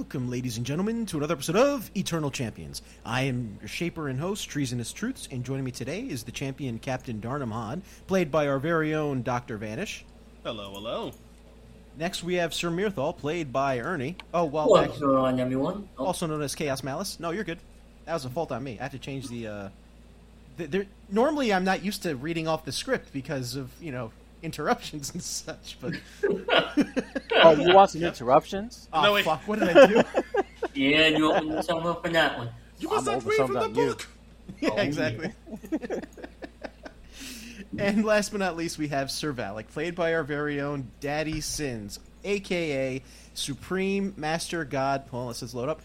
Welcome, ladies and gentlemen, to another episode of Eternal Champions. I am your shaper and host, Treasonous Truths, and joining me today is the champion Captain Darnum Han, played by our very own Dr. Vanish. Hello, hello. Next, we have Sir Mirthal, played by Ernie. Oh, well, What's going on, everyone? Oh, also known as Chaos Malice. No, you're good. That was a fault on me. I have to change the. Uh, th- there, normally, I'm not used to reading off the script because of you know interruptions and such. But Oh, you want some interruptions? oh No, wait. fuck, what did I do? yeah, you opened yourself up for that one. You must I'm not read from the something on you. book. yeah, Oh, exactly. and last but not least, we have Sir Valak, played by our very own Daddy Sins, aka Supreme Master God. Hold on, let's just load up.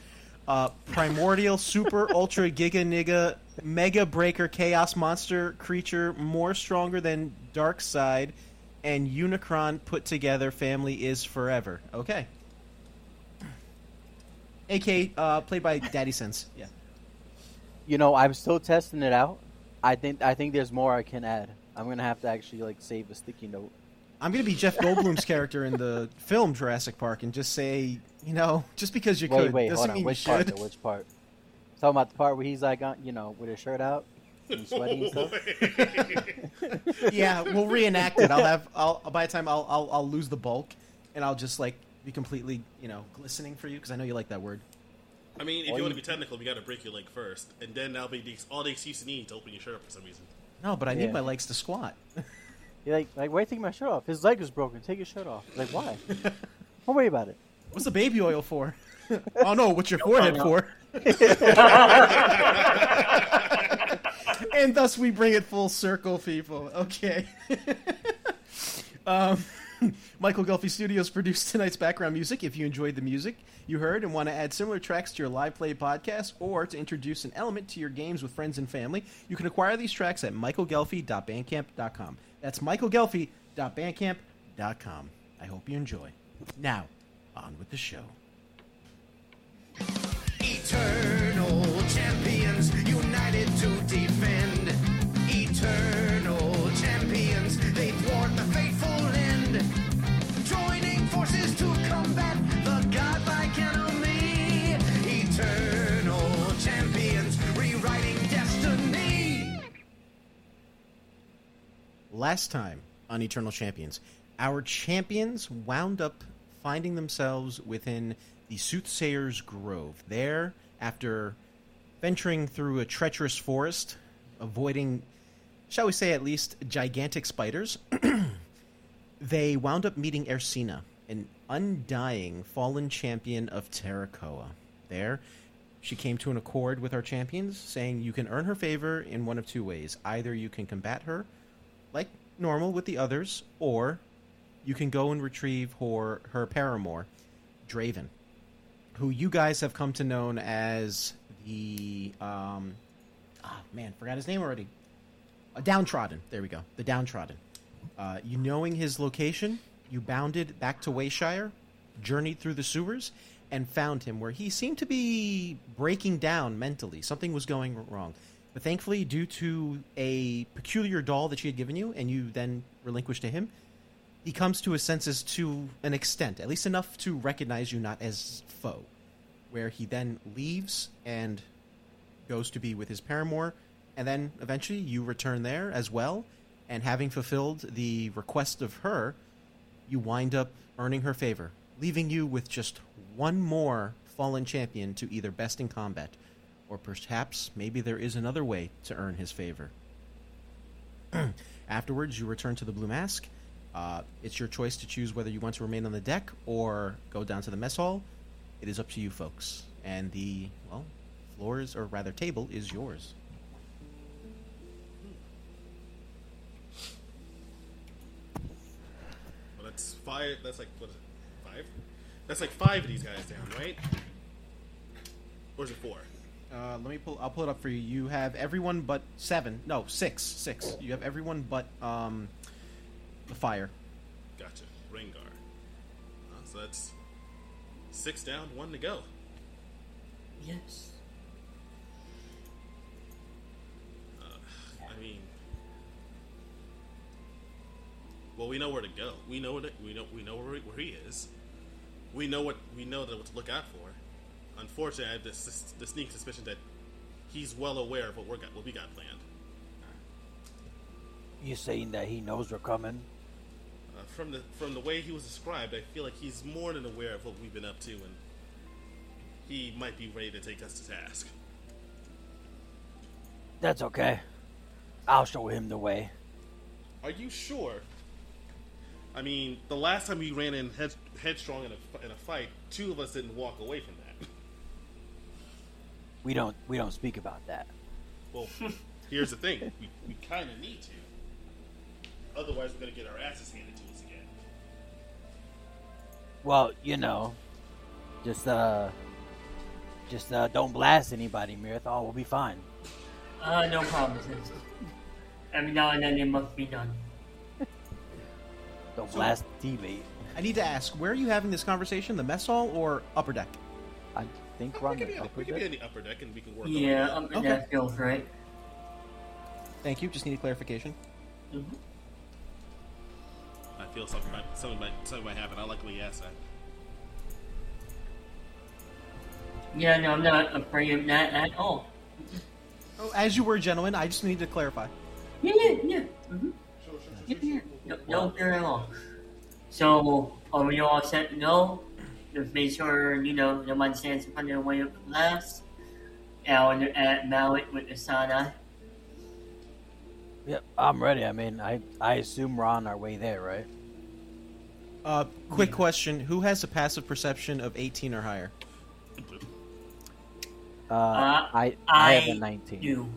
Uh, primordial, super, ultra, giga, nigga, mega breaker, chaos monster creature, more stronger than Dark Side, and Unicron put together. Family is forever. Okay. AK, uh, played by Daddy Sense. Yeah. You know, I'm still testing it out. I think I think there's more I can add. I'm gonna have to actually like save a sticky note. I'm gonna be Jeff Goldblum's character in the film Jurassic Park and just say, you know, just because you Wait, could wait, doesn't hold on. mean you Which part? should. Though? Which part? Talking about the part where he's like, you know, with his shirt out and sweaty and stuff. yeah, we'll reenact it. I'll have. I'll by the time I'll, I'll I'll lose the bulk, and I'll just like be completely, you know, glistening for you because I know you like that word. I mean, if Or you want to be technical, we got to break your leg first, and then that'll be the, all the excuse you need to open your shirt up for some reason. No, but I need Yeah. my legs to squat. You're like, like, why are you taking my shirt off? His leg is broken. Take his shirt off. Like, why? Don't worry about it. What's the baby oil for? Oh no, what's your forehead no. for? and thus we bring it full circle, people. Okay. um, Michael Ghelfi Studios produced tonight's background music. If you enjoyed the music you heard and want to add similar tracks to your live play podcast or to introduce an element to your games with friends and family, you can acquire these tracks at michaelghelfi.bandcamp.com. That's michaelghelfi.bandcamp.com. I hope you enjoy. Now, on with the show. Eternal champions united to defend. Eternal champions, they thwart the fateful end. Joining forces to combat the godlike enemy. Eternal champions, rewriting destiny. Last time on Eternal Champions, our champions wound up finding themselves within the Soothsayer's Grove. There, after venturing through a treacherous forest, avoiding, shall we say at least, gigantic spiders, they wound up meeting Ersina, an undying fallen champion of Terracoa. There, she came to an accord with our champions, saying you can earn her favor in one of two ways. Either you can combat her like normal with the others, or you can go and retrieve her, her paramour, Draven, who you guys have come to know as the um, ah man, forgot his name already. A downtrodden. There we go. The downtrodden. Uh, you knowing his location, you bounded back to Wayshire, journeyed through the sewers, and found him where he seemed to be breaking down mentally. Something was going wrong. But thankfully, due to a peculiar doll that she had given you, and you then relinquished to him, he comes to his senses to an extent, at least enough to recognize you not as foe. Where he then leaves and goes to be with his paramour, and then eventually you return there as well. And having fulfilled the request of her, you wind up earning her favor, leaving you with just one more fallen champion to either best in combat, or perhaps maybe there is another way to earn his favor. Afterwards, you return to the Blue Mask. Uh, it's your choice to choose whether you want to remain on the deck or go down to the mess hall. It is up to you, folks. And the, well, floors, or rather, table is yours. Well, that's five. That's like what is it? Five. That's like five of these guys down, right? Or is it four? Uh, let me pull. I'll pull it up for you. You have everyone but seven. No, six. Six. You have everyone but um, the fire. Gotcha. Rengar. Uh, so that's six down, one to go. Yes. I mean, well, we know where to go. We know what we know. We know where, where he is. We know what we know that what to look out for. unfortunately, I have this the sneak suspicion that he's well aware of what we're got, what we got planned. You saying that he knows we're coming? Uh, from the from the way he was described, I feel like he's more than aware of what we've been up to, and he might be ready to take us to task. That's okay. I'll show him the way. Are you sure? I mean, the last time we ran in head, headstrong in a, in a fight, two of us didn't walk away from that. We don't we don't speak about that. Well, here's the thing: we, we kind of need to. Otherwise, we're gonna get our asses handed to us again. Well, you know, just uh, just uh, don't blast anybody, Mirthal. We'll be fine. Uh, no promises. Every now and then it must be done. Don't blast the teammate. I need to ask, where are you having this conversation? The mess hall or upper deck? I think We we're on could, the be, upper we could be deck. in the upper deck, and we can work. Yeah, on um, Okay. that feels right. Thank you. Just need a clarification. Mhm. I feel something might something might something might happen. I like the way asked that. Yeah, no, I'm not afraid of that at all. Oh, as you were, gentlemen, I just need to clarify. Yeah, yeah, yeah. Mm-hmm. Yeah, yeah. No, no fear at all. So, are we all set to go? Just make sure, you know, no one stands in front of the way of the glass. Out at Mallet with the Sana. Yep, I'm ready. I mean, I I assume we're on our way there, right? Uh, quick question: Who has a passive perception of 18 or higher? Uh, Uh, I I have a 19. do.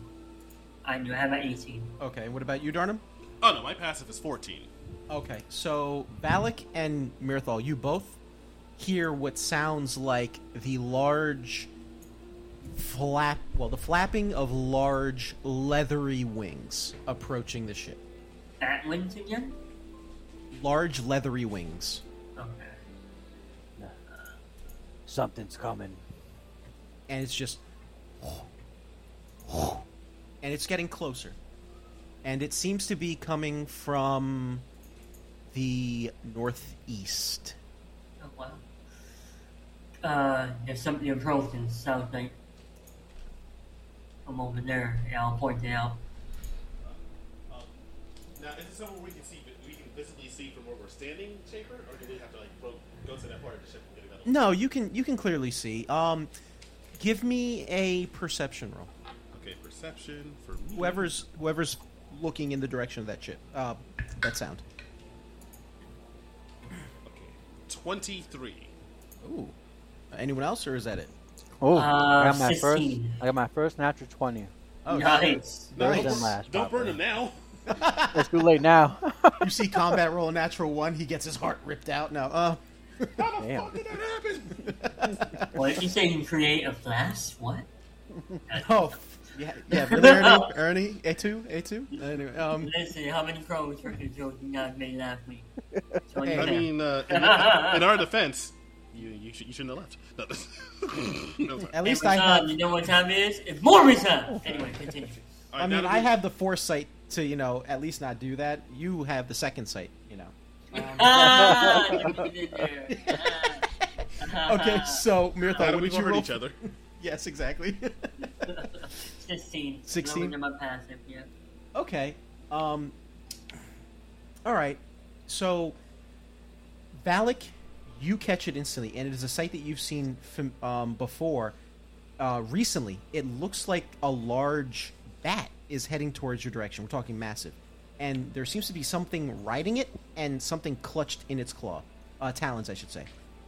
I do have an 18. Okay. What about you, Darnum? Oh no, my passive is 14. Okay, so Valak and Mirthal, you both hear what sounds like the large flap, well, the flapping of large leathery wings approaching the ship. Bat wings again? Large leathery wings. Okay. Something's coming. And it's just. And it's getting closer. And it seems to be coming from the northeast. Oh, wow. Uh, there's something approaching, sounds like. From over there, yeah, I'll point it out. Um, now, is it somewhere we can see, we can visibly see from where we're standing, Shaper, or do we have to like go, go to that part of the ship and get another? One? No, you can you can clearly see. Um, give me a perception roll. Okay, perception for me. Whoever's whoever's looking in the direction of that ship, uh, that sound. Okay, 23. Ooh. Anyone else, or is that it? Oh, Uh, I got my first. I got my first natural 20. Oh, nice. First Nice. and last. Don't burn him now. It's too late now. You see combat roll a natural one, he gets his heart ripped out. No, uh, How the Damn. fuck did that happen? well, did you say? You create a flash? What? oh, yeah, yeah. Really, Ernie, Ernie, A two, A two. Anyway, um, Listen, how many crows for the joke you guys made last week? So Hey. I mean, uh, in, in our defense, you you, should, you shouldn't have left. No. no, at least Every I time, have. You know what time it is? It's more time! Anyway, continue. All I mean, I that have the foresight to, you know, at least not do that. You have the second sight, you know. ah, you put it there. Ah. Okay, so we- Mirthal, How what we did you hurt roll? each other? Yes, exactly. 16. 16? Lower my passive, yeah. Okay. Um. All right. So, Valak, you catch it instantly, and it is a sight that you've seen um, before. Uh, recently, it looks like a large bat is heading towards your direction. We're talking massive, and there seems to be something riding it and something clutched in its claw, uh, talons, I should say.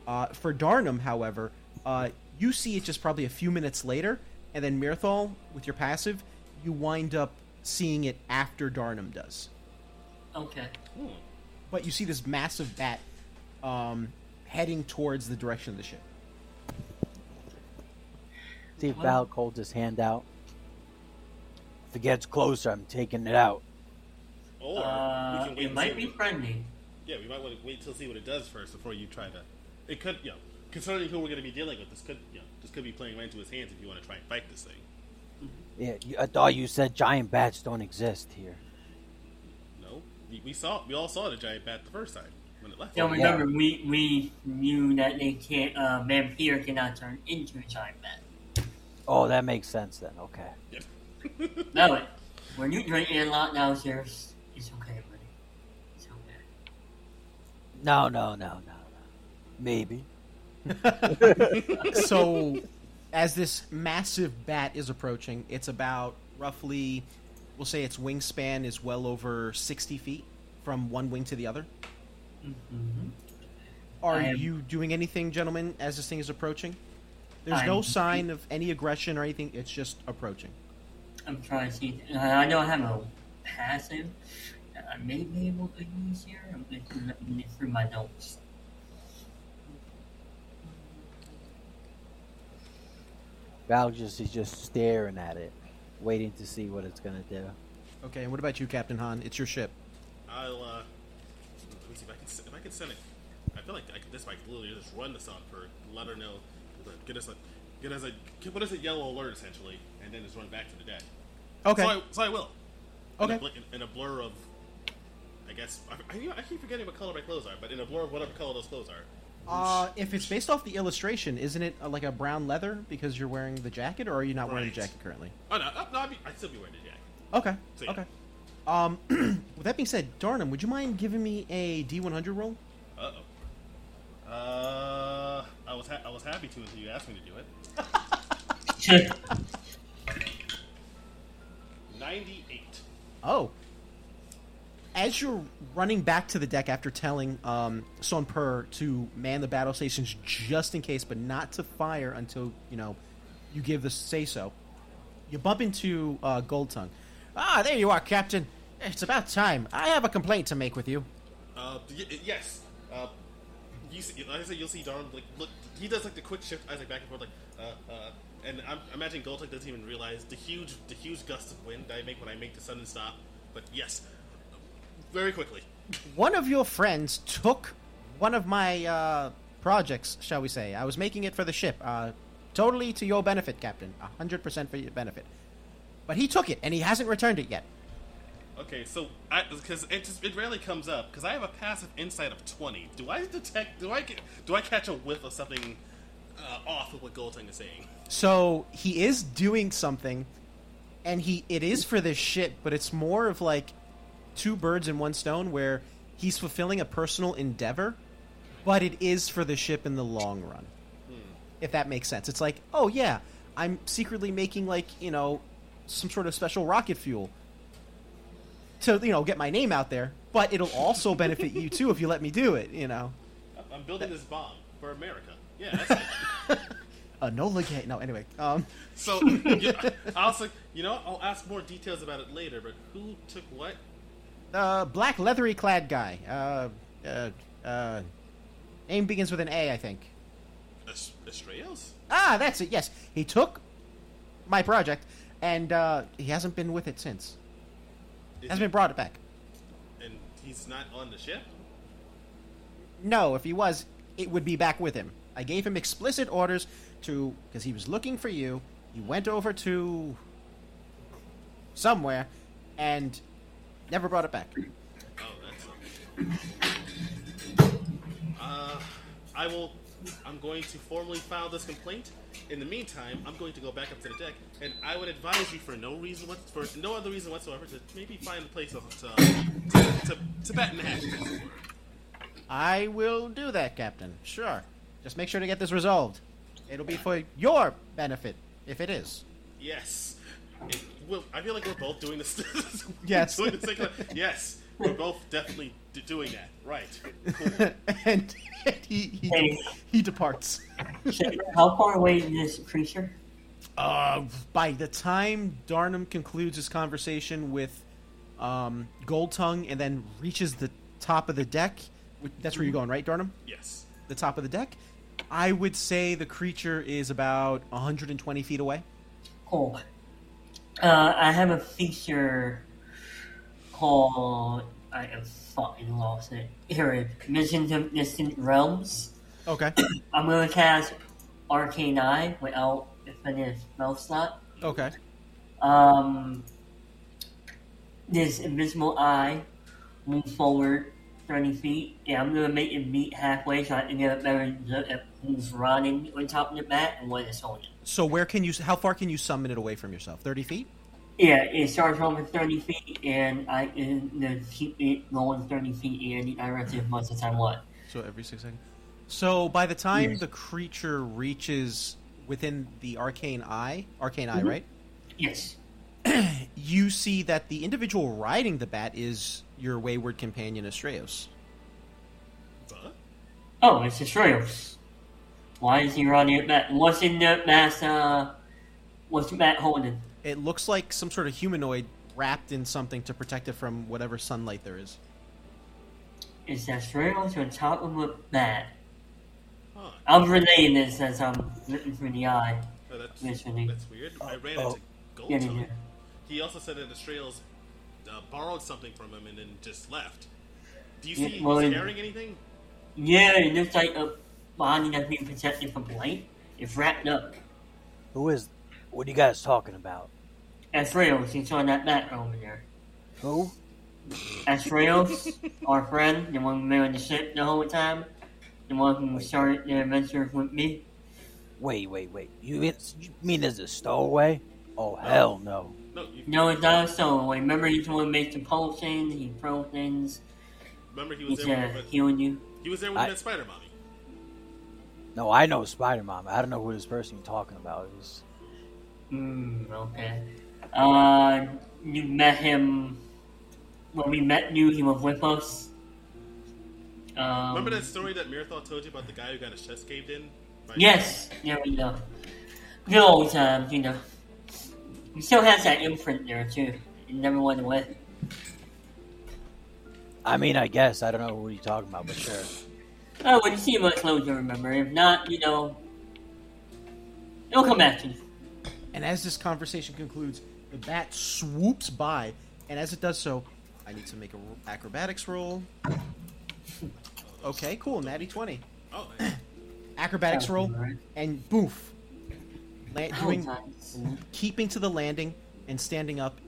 Uh, for Darnum, however, uh, you see it just probably a few minutes later, and then Mirthal, with your passive, you wind up seeing it after Darnum does. Okay. But you see this massive bat um, heading towards the direction of the ship. See if Valak holds his hand out. If it gets closer, I'm taking it out. Or we Uh, can wait it might be what- friendly. Yeah, we might want to wait till see what it does first before you try to. It could, you know, concerning who we're going to be dealing with, this could, you know, this could be playing right into his hands if you want to try and fight this thing. Yeah, you, I thought you said giant bats don't exist here. No, we, we saw, we all saw the giant bat the first time. When it left. So me. remember, we we knew that they can't. Uh, vampire cannot turn into a giant bat. Oh, that makes sense then. Okay. No, when you drink a lot now, downstairs, it's okay, buddy. It's okay. No, no, no, no, no. Maybe. so as this massive bat is approaching, it's about roughly, we'll say its wingspan is well over 60 feet from one wing to the other. Mm-hmm. Are am- you doing anything, gentlemen, as this thing is approaching? There's I'm- no sign of any aggression or anything. It's just approaching. I'm trying to see. Uh, I don't have a passive that I may be able to use here. I'm looking looking through my notes. Val just is just staring at it, waiting to see what it's gonna do. Okay, and what about you, Captain Han? It's your ship. I'll uh, let me see if I can if I can send it. I feel like I could, this might literally just run this on for let her know, get us a get us a put us a yellow alert essentially, and then just run back to the deck. Okay. So I, so I will. Okay. In a, bl- in, in a blur of, I guess I, I, I keep forgetting what color my clothes are, but in a blur of whatever color those clothes are. Uh, if it's based off the illustration, isn't it uh, like a brown leather because you're wearing the jacket, or are you not wearing the jacket currently? Oh no, uh, no, I'd, be, I'd still be wearing the jacket. Okay. So, yeah. Okay. Um, with that being said, Darnum, would you mind giving me a D100 roll? Uh oh. Uh, I was ha- I was happy to until you asked me to do it. Ninety-eight. Oh. As you're running back to the deck after telling um, Son Per to man the battle stations just in case, but not to fire until you know you give the say so, you bump into uh, Gold Tongue. Ah, there you are, Captain. It's about time. I have a complaint to make with you. Uh, y- yes. Uh, you see, like I said, you'll see Darn like look. He does like the quick shift like back and forth, like uh, uh, and I'm I imagine Gold Tongue doesn't even realize the huge the huge gust of wind I make when I make the sudden stop. But yes, very quickly. One of your friends took one of my uh, projects, shall we say. I was making it for the ship. Uh, totally to your benefit, Captain. A 100% for your benefit. But he took it, and he hasn't returned it yet. Okay, so I because it just, it rarely comes up because I have a passive insight of twenty. Do I detect? Do I get? Do I catch a whiff of something uh, off of what Gold Tongue is saying? So he is doing something, and he it is for this ship, but it's more of like two birds in one stone, where he's fulfilling a personal endeavor, but it is for the ship in the long run. If that makes sense, it's like, oh yeah, I'm secretly making like you know some sort of special rocket fuel to you know get my name out there, but it'll also benefit you too if you let me do it. You know, I'm building this bomb for America. Yeah. That's it. Enola Gay. No, anyway. Um, So, yeah, I was like, you know, I'll ask more details about it later. But who took what? uh, black leathery clad guy. Uh, uh, uh, name begins with an A, I think. Est- Astraeus? Ah, that's it. Yes, he took my project, and uh, he hasn't been with it since. Is Hasn't he- been brought it back. and he's not on the ship. No, if he was, it would be back with him. I gave him explicit orders to because he was looking for you. He went over to somewhere and never brought it back. Oh, that's. Uh, I will. I'm going to formally file this complaint. In the meantime, I'm going to go back up to the deck, and I would advise you, for no reason, what, for no other reason whatsoever, to maybe find a place to to, to, to, bat in the hatches. as it were. I will do that, Captain. Sure. Just make sure to get this resolved. It'll be for your benefit, if it is. Yes. It will, I feel like we're both doing this. Yes. doing this thing, yes, we're both definitely d- doing that. Right. and he he, Hey. he departs. How far away is this creature? Uh, by the time Darnum concludes his conversation with um, Gold Tongue and then reaches the top of the deck, which- that's where you're going, right, Darnum? Yes. The top of the deck. I would say the creature is about 120 feet away. Cool. Uh, I have a feature called I have fucking lost it. Here, Mission to Distant Realms. Okay. I'm gonna cast Arcane Eye without infinite spell slot. Okay. Um, this invisible eye move forward 30 feet. Yeah, I'm gonna make it meet halfway so I can get a better look at who's running on top of the bat and what it's holding. So where can you? How far can you summon it away from yourself? Thirty feet. Yeah, it starts over 30 feet, and I can uh, keep it going 30 feet in any direction as much as I want. So every six seconds. So by the time Yes. the creature reaches within the arcane eye, arcane eye, Mhm. right? Yes. You see that the individual riding the bat is your wayward companion Astraeus. Huh? Oh, it's Astraeus. Why is he riding it bat? What's in the bat's, uh, what's the bat holding? It looks like some sort of humanoid wrapped in something to protect it from whatever sunlight there is. Is Astraeus on top of a bat? Huh. I'm relaying this as I'm looking through the eye. Oh, that's, Listening. that's weird. I ran oh. into Gold Yeah, yeah. He also said that Astraeus uh, borrowed something from him and then just left. Do you Yeah, see well, he's carrying anything? Yeah, it looks like a body that's being protected from light. It's wrapped up. Who is? What are you guys talking about? Astraeus, he's on that bat over there. Who? Astraeus, our friend, the one who been on the ship the whole time, the one who started the adventure with me. Wait, wait, wait. You, mean- you mean as a stowaway? Oh hell no. No, you, No, it's not a stowaway. Remember, he's the one who makes the potions, he throws things, remember he was he's there uh, when, healing you. he was there when I- he met Spider Mommy. No, I know Spider Mom. I don't know who this person you're talking about is. Hmm, okay. Uh, you met him when we met you. He was with us. Um, Remember that story that Mirthal told you about the guy who got his chest caved in? By- Yes, there we go. Good old times, you know. He still has that imprint there too. It never went away. I mean, I guess I don't know who you're talking about, but sure. Oh, when you see him up close, you'll remember. If not, you know, it'll come back to you. And as this conversation concludes, the bat swoops by, and as it does so, I need to make a ro- acrobatics roll. Okay, cool, natty twenty. Oh. Acrobatics roll, and boof, la- doing keeping to the landing and standing up,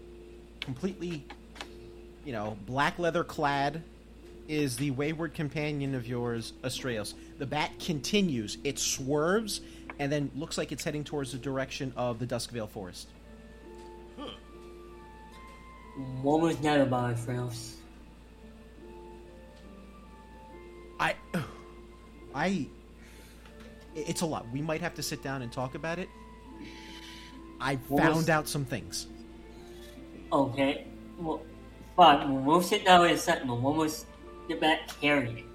completely, you know, black leather clad, is the wayward companion of yours, Astraeus. The bat continues. It swerves and then looks like it's heading towards the direction of the Duskvale Forest. Hmm. Huh. What was that about, friends? I, I, it's a lot. We might have to sit down and talk about it. I What found was- out some things. Okay. Well, fine. We'll sit down in a second. but What was the bat carrying?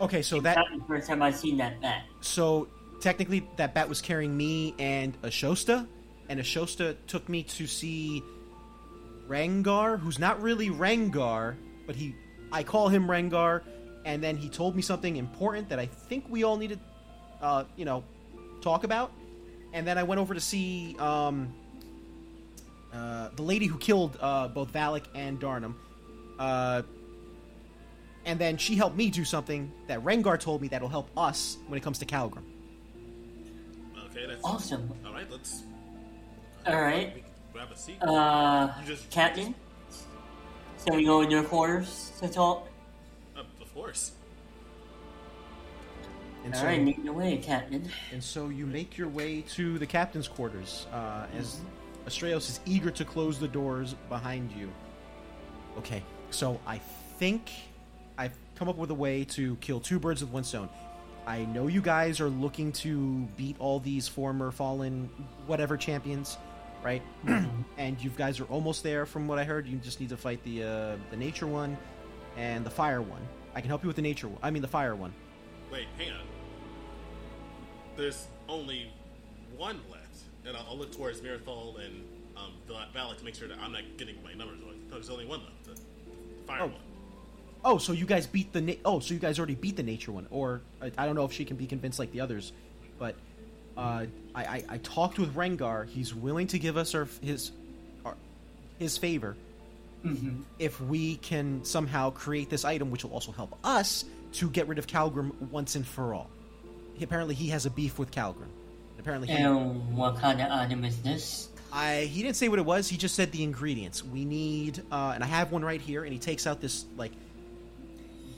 Okay, so that That's the first time I've seen that bat. so technically that bat was carrying me and Ashosta, and Ashosta took me to see Rengar, who's not really Rengar, but he I call him Rengar, and then he told me something important that I think we all need to uh, you know, talk about. And then I went over to see um, uh, the lady who killed uh, both Valak and Darnum. Uh, and then she helped me do something that Rengar told me that'll help us when it comes to Kalgrim. Okay, that's Awesome. All right, let's All right. we can grab a seat. Uh, just- Captain. can we go in your quarters to talk. Uh, of course. And All so, right, lead the way, Captain. and so you make your way to the captain's quarters uh, as Astraeus is eager to close the doors behind you. Okay, so I think I've come up with a way to kill two birds with one stone. I know you guys are looking to beat all these former fallen whatever champions, right? and you guys are almost there from what I heard. You just need to fight the uh, the nature one and the fire one. I can help you with the nature one. I mean the fire one. Wait, hang on. There's only one left, and I'll, I'll look towards Mirthal and um, Valak to make sure that I'm not getting my numbers wrong. There's only one left. The, the fire Oh. one. Oh, so you guys beat the na- oh, so you guys already beat the nature one, or I, I don't know if she can be convinced like the others, but uh, I, I I talked with Rengar. He's willing to give us our his our, his favor Mm-hmm. if we can somehow create this item, which will also help us to get rid of Kalgrim once and for all. He, apparently, he has a beef with Kalgrim. Apparently, he, And what kind of item is this? I he didn't say what it was. He just said the ingredients. We need, uh, and I have one right here. And he takes out this like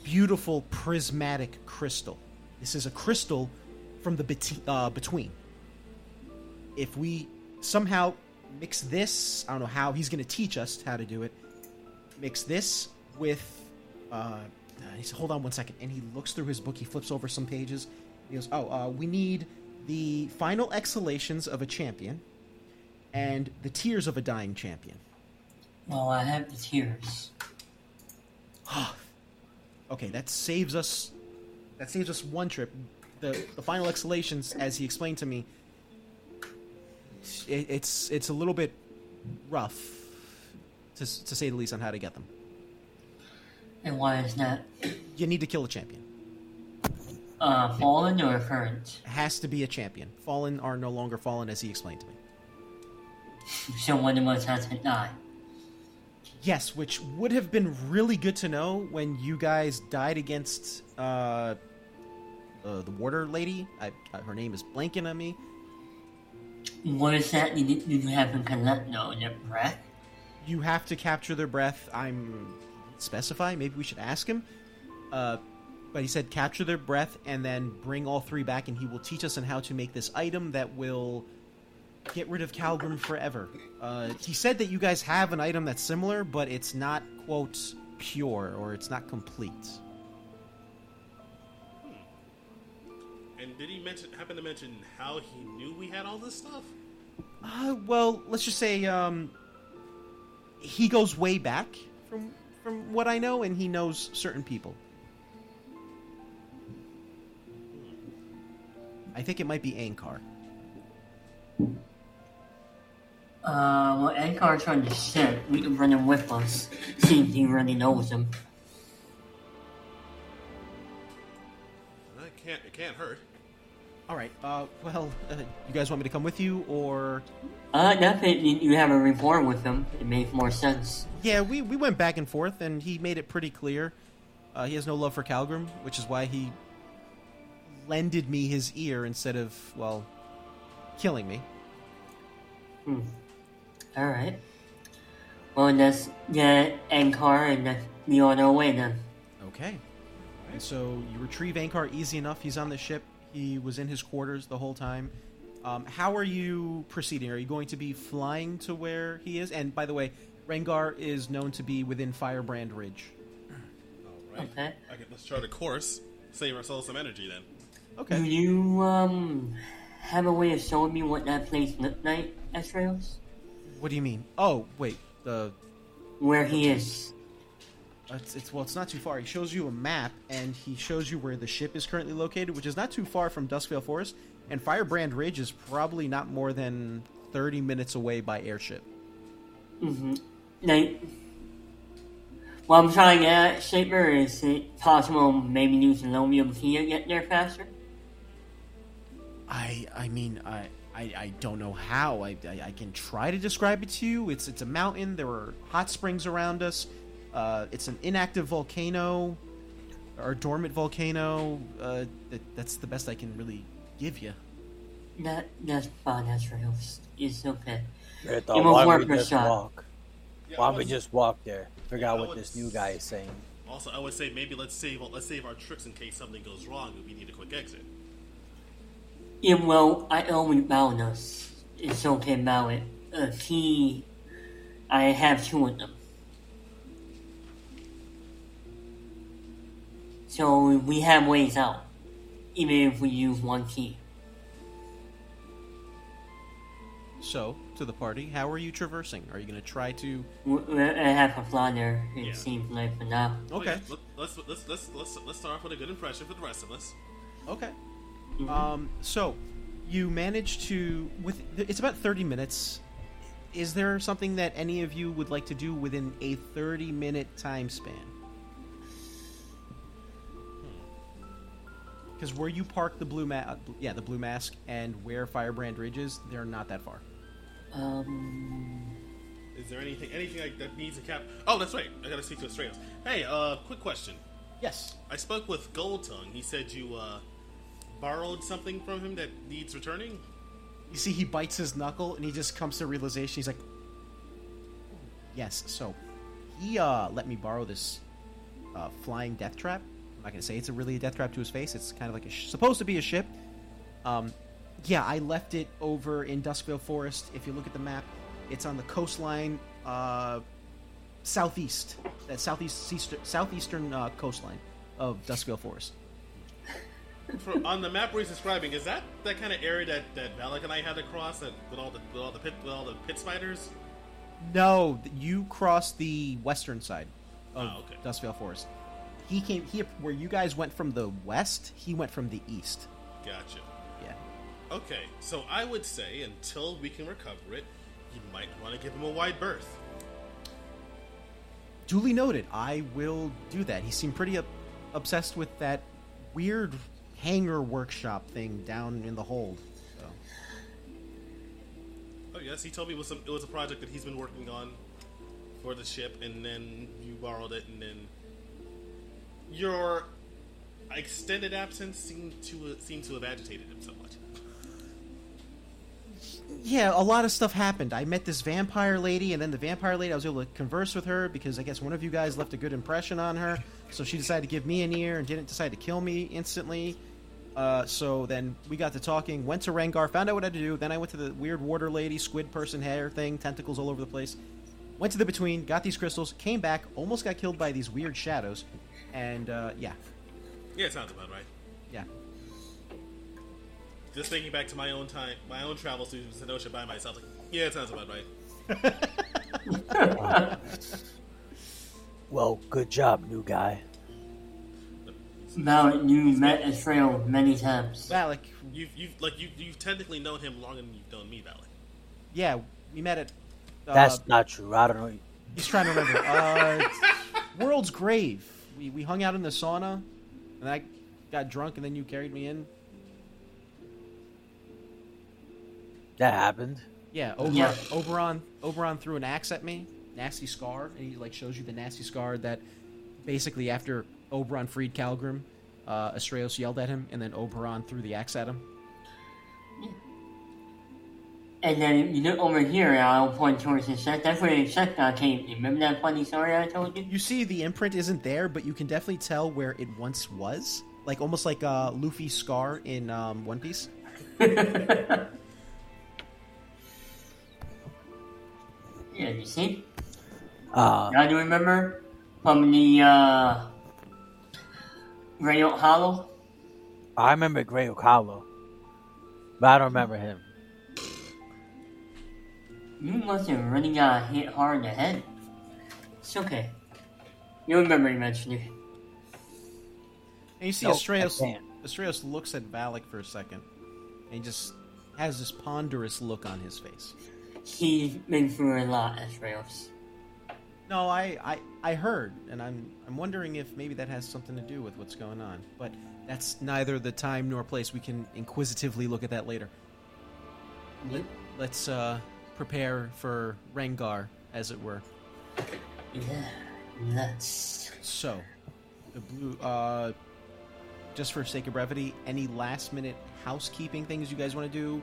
beautiful prismatic crystal. This is a crystal from the beti- uh, between. If we somehow mix this, I don't know how he's going to teach us how to do it. Mix this with. Uh, he said, "Hold on one second. and he looks through his book. He flips over some pages. He goes, "Oh, uh, we need the final exhalations of a champion, and the tears of a dying champion." Well, I have the tears. Okay, that saves us. That saves us one trip. The the final exhalations, as he explained to me, it, it's it's a little bit rough, to to say the least, on how to get them. And why is that? You need to kill a champion. Uh, fallen or current? Has to be a champion. Fallen are no longer fallen, as he explained to me. So one of us has to die. Yes, which would have been really good to know when you guys died against uh, uh the water lady. I, uh, her name is blanking on me. What is that? You, need- you have to collect no their breath. you have to capture their breath. I'm specify. Maybe we should ask him. Uh, but he said capture their breath and then bring all three back, and he will teach us on how to make this item that will get rid of Kalgrim forever. Uh, he said that you guys have an item that's similar, but it's not quote pure or it's not complete. And did he mention happen to mention how he knew we had all this stuff? Uh, well, let's just say um, he goes way back from from what I know, and he knows certain people. I think it might be Ankar. Uh, well, Ankar's on the ship. We can run him with us. See he really knows him. It can't. It can't hurt. All right. Uh, well, uh, you guys want me to come with you, or Uh, definitely you have a rapport with him. It makes more sense. yeah, we we went back and forth, and he made it pretty clear uh, he has no love for Kalgrim, which is why he lended me his ear instead of well, killing me. Hmm. Alright. Well, let's get Ankar and let's be on our way then. Okay. And so you retrieve Ankar easy enough. He's on the ship. He was in his quarters the whole time. Um, how are you proceeding? Are you going to be flying to where he is? And by the way, Rengar is known to be within Firebrand Ridge. All right. Okay. Okay, let's chart a course. Save ourselves some energy then. Okay. Do you, um, have a way of showing me what that place looked like, Astraeus? What do you mean? Oh, wait. The Where he is. it's, it's well, it's not too far. He shows you a map, and he shows you where the ship is currently located, which is not too far from Duskvale Forest. And Firebrand Ridge is probably not more than thirty minutes away by airship. Mm-hmm. Like, what I'm trying to get at, Shaper, is it possible maybe use Lomium key to get there faster? I I mean I I, I don't know how I, I I can try to describe it to you. It's it's a mountain. There are hot springs around us. Uh, it's an inactive volcano or dormant volcano. Uh, that, that's the best I can really give you. That, that's fine, Astraeus. It's okay. I Give him a why work we just shot. walk? Yeah, Why I don't we just walk there? Figure Yeah, out what this new guy is saying. Also, I would say maybe let's save let's save our tricks in case something goes wrong and we need a quick exit. Yeah, well, I always bound us. It's okay about it. A key, I have two of them. So we have ways out, even if we use one key. So to the party, how are you traversing? Are you going to try to? We- we- I have a flounder. It Yeah. seems like for now. Okay. Let, let's, let's let's let's let's start off with a good impression for the rest of us. Okay. Um, so you manage to with it's about 30 minutes. Is there something that any of you would like to do within a 30 minute time span? Because where you park the blue ma- yeah, the blue mask and where Firebrand Ridge is, they're not that far. Um, Is there anything anything like, that needs a cap? Oh, that's right. I gotta speak to Astraeus. Hey, uh, quick question. Yes. I spoke with Gold Tongue. He said you uh borrowed something from him that needs returning. You see, he bites his knuckle and he just comes to realization. He's like, "Yes." So he uh, let me borrow this uh, flying death trap. I'm not gonna say it's a really a death trap to his face. It's kind of like a sh- supposed to be a ship. Um, yeah, I left it over in Duskville Forest. If you look at the map, it's on the coastline, uh, southeast, that southeast southeastern uh, coastline of Duskville Forest. For, on the map where he's describing, is that that kind of area that that Valak and I had to cross that, with all the with all the pit with all the pit spiders? No, you crossed the western side of Oh, okay. Duskville Forest. He came he where you guys went from the west. He went from the east. Gotcha. Yeah. Okay, so I would say until we can recover it, you might want to give him a wide berth. Duly noted. I will do that. He seemed pretty up, obsessed with that weird hangar workshop thing down in the hold. So. Oh yes, he told me it was some, it was a project that he's been working on for the ship, and then you borrowed it, and then your extended absence seemed to seemed to have agitated him somewhat. Yeah, a lot of stuff happened. I met this vampire lady, and then the vampire lady, I was able to converse with her because I guess one of you guys left a good impression on her. So she decided to give me an ear and didn't decide to kill me instantly. Uh, so then we got to talking, went to Rengar, found out what I had to do. Then I went to the weird water lady, squid person hair thing, tentacles all over the place. Went to the between, got these crystals, came back, almost got killed by these weird shadows. And uh, yeah, Yeah, it sounds about right. yeah. Just thinking back to my own time, my own travels to Zenosha by myself, like, yeah, it sounds about right. Well, good job, new guy. Now you've met Astraeus many times. Valak, You've, you've like you you've technically known him longer than you've known me, Valak. yeah, we met at. Uh, That's not true. I don't know. He's trying to remember. Uh, World's Grave. We, we hung out in the sauna, and I got drunk, and then you carried me in. That happened. Yeah, Oberon, Yeah. Oberon, Oberon threw an axe at me, nasty scar, and he like shows you the nasty scar that basically after Oberon freed Kalgrim, uh, Astraeus yelled at him, and then Oberon threw the axe at him. And then you look over here, and I'll point towards the set. That's where the set uh, came. Remember that funny story I told you? You see, the imprint isn't there, but you can definitely tell where it once was, like almost like uh, Luffy's scar in um, One Piece. Yeah, you see? Uh, Now do you remember from the uh, Grey Oak Hollow? I remember Grey Oak Hollow, but I don't remember him. You must have really got hit hard in the head. It's okay. You remember you mentioned it. And you see No, I Astraeus. Astraeus looks at Valak for a second, and he just has this ponderous look on his face. He's been through a lot, Astraeus. No, I, I, I heard, and I'm, I'm wondering if maybe that has something to do with what's going on. But that's neither the time nor place. We can inquisitively look at that later. Yep. Let's uh, prepare for Rengar, as it were. Yeah, nuts. So, the blue. Uh, just for sake of brevity, any last minute housekeeping things you guys want to do?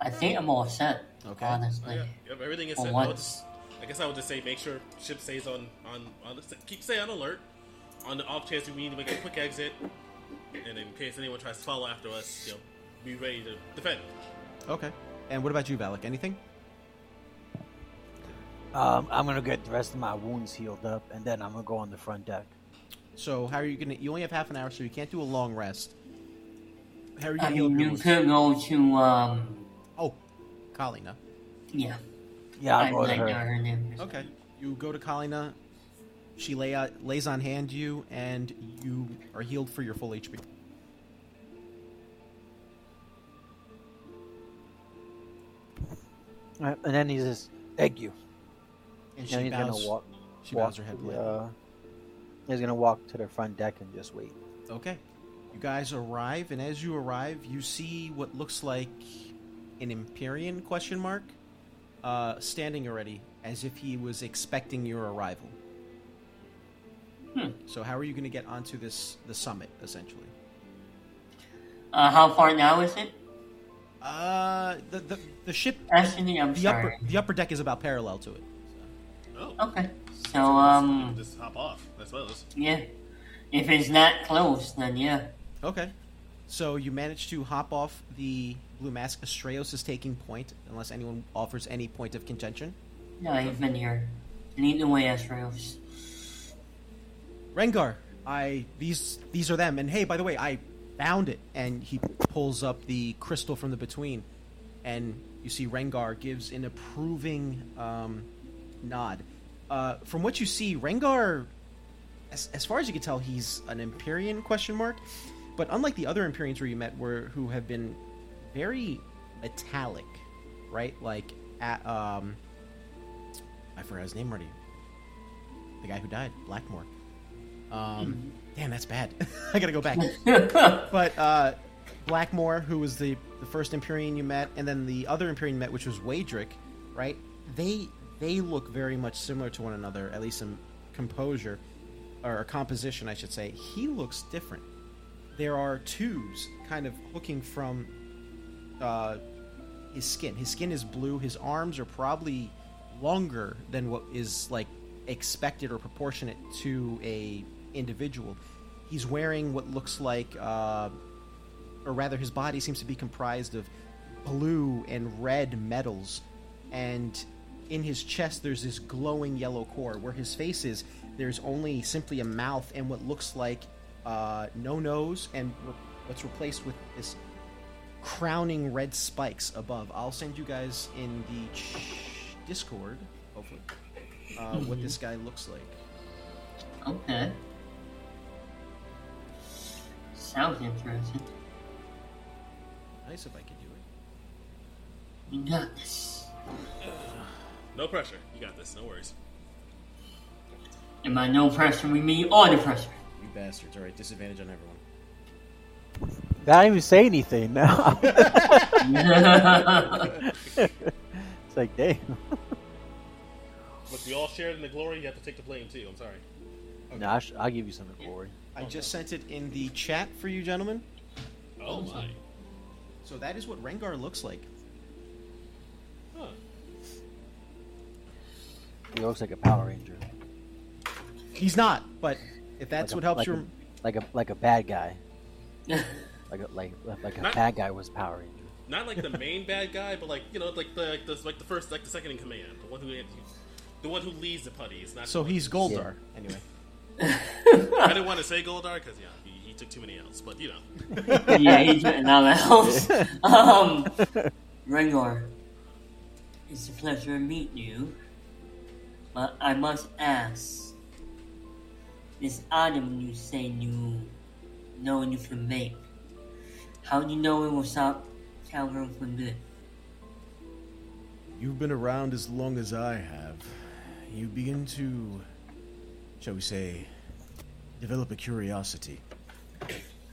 I think I'm all set. Okay. Oh, Honestly. yeah, yep, everything is For set. I, would once. Just, I guess I would just say make sure ship stays on on on the, keep stay on alert. On the off chance we need to make a quick exit, and in case anyone tries to follow after us, you know, be ready to defend. Okay. And what about you, Valak? Anything? Um, I'm gonna get the rest of my wounds healed up, and then I'm gonna go on the front deck. So how are you gonna? You only have half an hour, so you can't do a long rest. How are you gonna heal up mean, your you wounds? could go to, um, Oh, Kalina. yeah. Yeah, I'll I go to like her. her name. Okay. You go to Kalina. She lay out, lays on hand you, and you are healed for your full HP. Alright, and then he says, "Thank you." And she he's bows. gonna walk. she walk bows her head to politely. the, uh, he's gonna walk to the front deck and just wait. Okay. You guys arrive, and as you arrive, you see what looks like an Empyrean question mark uh, standing already, as if he was expecting your arrival. Hmm. So how are you going to get onto this the summit, essentially? Uh, how far now is it? Uh, the the, the ship, Actually, I'm the sorry. upper the upper deck is about parallel to it. Oh, Okay. So um, just hop off, I suppose. yeah. If it's that close, then yeah. Okay. So you manage to hop off the blue mask. Astraeus is taking point, unless anyone offers any point of contention. No, he's been here. Lead the way, Astraeus. Rengar, I these these are them. And hey, by the way, I found it. And he pulls up the crystal from the between, and you see Rengar gives an approving um, nod. Uh, from what you see, Rengar, as, as far as you can tell, he's an Empyrean question mark. But unlike the other Empyreans where you met, where who have been very metallic, right? Like at um, I forgot his name already. The guy who died, Blackmore. Um, damn, that's bad. I gotta go back. but uh, Blackmore, who was the the first Empyrean you met, and then the other Empyrean you met, which was Wadrick, right? They they look very much similar to one another, at least in composure or composition, I should say. He looks different. There are tubes kind of hooking from uh, his skin. His skin is blue. His arms are probably longer than what is like expected or proportionate to a individual. He's wearing what looks like, uh, or rather, his body seems to be comprised of blue and red metals, and in his chest there's this glowing yellow core. Where his face is, there's only simply a mouth and what looks like uh, no nose, and re- what's replaced with this crowning red spikes above. I'll send you guys in the ch- Discord, hopefully, uh, what this guy looks like. Okay. Sounds interesting. Nice if I could do it. You got this. No pressure. You got this. No worries. And by no pressure, we mean all the pressure. You bastards! All right, disadvantage on everyone. I don't even say anything now. it's like, damn. Look, we all shared in the glory. You have to take the blame too. I'm sorry. Nah, I sh- I'll give you some glory. I just sent it in the chat for you, gentlemen. Oh my. So that is what Rengar looks like. Huh. He looks like a Power Ranger. He's not, but if that's Like a- what helps like you. a, like a like a bad guy. Like a like like a Not- bad guy was Power Ranger. Not like the main bad guy, but like you know, like the like the, like the first, like the second in command, the one who the one who leads the putties. Not So the he's who's- Goldar, anyway. I didn't want to say Goldar because yeah, he, he took too many L's, but you know. yeah, he's written all else. Um, Rengar, it's a pleasure to meet you. But I must ask, this item you say you know you can make, how do you know it will stop Kalgrim from good? You've been around as long as I have. You begin to, shall we say, develop a curiosity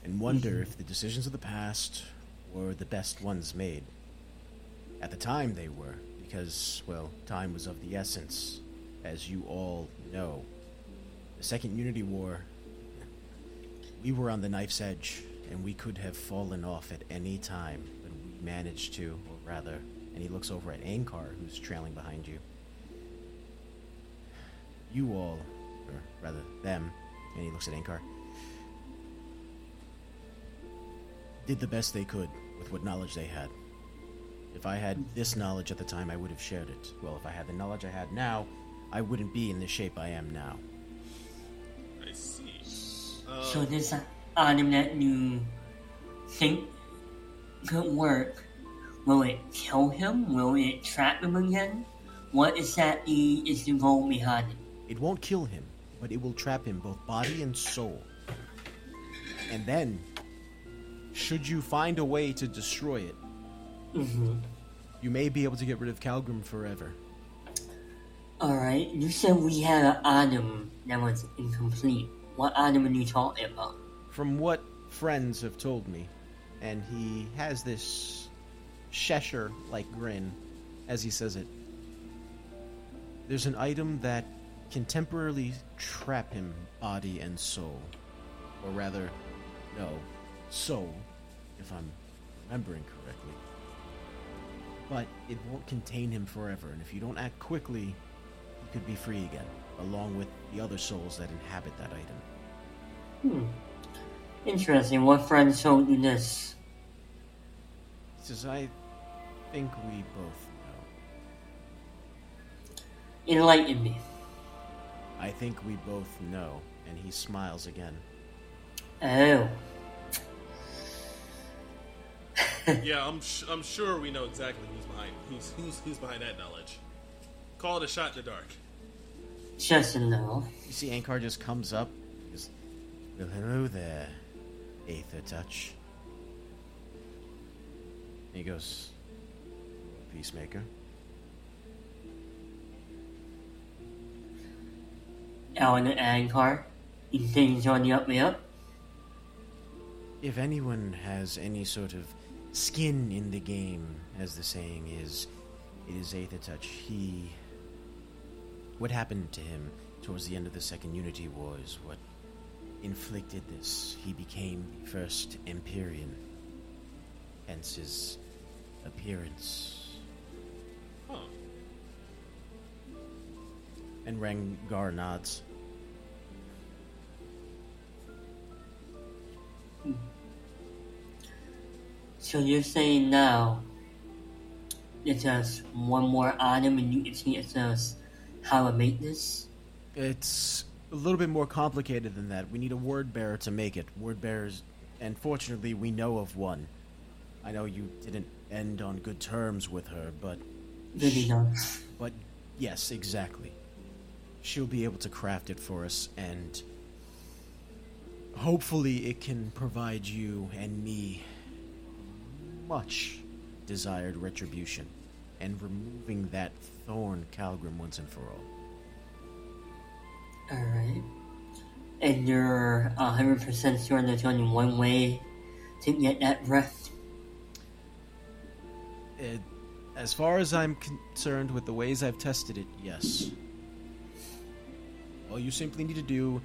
and wonder mm-hmm. if the decisions of the past were the best ones made. At the time, they were, because, well, time was of the essence, as you all know. The Second Unity War, we were on the knife's edge, and we could have fallen off at any time, but we managed to, or rather, and he looks over at Ankar, who's trailing behind you. You all, or rather them, and he looks at Ankar, did the best they could with what knowledge they had. If I had this knowledge at the time, I would have shared it. Well, if I had the knowledge I had now, I wouldn't be in the shape I am now. I see. So Uh, this item that you think could work, will it kill him? Will it trap him again? What exactly is the goal behind it? It won't kill him, but it will trap him both body and soul. And then, should you find a way to destroy it, you may be able to get rid of Kalgrim forever. Alright, you said we had an item that was incomplete. What item are you talking about? From what friends have told me, and he has this Cheshire like grin as he says it. There's an item that can temporarily trap him body and soul. Or rather, no, soul, if I'm remembering correctly. But it won't contain him forever, and if you don't act quickly, he could be free again, along with the other souls that inhabit that item. Hmm. Interesting. What friend told you this? He says, I think we both know. Enlighten me. I think we both know. And he smiles again. Oh. yeah, I'm sh- I'm sure we know exactly who's behind who's who's who's behind that knowledge. Call it a shot in the dark. Just a little. You see Ankar just comes up. He goes, well, hello there, Aether Touch. And he goes, Peacemaker. Alan and uh, Ankar. You think he's on the up and up? If anyone has any sort of skin in the game, as the saying is, it is Aether Touch. He. What happened to him towards the end of the Second Unity War is what inflicted this. He became the first Empyrean. Hence his appearance. Huh. And Rengar nods. Hmm. So you're saying now it's just one more item and you can teach us how make this? It's a little bit more complicated than that. We need a word bearer to make it. Word bearers, and fortunately, we know of one. I know you didn't end on good terms with her, but Really not. but yes, exactly. She'll be able to craft it for us, and hopefully, it can provide you and me much desired retribution and removing that thorn Kalgrim once and for all. Alright. And you're 100% sure there's only one way to get that breath? It, as far as I'm concerned with the ways I've tested it, yes. All you simply need to do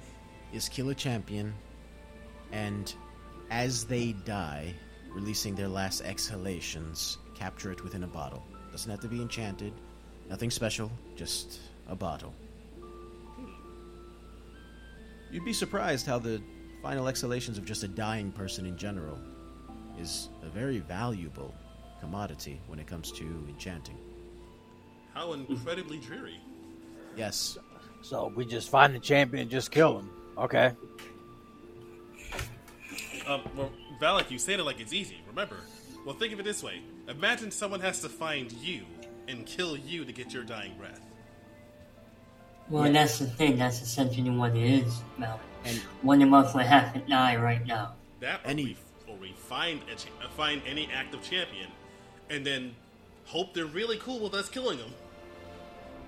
is kill a champion, and as they die, releasing their last exhalations, capture it within a bottle. Doesn't have to be enchanted, nothing special, just a bottle. You'd be surprised how the final exhalations of just a dying person in general is a very valuable commodity when it comes to enchanting. How incredibly dreary. Yes, So we just find the champion and just kill him. Okay. Um, well, Valik, you said it like it's easy. Remember? Well, think of it this way: Imagine someone has to find you and kill you to get your dying breath. Well, that's the thing. That's essentially what it is, Mal. And- one of us would have to die right now. That or Any- we, or we find a cha- uh, find any active champion, and then hope they're really cool with us killing them.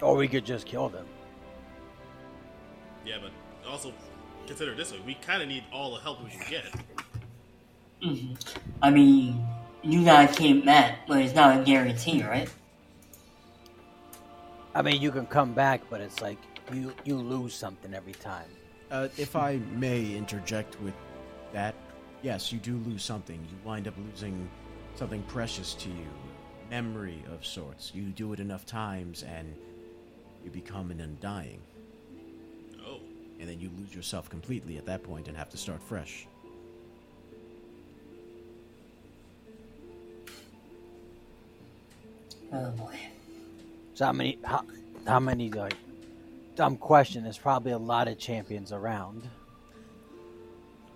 Or we could just kill them. Yeah, but also consider it this way: we kind of need all the help we can get. hmm I mean, you guys came back, but it's not a guarantee, right? I mean, you can come back, but it's like you you lose something every time. Uh, if I may interject with that, yes, you do lose something. You wind up losing something precious to you, memory of sorts. You do it enough times, and you become an undying, Oh, and then you lose yourself completely at that point and have to start fresh. Oh boy. So how many how, how many like dumb question? There's probably a lot of champions around.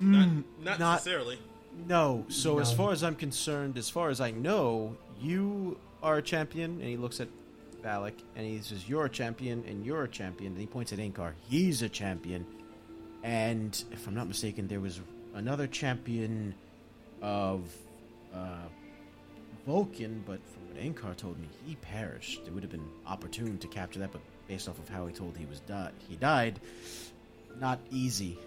not, Mm, not, not- necessarily. No. So as far as I'm concerned, as far as I know, you are a champion, and he looks at Valik, and he says, "You're a champion, and you're a champion." And he points at Ankar. He's a champion, and if I'm not mistaken, there was another champion of uh, Vulcan, but from what Ankar told me, he perished. It would have been opportune to capture that, but based off of how he told he was di- he died, not easy.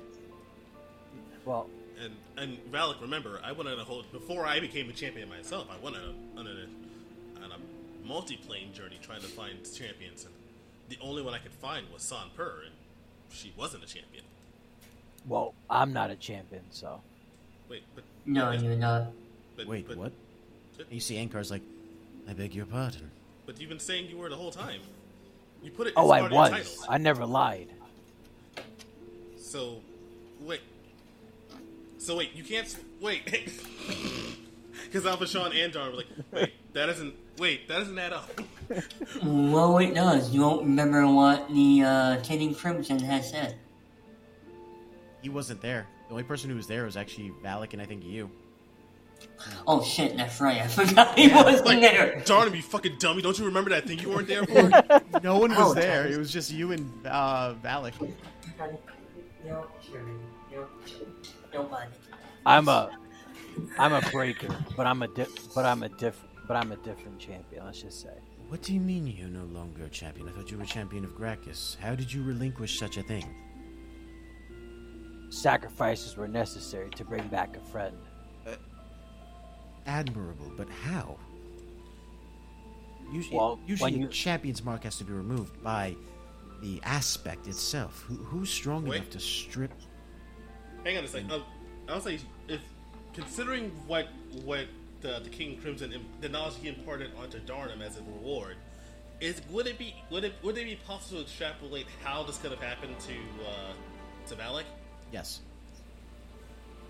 Well, And and Valik, remember, I went on a whole before I became a champion myself. I went on a on a, on a multi-plane journey trying to find champions, and the only one I could find was San Per, and she wasn't a champion. well, I'm not a champion, so Wait, but No, you're not. but, Wait, but, what? you see Ankar's like, I beg your pardon. But you've been saying you were the whole time. You put it. Oh, I part of your was. title. I never lied. So, wait. So wait, you can't wait. Because Alpha Sean and John were like, wait, that doesn't. Wait, that doesn't add up. Well, it does. You won't remember what the uh, King Crimson has said. He wasn't there. The only person who was there was actually Valik and I think you. Oh shit, that's right. I forgot he wasn't Like, there. darn it, you fucking dummy! Don't you remember that thing you weren't there for? No one was Oh, there. It was just you and uh, Valik. No, sure. No, don't. I'm a, I'm a breaker, but I'm a di- but I'm a diff, but I'm a different champion. Let's just say. What do you mean you're no longer a champion? I thought you were champion of Gracchus. How did you relinquish such a thing? Sacrifices were necessary to bring back a friend. Admirable, but how? Usually, Well, usually a you- champion's mark has to be removed by the aspect itself. Who, who's strong Wait. enough to strip? Hang on a second. Um, I'll say, if considering what what the, the King Crimson, im- the knowledge he imparted onto Darnum as a reward, is would it be would it would it be possible to extrapolate how this could have happened to uh, to Valik? Yes.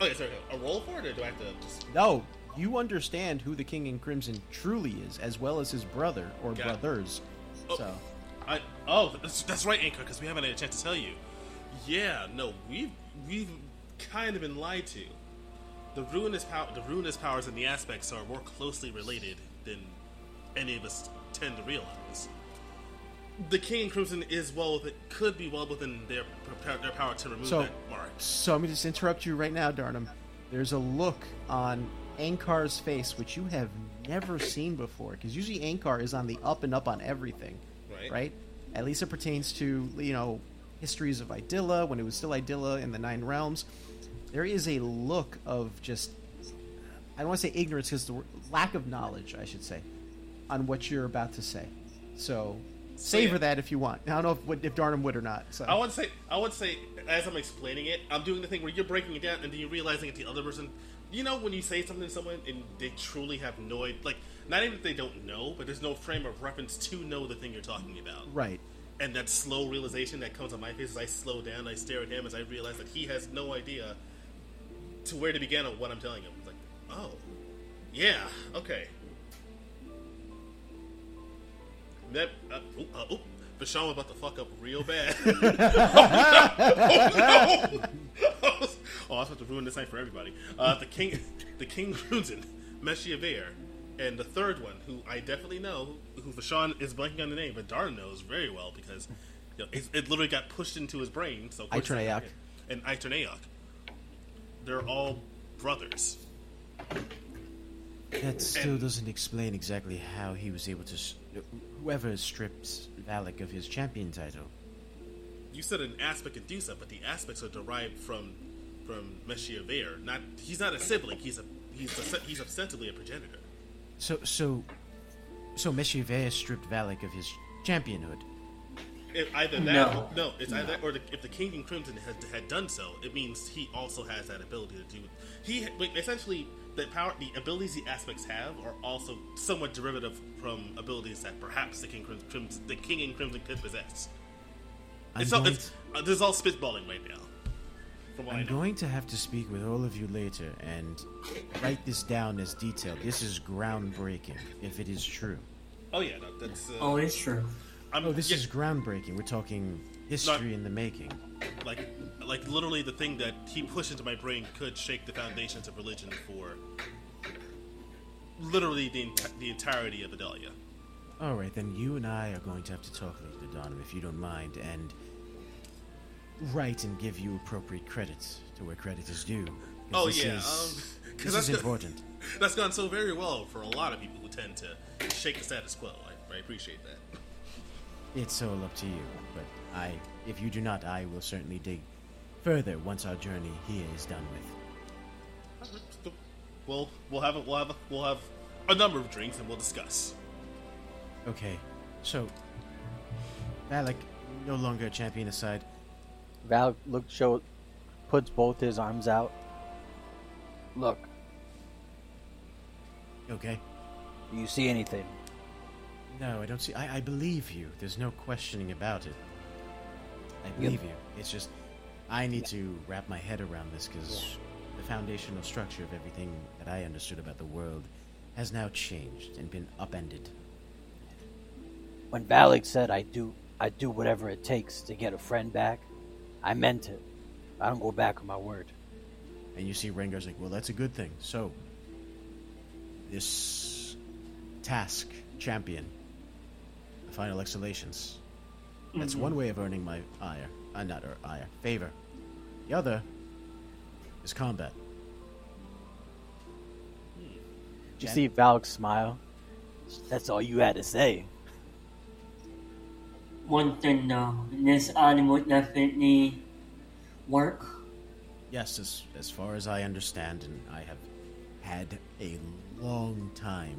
Okay, sorry, a roll for it, or do I have to just? No, you understand who the King in Crimson truly is, as well as his brother or Got brothers. Oh. So, I oh that's, that's right, Ankar, because we haven't had a chance to tell you. Yeah, no, we've we've kind of been lied to. The ruinous power, the ruinous powers and the aspects are more closely related than any of us tend to realize. The King in Crimson is well within, could be well within their their power to remove So- that mark. so let me just interrupt you right now, Darnum. There's a look on Ankar's face which you have never seen before, because usually Ankar is on the up and up on everything, Right. Right. At least it pertains to you know histories of Idylla when it was still Idylla in the Nine Realms. There is a look of just I don't want to say ignorance because the lack of knowledge, I should say, on what you're about to say. So savor yeah. that if you want. I don't know if, if Darnum would or not. So I would say, I would say, as I'm explaining it, I'm doing the thing where you're breaking it down and then you're realizing that the other person. You know, when you say something to someone and they truly have no, id- like, not even that they don't know, but there's no frame of reference to know the thing you're talking about. right. And that slow realization that comes on my face as I slow down, I stare at him as I realize that he has no idea to where to begin on what I'm telling him. It's like, oh, yeah, okay. That, uh, uh, Vashon was about to fuck up real bad. oh, no! oh, I was about to ruin this night for everybody. Uh, the king, the King Crimson, Meshiaver, and the third one, who I definitely know, who Vashon is blanking on the name, but Darn knows very well because you know, it, it literally got pushed into his brain. So of course it's Aiternaeok. and Aiternaeok. They're all brothers. That still And- doesn't explain exactly how he was able to. Whoever stripped Valik of his champion title. You said an aspect do so, but the aspects are derived from from Meshiaver. Not he's not a sibling. He's a he's a, he's ostensibly a progenitor. So, so, so Meshiver stripped Valik of his championhood. If either that, No. no, it's either or the, if the King in Crimson had, had done so, it means he also has that ability to do. He like, essentially the power, the abilities the aspects have are also somewhat derivative from abilities that perhaps the King Crim- Crimson, the King and Crimson could possess. I'm, It's all, it's, uh, this is all spitballing right now. From what I I'm know. going to have to speak with all of you later and write this down as detailed. This is groundbreaking, if it is true. Oh yeah, no, that's. Uh, Oh, it's true. I'm, Oh, this yeah, is groundbreaking. We're talking history in the making. like like literally the thing that he pushed into my brain could shake the foundations of religion for literally the enti- the entirety of Adalia. All right, then you and I are going to have to talk later, Darnum, if you don't mind, and write and give you appropriate credit to where credit is due. Oh yeah, is, um, this that's is important. That's gone so very well for a lot of people who tend to shake the status quo. I, I appreciate that. It's all up to you, but I, if you do not, I will certainly dig further once our journey here is done with. We'll we'll have a, we'll have a, we'll have a number of drinks and we'll discuss. Okay, so Valik, no longer a champion aside. Val look show puts both his arms out. Look, Okay, do you see anything? No, I don't see. I, I believe you. There's no questioning about it. I believe you. It's just I need to wrap my head around this because the foundational structure of everything that I understood about the world has now changed and been upended. When Valik said I do I do whatever it takes to get a friend back, I meant it. I don't go back on my word. And you see Rengar's like, well, that's a good thing. So, this task champion, the final exhalations, that's one way of earning my ire. Uh, not er, ire, favor. The other is combat. Did you Jen? see Valik smile? That's all you had to say. One thing though, this item would definitely work. Yes, as, as far as I understand, and I have had a long time,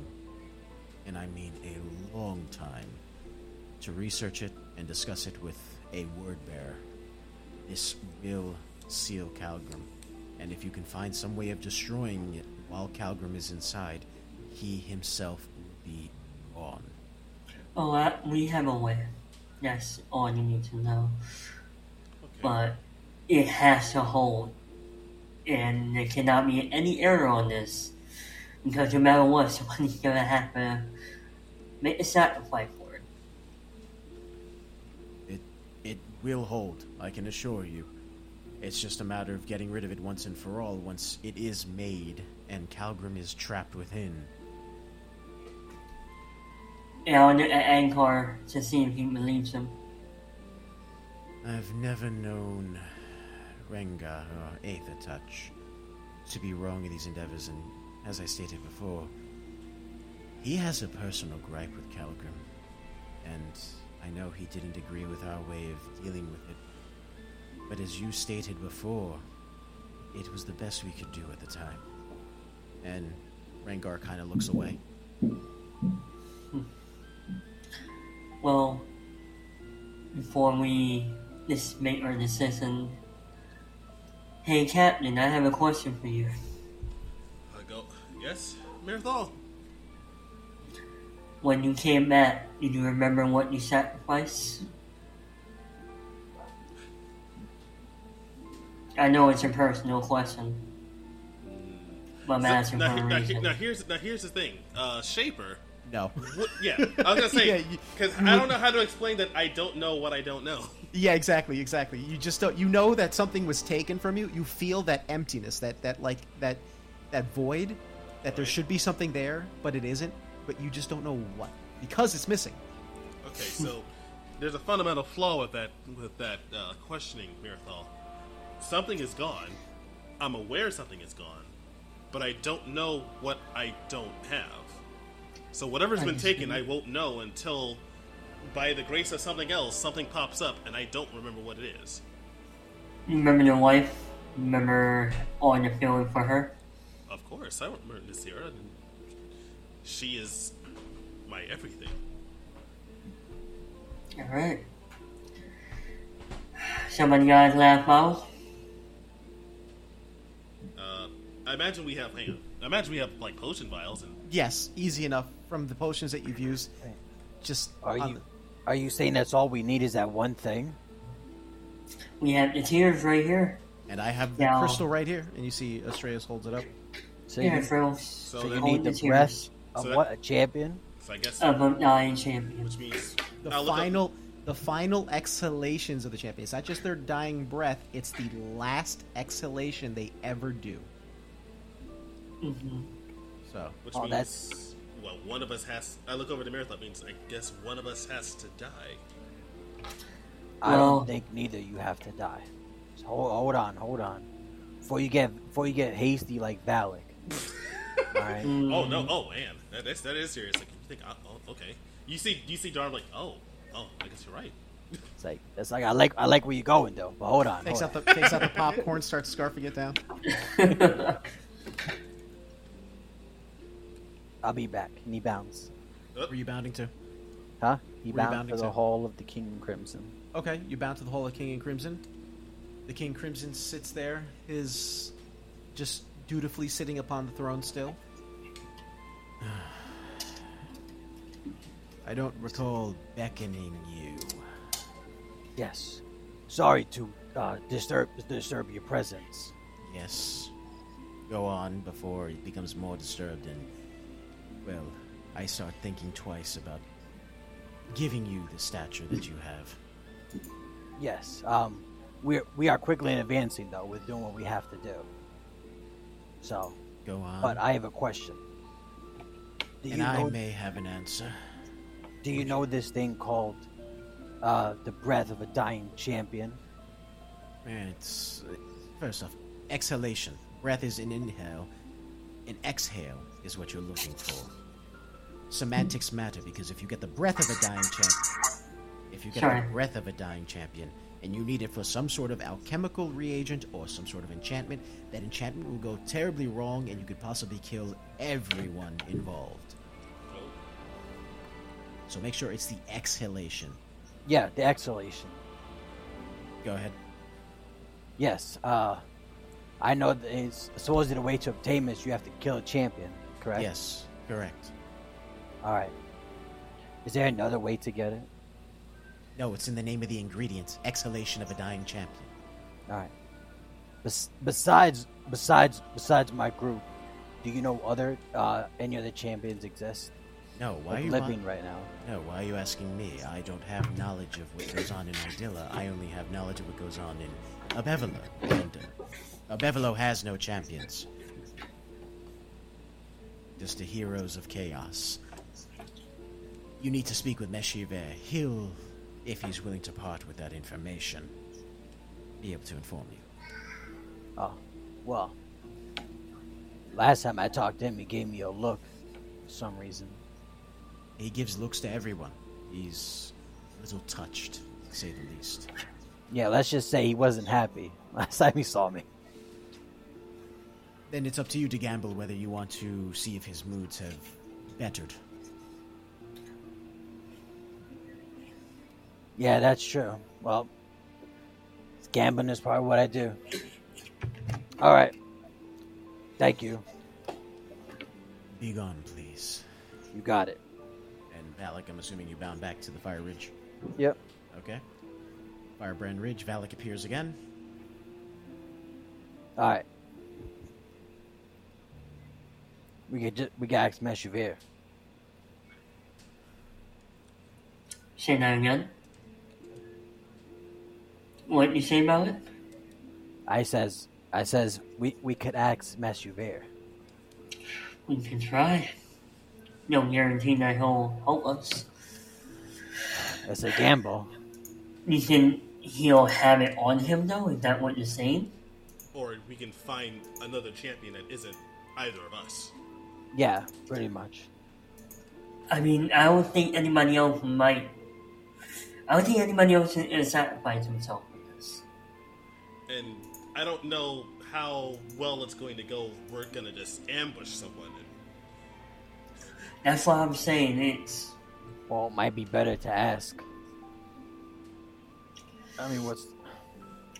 and I mean a long time, to research it and discuss it with a word bearer. This will seal Kalgrim, and if you can find some way of destroying it while Kalgrim is inside, he himself will be gone. Oh, uh, we have a way. That's all oh, you need to know. Okay. But it has to hold. And there cannot be any error on this. Because no matter what, somebody's gonna have to make a sacrifice for it. It it will hold, I can assure you. It's just a matter of getting rid of it once and for all once it is made and Kalgrim is trapped within. I'll look at Ankar to see if he believes him. I've never known Rengar or Aether Touch to be wrong in these endeavors, and as I stated before, he has a personal gripe with Kalgrim, and I know he didn't agree with our way of dealing with it. But as you stated before, it was the best we could do at the time. And Rengar kind of looks away. Well, before we just make our decision, hey Captain, I have a question for you. I go, yes, Mirthal. When you came back, did you remember what you sacrificed? I know it's a personal question, but I'm asking now, for a now, reason. now here's now here's the thing. Uh, Shaper. No. What, yeah, I was gonna say Yeah, because I don't know how to explain that I don't know what I don't know. Yeah, exactly, exactly. You just don't. You know that something was taken from you. You feel that emptiness, that that like that that void, that there should be something there, but it isn't. But you just don't know what because it's missing. Okay, so there's a fundamental flaw with that with that uh, questioning, Mirthal. Something is gone. I'm aware something is gone, but I don't know what I don't have. So whatever's been taken, I won't know until, by the grace of something else, something pops up and I don't remember what it is. You remember your wife? Remember all your feeling for her? Of course, I remember Nasira. She is my everything. Alright. Somebody guys laugh out? Uh, I imagine we have. Hang on. I imagine we have like potion vials and Yes, easy enough from the potions that you've used. Just Are on you the- are you saying that's all we need is that one thing? We have the tears right here. and I have the Yeah. crystal right here, and you see Astraeus holds it up. So Yeah, you, so, so you need the the breath of So that- what? A champion? so I guess Of a dying champion. which means The I'll up- final, the final exhalations of the champion. It's not just their dying breath; it's the last exhalation they ever do. hmm So Which Oh, means, that's- well, one of us has. I look over the mirror. That means I guess one of us has to die. I Well- don't think neither you have to die. So hold, hold on, hold on. Before you get before you get hasty like Valik. Alright. Oh no! Oh man, that is that is serious. Like you think? Oh, oh okay. You see, you see, Darn like, oh, oh, I guess you're right. It's like it's like I like I like where you're going though. But hold on. takes hold out on. the takes out the popcorn, starts scarfing it down. I'll be back. And he bounced. Where are you bounding to? Huh? He Where you bound bounding the to? Hall of the King Crimson. Okay, you bound to the Hall of King and Crimson. The King Crimson sits there, is just dutifully sitting upon the throne still. I I don't recall beckoning you. Yes. Sorry to uh, disturb disturb your presence. Yes. Go on before it becomes more disturbed and, well, I start thinking twice about giving you the stature that you have. Yes. Um, we're we are quickly advancing though. We're doing what we have to do. So, Go on. but I have a question. Do and I know, may have an answer. do you know this thing called uh, the breath of a dying champion? It's first off, exhalation. Breath is an inhale, an exhale is what you're looking for. Semantics matter because if you get the breath of a dying champion, if you get Sure. the breath of a dying champion, and you need it for some sort of alchemical reagent or some sort of enchantment, that enchantment will go terribly wrong, and you could possibly kill everyone involved. So make sure it's the exhalation. Yeah, the exhalation. Go ahead. Yes. Uh, I know that it's supposedly the way to obtain this. You have to kill a champion. Correct. Yes, correct. All right. Is there another way to get it? No, it's in the name of the ingredient. Exhalation of a dying champion. All right. Bes- besides, besides, besides my group, do you know other uh, any other champions exist? No, why like are you living right now? No, why are you asking me? I don't have knowledge of what goes on in Idylla. I only have knowledge of what goes on in Abevolo. And uh, Abevolo has no champions. Just the heroes of chaos. You need to speak with Meshiver. He'll, if he's willing to part with that information, be able to inform you. Oh, well. Last time I talked to him, he gave me a look for some reason. He gives looks to everyone. He's a little touched, to say the least. Yeah, let's just say he wasn't happy last time he saw me. Then it's up to you to gamble whether you want to see if his moods have bettered. Yeah, that's true. Well, gambling is probably what I do. All right. Thank you. Be gone, please. You got it. And Valik, I'm assuming you bound back to the Fire Ridge. Yep. Okay. Firebrand Ridge, Valik appears again. All right. We could just, we got ask Meshuvier. Say that again. What you say about it? I says I says we we could ask Meshuvier. We can try. No guarantee that he'll help us. That's a gamble. You think he'll have it on him though? Is that what you're saying? Or we can find another champion that isn't either of us. Yeah, pretty much. I mean, I don't think anybody else might. I don't think anybody else is sacrifice himself for this. And I don't know how well it's going to go. We're gonna just ambush someone. And That's what I'm saying it's. Well, it might be better to ask. I mean, what's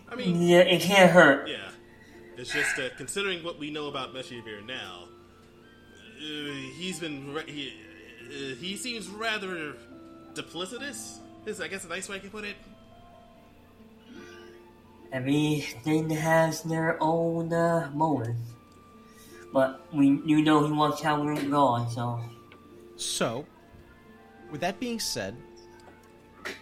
I mean, Yeah, it can't hurt. yeah. It's just that considering what we know about Meshivir now, he's been re- he, uh, he seems rather duplicitous. Is I guess a nice way I can put it. Everything has their own uh, moment. But we, you know, he wants Kalgrim gone, so So, with that being said,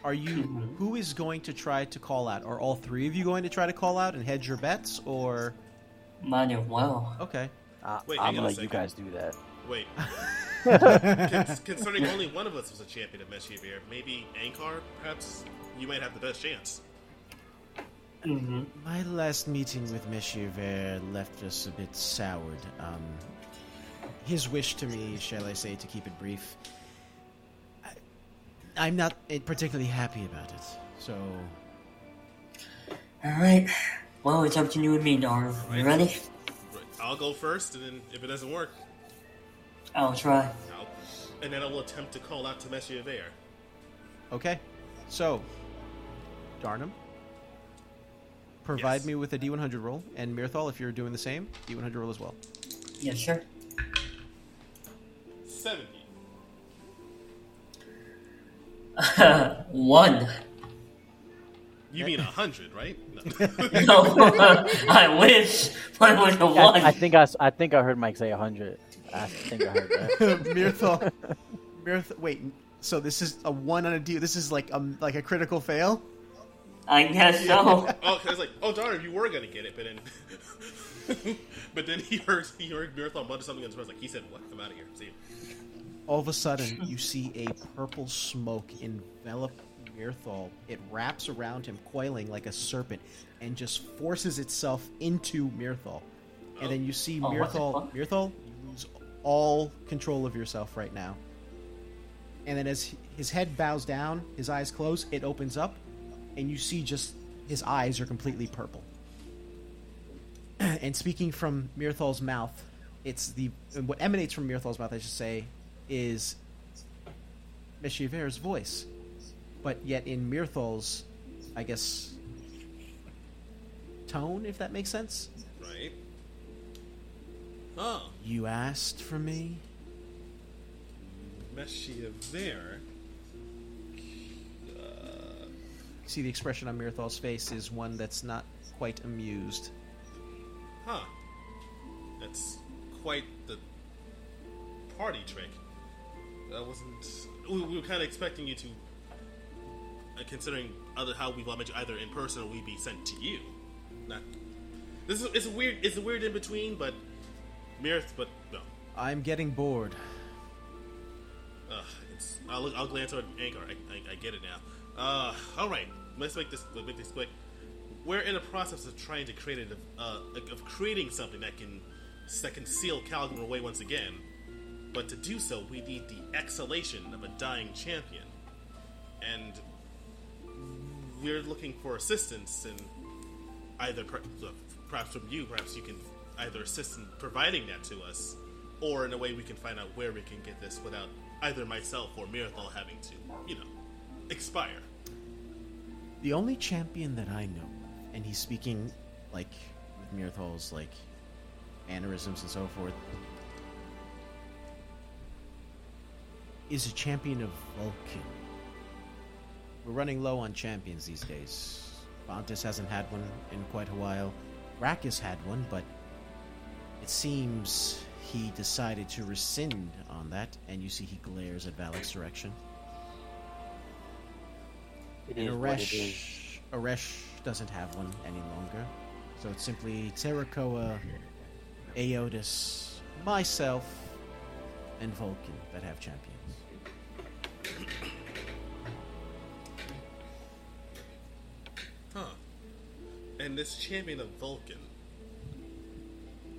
are you who is going to try to call out? Are all three of you going to try to call out and hedge your bets, or might as well. okay? Uh, Wait, I'm gonna let you guys do that. Wait. Con- concerning only one of us was a champion of Meshivir, maybe Ankar, perhaps you might have the best chance. hmm My last meeting with Meshiver left us a bit soured. Um, his wish to me, shall I say, to keep it brief, I, I'm not eh, particularly happy about it. So, Alright. Well, it's up to you and me, Darn. You ready? Right. I'll go first, and then if it doesn't work, I'll try. I'll, and then I will attempt to call out to Meshivir. okay. So, Darnum, provide Yes. me with a D100 roll, and Mirthal, if you're doing the same, D100 roll as well. Yes, sir. Seventy. One. You mean a hundred, right? No. No, I wish, but it was a one. I, I think I, s- I think I heard Mike say a hundred. I think I heard that. Mirthal. Mirth. Wait. So this is a one on a D. This is like um like a critical fail. I guess so. oh, 'cause like, oh darn, you were gonna get it, but then, but then he heard he heard Marathon mutter something on his like he said, "What? I'm out of here." See you. All of a sudden, you see a purple smoke envelop Mirthal. It wraps around him, coiling like a serpent, and just forces itself into Mirthal. And then you see Oh, Mirthal. Mirthal, you lose all control of yourself right now. And then as his head bows down, his eyes close, it opens up, and you see just his eyes are completely purple. and speaking from Mirthal's mouth, it's the what emanates from Mirthal's mouth, I should say, is Meshiver's voice, but yet in Mirthal's, I guess, tone, if that makes sense. Right. Oh, You asked for me. Meshia there. See the expression on Mirthal's face is one that's not quite amused. Huh. That's quite the party trick. That wasn't. We, we were kind of expecting you to, considering other how we've all met you either in person or we be sent to you. Not. This is it's a weird it's a weird in between, but Mirth, but no. I'm getting bored. Ugh, it's, I'll, I'll glance at Ankar. I, I, I get it now. Uh, all right. Let's make this let's make this quick. We're in the process of trying to create a, uh, of creating something that can that can seal Kalgrim away once again. But to do so, we need the exhalation of a dying champion, and we're looking for assistance and either per- perhaps from you, perhaps you can either assist in providing that to us, or in a way we can find out where we can get this without either myself or Mirthal having to, you know, expire. The only champion that I know, and he's speaking like with Mirthal's like mannerisms and so forth, is a champion of Vulcan. We're running low on champions these days. Fontis hasn't had one in quite a while. Brackus had one, but it seems he decided to rescind on that, and you see he glares at Valik's direction. It And is what it is. Aresh, Aresh doesn't have one any longer. So it's simply Terracoa, Aotis, myself, and Vulcan that have champions. And this champion of Vulcan.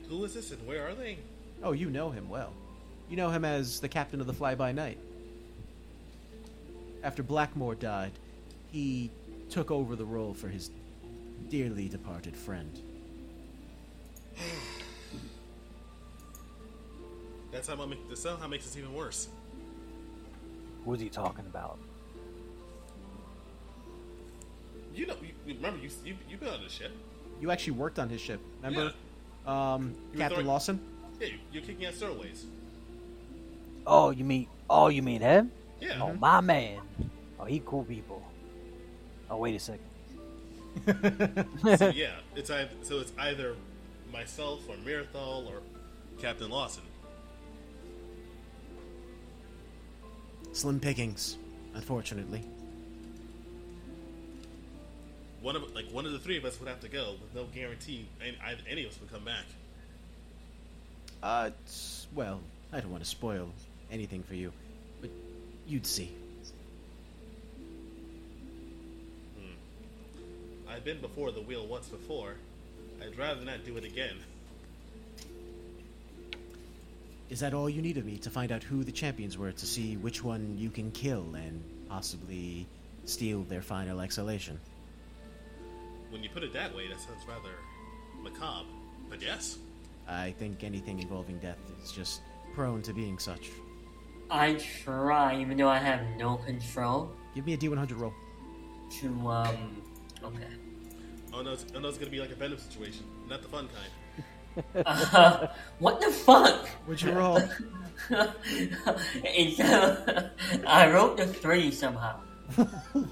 Who is this and where are they? Oh, you know him well. You know him as the captain of the Fly By Night. After Blackmore died, he took over the role for his dearly departed friend. That's how I make this somehow makes this even worse. Who's he talking about? You know, you, you remember you you you been on the ship. You actually worked on his ship, remember? Um, Captain throwing- Lawson? Yeah, you, you're kicking out stairways. Oh, you mean? Oh, you mean him? Yeah. Oh, my man. Oh, he cool people. Oh, wait a second. so yeah, it's either, so it's either myself or Mirthal or Captain Lawson. Slim pickings, unfortunately. One of like one of the three of us would have to go with no guarantee any, any of us would come back. Uh, well, I don't want to spoil anything for you, but you'd see. I've been before the wheel once before. I'd rather not do it again. Is that all you need of me to find out who the champions were to see which one you can kill and possibly steal their final exhalation? When you put it that way, that sounds rather macabre. But yes, I think anything involving death is just prone to being such. I try, even though I have no control, Give me a D100 roll. to, um, okay. oh no, it's, oh no, it's gonna be like a Venom situation, not the fun kind. Uh, what the fuck? What'd you roll? and so I wrote the three somehow.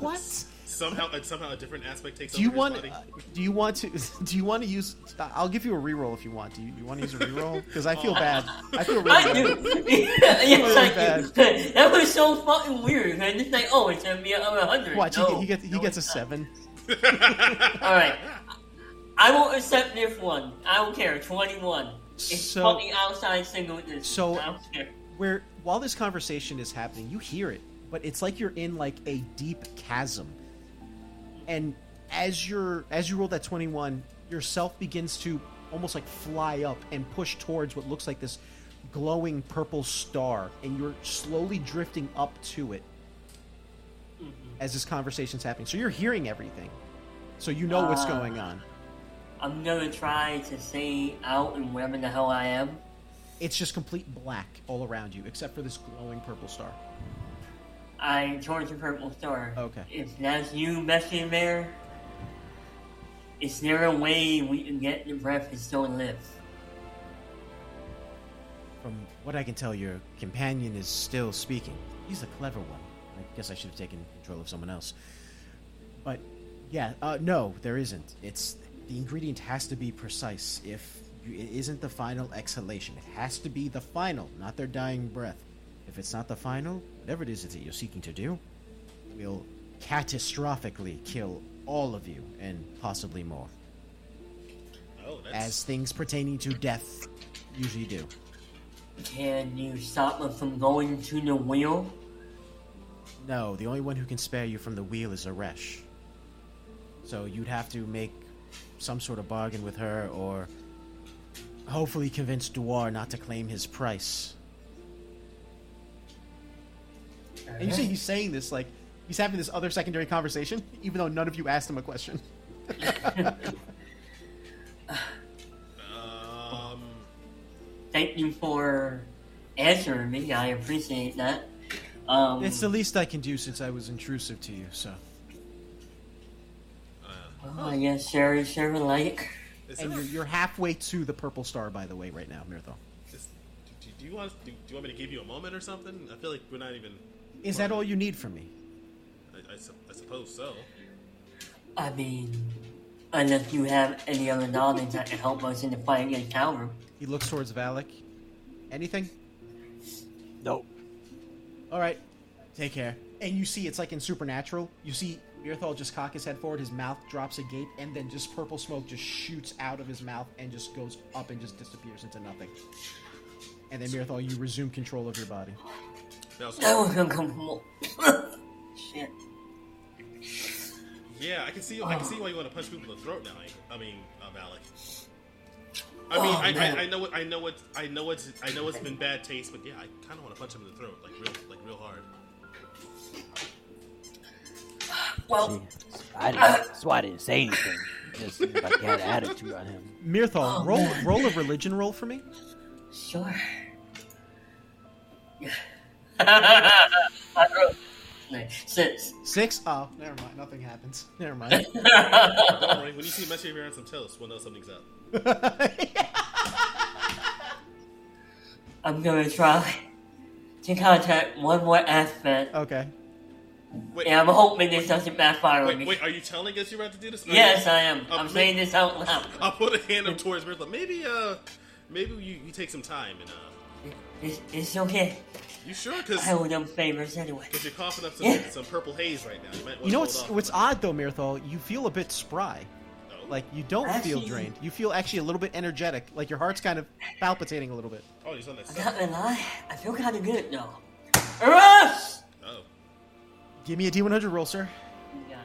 what? Somehow, uh, somehow, a different aspect takes Do you over want? his body. uh, do you want to? Do you want to use? I'll give you a reroll if you want. Do you, you want to use a reroll? Because I feel bad. I feel really I bad. do. yes, Really I do. That was so fucking weird. man. It's like, oh, it's gonna be a hundred. Watch, no, he, he, gets he no, gets a not. seven. All right. I won't accept this one. I don't care. Twenty-one. It's So- fucking outside single distance. so- I don't care. Where while this conversation is happening, you hear it, but it's like you're in like a deep chasm. And as you're as you roll that twenty one, yourself begins to almost like fly up and push towards what looks like this glowing purple star, and you're slowly drifting up to it as this conversation's happening. So you're hearing everything. So you know what's Ah. going on. I'm gonna try to stay out and wherever the hell I am. It's just complete black all around you, except for this glowing purple star. I towards the purple star. Okay. If that's you messing there, is there a way we can get the breath and still live? From what I can tell, your companion is still speaking. He's a clever one. I guess I should have taken control of someone else. But yeah, uh, no, there isn't. It's the ingredient has to be precise. If you, it isn't the final exhalation, it has to be the final, not their dying breath. If it's not the final, whatever it is that you're seeking to do, will catastrophically kill all of you and possibly more, Oh, that's as things pertaining to death usually do. Can you stop us from going to the wheel? No, the only one who can spare you from the wheel is Aresh. So you'd have to make some sort of bargain with her, or hopefully convince Duar not to claim his price. And you see, he's saying this like he's having this other secondary conversation, even though none of you asked him a question. um. Thank you for answering me. I appreciate that. Um, It's the least I can do since I was intrusive to you. So, well, I guess Sherry Sherry like. Is and you're, you're halfway to the purple star, by the way, right now, Mirthal. is- do, do you want do, do you want me to give you a moment or something? I feel like we're not even. Is that all you need from me? I, I, sup- I suppose so. I mean, unless you have any other knowledge that can help us in the fight against Kalgrim. He looks towards Valik. Anything? Nope. All right, take care. And you see, it's like in Supernatural. You see Mirthal just cock his head forward, his mouth drops a agape, and then just purple smoke just shoots out of his mouth and just goes up and just disappears into nothing. And then Mirthal, you resume control of your body. Now, so- That was uncomfortable. Shit. yeah, I can see. I can see why you want to punch people in the throat now. I, I mean, uh, Valik. I mean, Oh, I. I, I know it. I know it. I know it's. I know it's been bad taste, but yeah, I kind of want to punch him in the throat, like real, like real hard. Well, See, I didn't, that's why I didn't say anything. It just like you had an attitude on him. Mirthal, Oh, roll man. roll a religion roll for me. sure. I wrote six. Six. Oh, never mind. Nothing happens. Never mind. Don't worry. When you see Messi here on some toast, we'll know something's up. I'm gonna try to contact one more aspect, okay. Wait, and I'm hoping this doesn't backfire on wait, me. wait. Are you telling us you're about to do this? Yes, I am. Uh, I'm ma- saying this out loud. I'll put a hand up towards Mirtha. Maybe, uh, maybe you, you take some time and uh, It's, it's okay. You sure? Because I owe them favors anyway. Because you're coughing up some, Yeah. some purple haze right now. You might want You know to what's off what's odd though, Mirthal? You feel a bit spry. No? Like you don't feel drained. You feel actually a little bit energetic. Like your heart's kind of palpitating a little bit. oh, he's on that I'm stuff. not gonna lie, I feel kind of good though. Rush! Oh, Give me a D100 roll, sir. You got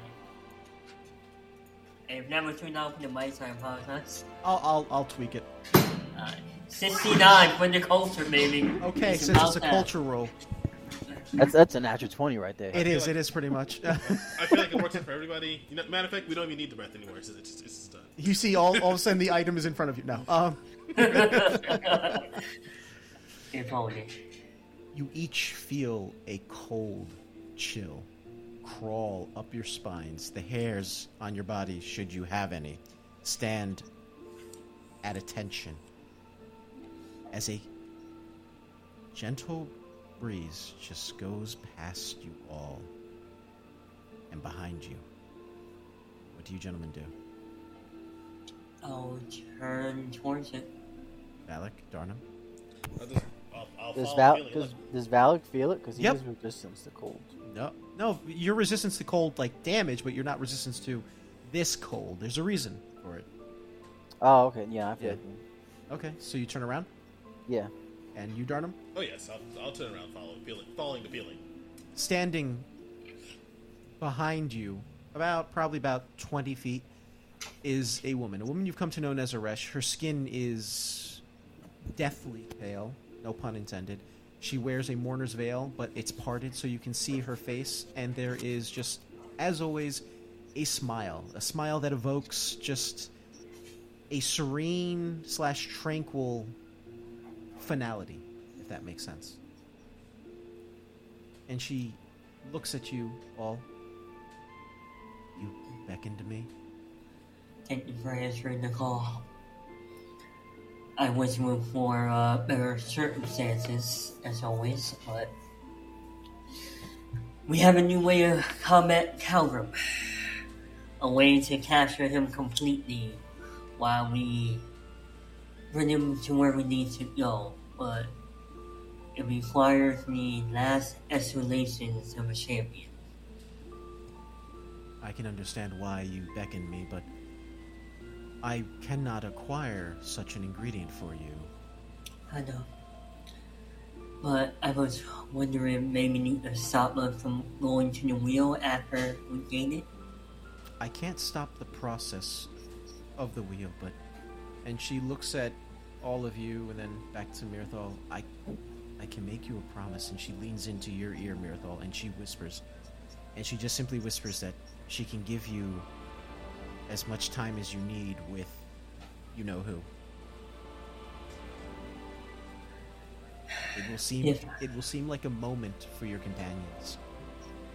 it. I've never tuned off the mic, so I apologize. I'll I'll, I'll tweak it. Uh, 69 for the culture, baby. Okay, It's since it's a that. culture roll, That's that's a natural twenty right there. it is. like- It is pretty much. I feel like it works out for everybody. You know, matter of fact, we don't even need the breath anymore. It's, it's, it's, it's done. you see, all all of a sudden the item is in front of you. No. Um, you each feel a cold chill crawl up your spines. The hairs on your body, should you have any, stand at attention as a gentle breeze just goes past you all and behind you. What do you gentlemen do? I'll turn towards it. Valik, Darnum? Uh, I'll I'll, I'll Does follow Val does, Look, does Valik feel it? Because he Yep. has resistance to cold. No, no. Your resistance to cold like damage, but you're not resistance to this cold. There's a reason for it. Oh, okay. Yeah, I feel Yeah. it. Okay, so you turn around, Yeah. and you Darnum, Oh yes, I'll, I'll turn around, following feeling, following the feeling. standing behind you, about probably about twenty feet, is a woman. A woman you've come to know as Aresh. Her skin is deathly pale, no pun intended. She wears a mourner's veil, but it's parted so you can see her face, and there is just, as always, a smile. A smile that evokes just a serene slash tranquil finality, if that makes sense. And she looks at you all. You beckon to me. Thank you for answering the call. I wish we for uh, better circumstances, as always, but we have a new way to combat Kalgrim. A way to capture him completely while we bring him to where we need to go, but it requires the last exhalations of a champion. I can understand why you beckon me, but I cannot acquire such an ingredient for you. I know. But I was wondering maybe you could stop us from going to the wheel after we gain it. I can't stop the process of the wheel, but. And she looks at all of you and then back to Mirthal. I, I can make you a promise. And she leans into your ear, Mirthal, and she whispers. And she just simply whispers that she can give you as much time as you need with you know who. It will seem If- it will seem like a moment for your companions,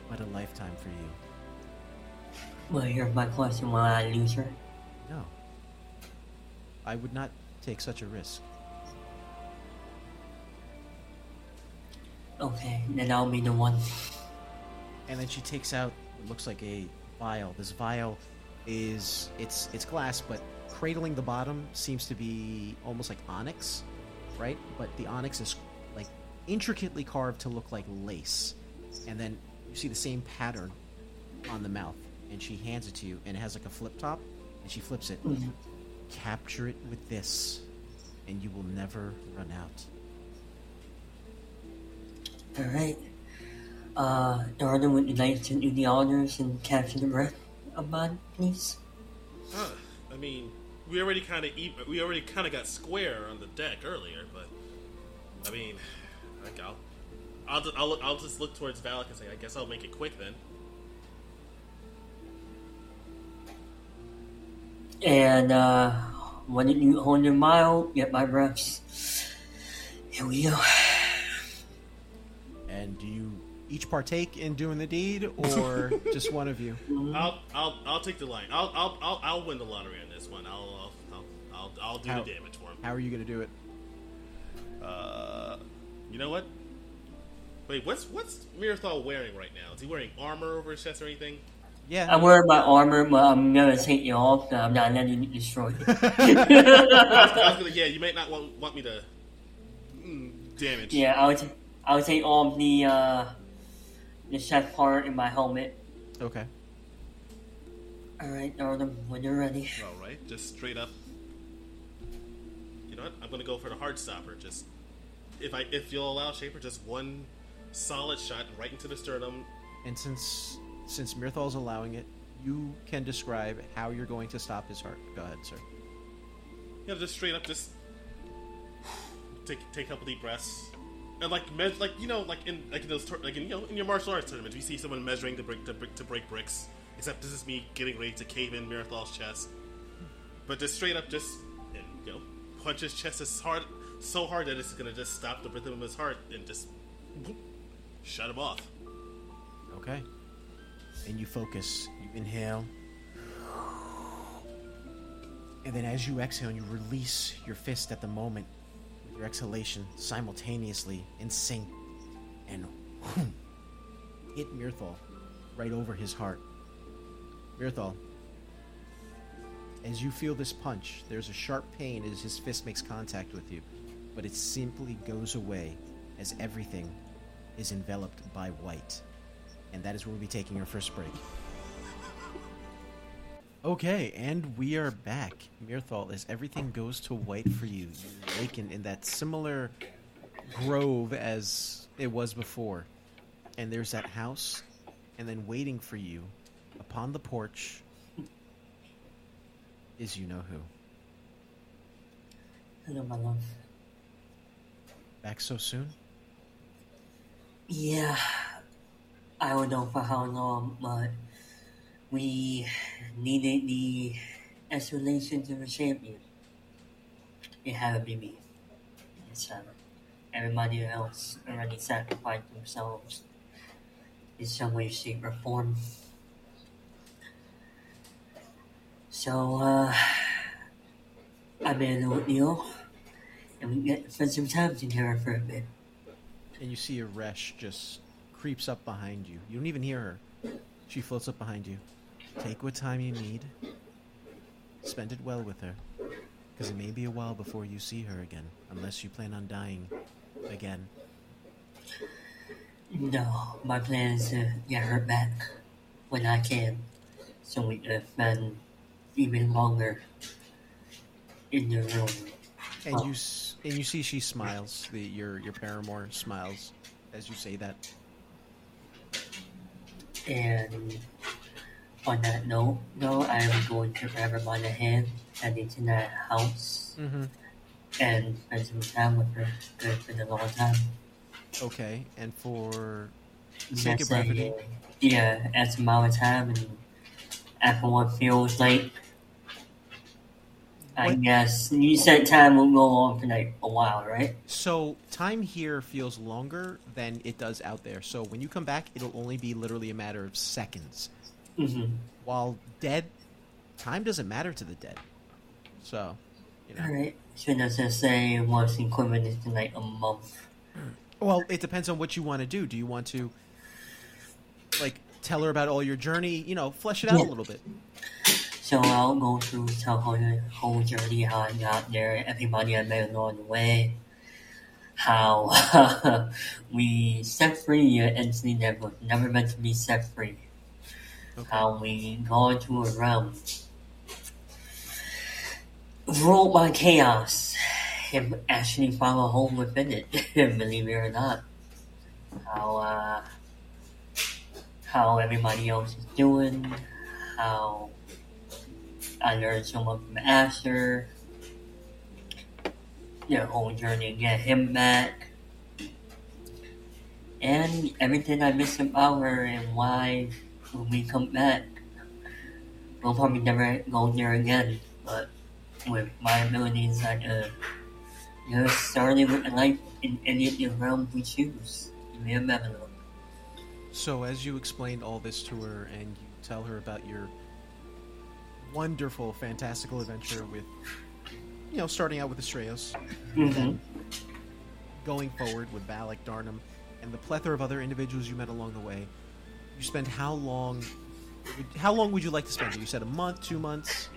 but a lifetime for you. Well, here's my question: Will I lose her? No. I would not take such a risk. Okay, then I'll be the one. And then she takes out what looks like a vial. This vial is it's it's glass, but cradling the bottom seems to be almost like onyx, right? But the onyx is like intricately carved to look like lace. And then you see the same pattern on the mouth. And she hands it to you, and it has like a flip top, and she flips it. Mm-hmm. Capture it with this, and you will never run out. All right. Uh, Darden, would you like to do the honors and capture the breath of mine, please? Huh. I mean, we already kind of we already kind of got square on the deck earlier, but I mean, like I'll I'll just, I'll, I'll just look towards Valik and say, I guess I'll make it quick then. And uh, when you hold your mile, get my breaths. Here we go. And do you each partake in doing the deed, or just one of you? I'll I'll I'll take the line. I'll I'll I'll, I'll win the lottery on this one. I'll I'll I'll, I'll, I'll do How- the damage for him. How are you going to do it? Uh, you know what? Wait, what's what's Mirthal wearing right now? Is he wearing armor over his chest or anything? Yeah. I'm wearing my armor, but I'm gonna take it off. So I'm not letting you destroy it. I was, gonna, yeah, you might not want, want me to mm, damage. yeah, I'll t- I'll take off the uh, the chest part in my helmet. Okay. All right, Darden, when you're ready. All right, just straight up. You know what? I'm gonna go for the hard stopper. Just if I if you'll allow Shaper, just one solid shot right into the sternum. And since since Mirthal's allowing it, you can describe how you're going to stop his heart. Go ahead, sir. Know, just straight up, just take take a couple deep breaths. And like, me- like you know, like in like in those like in you know in your martial arts tournaments, you see someone measuring to break to break to break bricks. Except this is me getting ready to cave in Mirthal's chest. But just straight up, just and, you know, punch his chest as hard, so hard that it's gonna just stop the rhythm of his heart and just boop, shut him off. Okay. And you focus. You inhale. And then as you exhale you release your fist at the moment with your exhalation simultaneously in sync and whoom, hit Mirthal right over his heart. Mirthal, as you feel this punch, there's a sharp pain as his fist makes contact with you, but it simply goes away as everything is enveloped by white. And that is where we'll be taking our first break. Okay, and we are back. Mirthal, as everything goes to white for you, you're awakened in that similar grove as it was before. And there's that house, and then waiting for you upon the porch is you know who. Hello, my love. Back so soon? Yeah, I don't know for how long, but we needed the isolation to the champion. It had to be me. So everybody else already sacrificed themselves in some way, shape, or form. So, uh, I made a little deal, and we get spend some time together for a bit. And you see Aresh just creeps up behind you. You don't even hear her. She floats up behind you. Take what time you need. Spend it well with her. Because it may be a while before you see her again, unless you plan on dying again. No, my plan is to get her back when I can, so we can spend even longer in the room. And Oh. you and you see she smiles. The your your paramour smiles as you say that. And on that note, no, I am going to grab her by the hand, heading to that house, Mm-hmm. and spend some time with her. Good for the long time. Okay, and for sake of That's brevity, yeah, at some amount of time, and after what feels like, I guess you said time will go on for like a while, right? So time here feels longer than it does out there. So when you come back, it'll only be literally a matter of seconds. Mm-hmm. While dead, time doesn't matter to the dead. So, you know. Alright. So does it say what's equivalent to like a month? Well, it depends on what you want to do. Do you want to, like, tell her about all your journey? You know, flesh it out Yeah. a little bit. So I'll go through the whole journey, how I got there, everybody I met along the way, how we set free an entity that was never meant to be set free, Okay. how we go into a realm ruled by chaos and actually found a home within it, believe it or not. How uh, how everybody else is doing, how I learned so much from Asher. Their whole journey to get him back. And everything I missed about her and why when we come back, we'll probably never go there again. But with my abilities, I uh, you know, starting with a life in any of the realms we choose. May remember. So as you explain all this to her and you tell her about your wonderful, fantastical adventure with, you know, starting out with Estrellas, Mm-hmm. going forward with Valik Darnum, and the plethora of other individuals you met along the way, you spend how long? How long would you like to spend? You said a month, two months.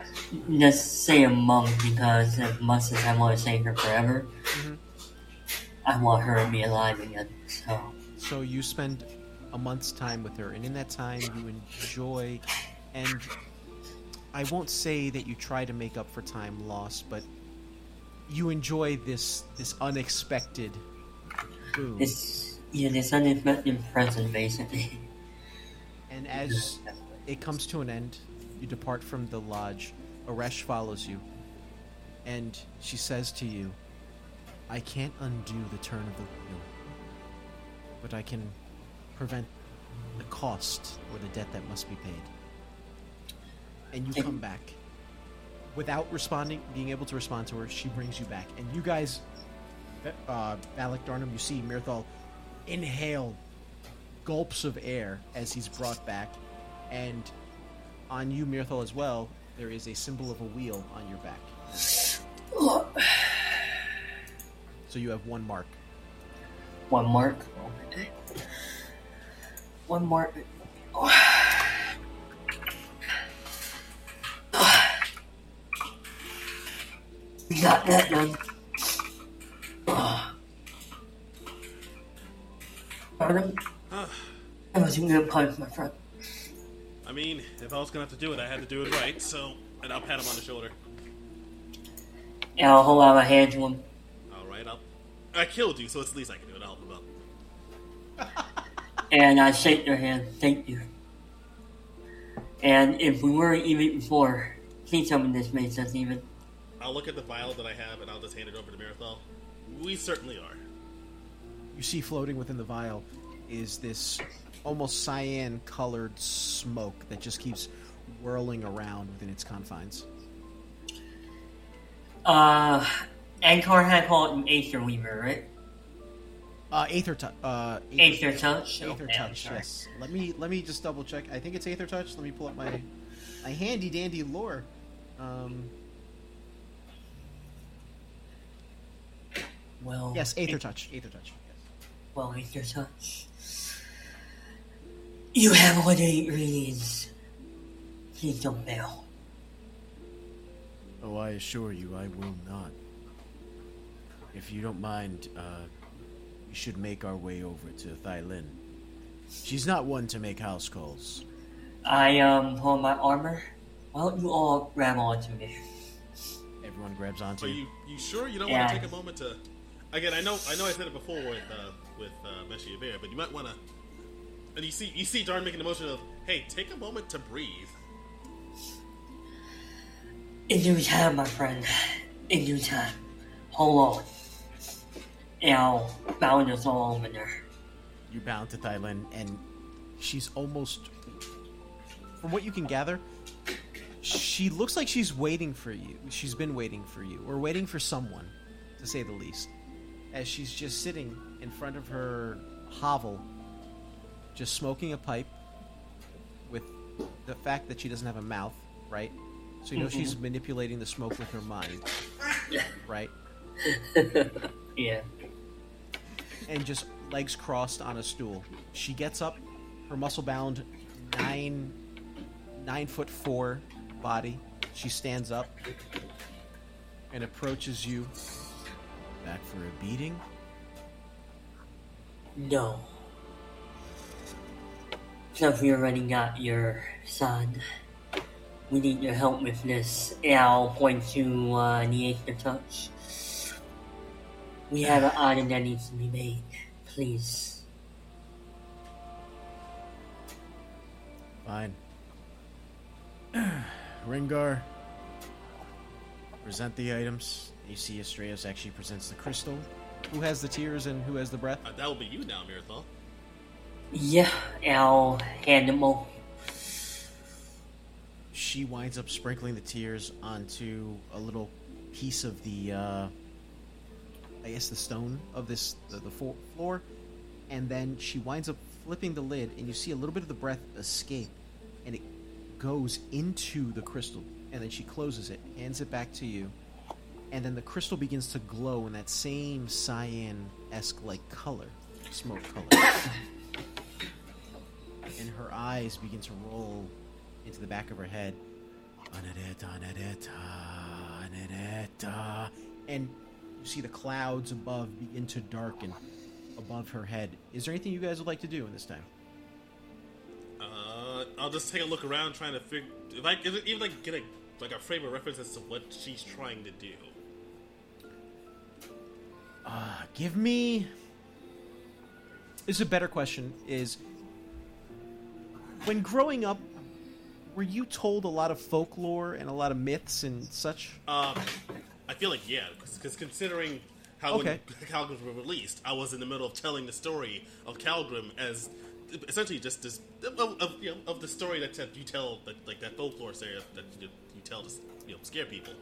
Let's say a month because as much as I want to save her forever, Mhm. I want her to be alive again. So So you spend a month's time with her, and in that time you enjoy, and I won't say that you try to make up for time lost, but you enjoy this this unexpected boom. it's yeah, this unexpected present basically. And as it comes to an end, you depart from the lodge. Aresh follows you, and she says to you, "I can't undo the turn of the wheel, but I can prevent the cost or the debt that must be paid." And you come back without responding, being able to respond to her. She brings you back, and you guys, uh, Alec Darnum, you see Mirthal inhale gulps of air as he's brought back, and on you, Mirthal, as well, there is a symbol of a wheel on your back. So you have one mark. One mark. One mark. We got that done. Pardon? That was a good punch, my friend. I mean, if I was gonna have to do it, I had to do it right. So, and I'll pat him on the shoulder. Yeah, I'll hold out my hand to him. All right, I'll. I killed you, so it's the least I can do. And I'll help him out. And I shake their hand. Thank you. And if we weren't even before, please tell me this makes us even. I'll look at the vial that I have, and I'll just hand it over to Mirthal. We certainly are. You see floating within the vial is this almost cyan colored smoke that just keeps whirling around within its confines. Uh, Ankar had called an Aether Weaver, right? Uh, Aether touch. Uh, Aether Touch? Aether Okay, I'm touch. sorry. Yes. Let me let me just double check. I think it's Aether touch. Let me pull up my my handy dandy lore. Um, Well, yes, Aether touch. Aether touch. Yes. Well, Aether Touch. You have what it needs. Please don't fail. Oh, I assure you, I will not. If you don't mind, uh, we should make our way over to Thylin. She's not one to make house calls. I, um, hold my armor. Why don't you all grab onto me? Everyone grabs onto But you. you, you sure you don't Yeah. want to take a moment to? Again, I know, I know, I said it before with uh, with uh, Meshi Bear, but you might want to. And you see, you see, Darn making the motion of, "Hey, take a moment to breathe." In due time, my friend. In due time. Hold on. And I'll bound us all over there. You bound to Thylin, and she's almost. From what you can gather, she looks like she's waiting for you. She's been waiting for you, or waiting for someone, to say the least. As she's just sitting in front of her hovel, just smoking a pipe, with the fact that she doesn't have a mouth, right? So you know mm-hmm. she's manipulating the smoke with her mind, right? Yeah. and just legs crossed on a stool. She gets up, her muscle bound nine nine foot four body. She stands up and approaches you. Back for a beating? No. Since we already got your son, we need your help with this. And I'll point to uh, the Aether Touch. We have an item that needs to be made. Please. Fine. Rengar, present the items. You see Astraeus actually presents the crystal. Who has the tears and who has the breath? Uh, that will be you now, Mirthal. Yeah, I'll hand them over. she winds up sprinkling the tears onto a little piece of the uh i guess the stone of this the, the floor and then she winds up flipping the lid and you see a little bit of the breath escape and it goes into the crystal and then she closes it hands it back to you and then the crystal begins to glow in that same cyan-esque like color smoke color and her eyes begin to roll into the back of her head. And you see the clouds above begin to darken above her head. Is there anything you guys would like to do in this time? Uh, I'll just take a look around, trying to figure if I even like get a like a frame of reference as to what she's trying to do. Uh, give me. This is a better question. Is when growing up, were you told a lot of folklore and a lot of myths and such? Um, I feel like yeah, because considering how Okay. when Kalgrim was released, I was in the middle of telling the story of Kalgrim as essentially just this of, of, you know, of the story that, you tell that, like that folklore story that you, you tell to you know scare people.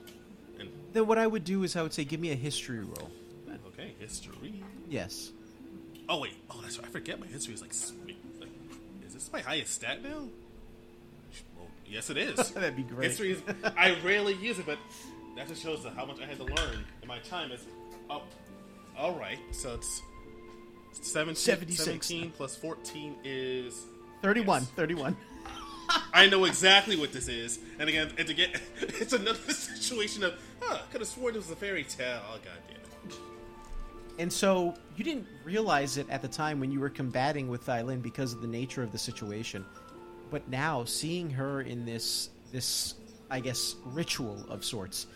And Then what I would do is I would say, give me a history roll. History. Yes. Oh wait, oh that's right. I forget my history is like, like is this my highest stat now? Well, yes, it is. That'd be great. History is. I rarely use it, but that just shows how much I had to learn in my time is up, All right, so it's 17, 76. 17 plus 14 is 31, Yes. 31. I know exactly what this is, and again, and to get, it's another situation of, huh, could have sworn it was a fairy tale. Oh god damn it! And so you didn't realize it at the time when you were combating with Thylin because of the nature of the situation. But now seeing her in this this I guess ritual of sorts,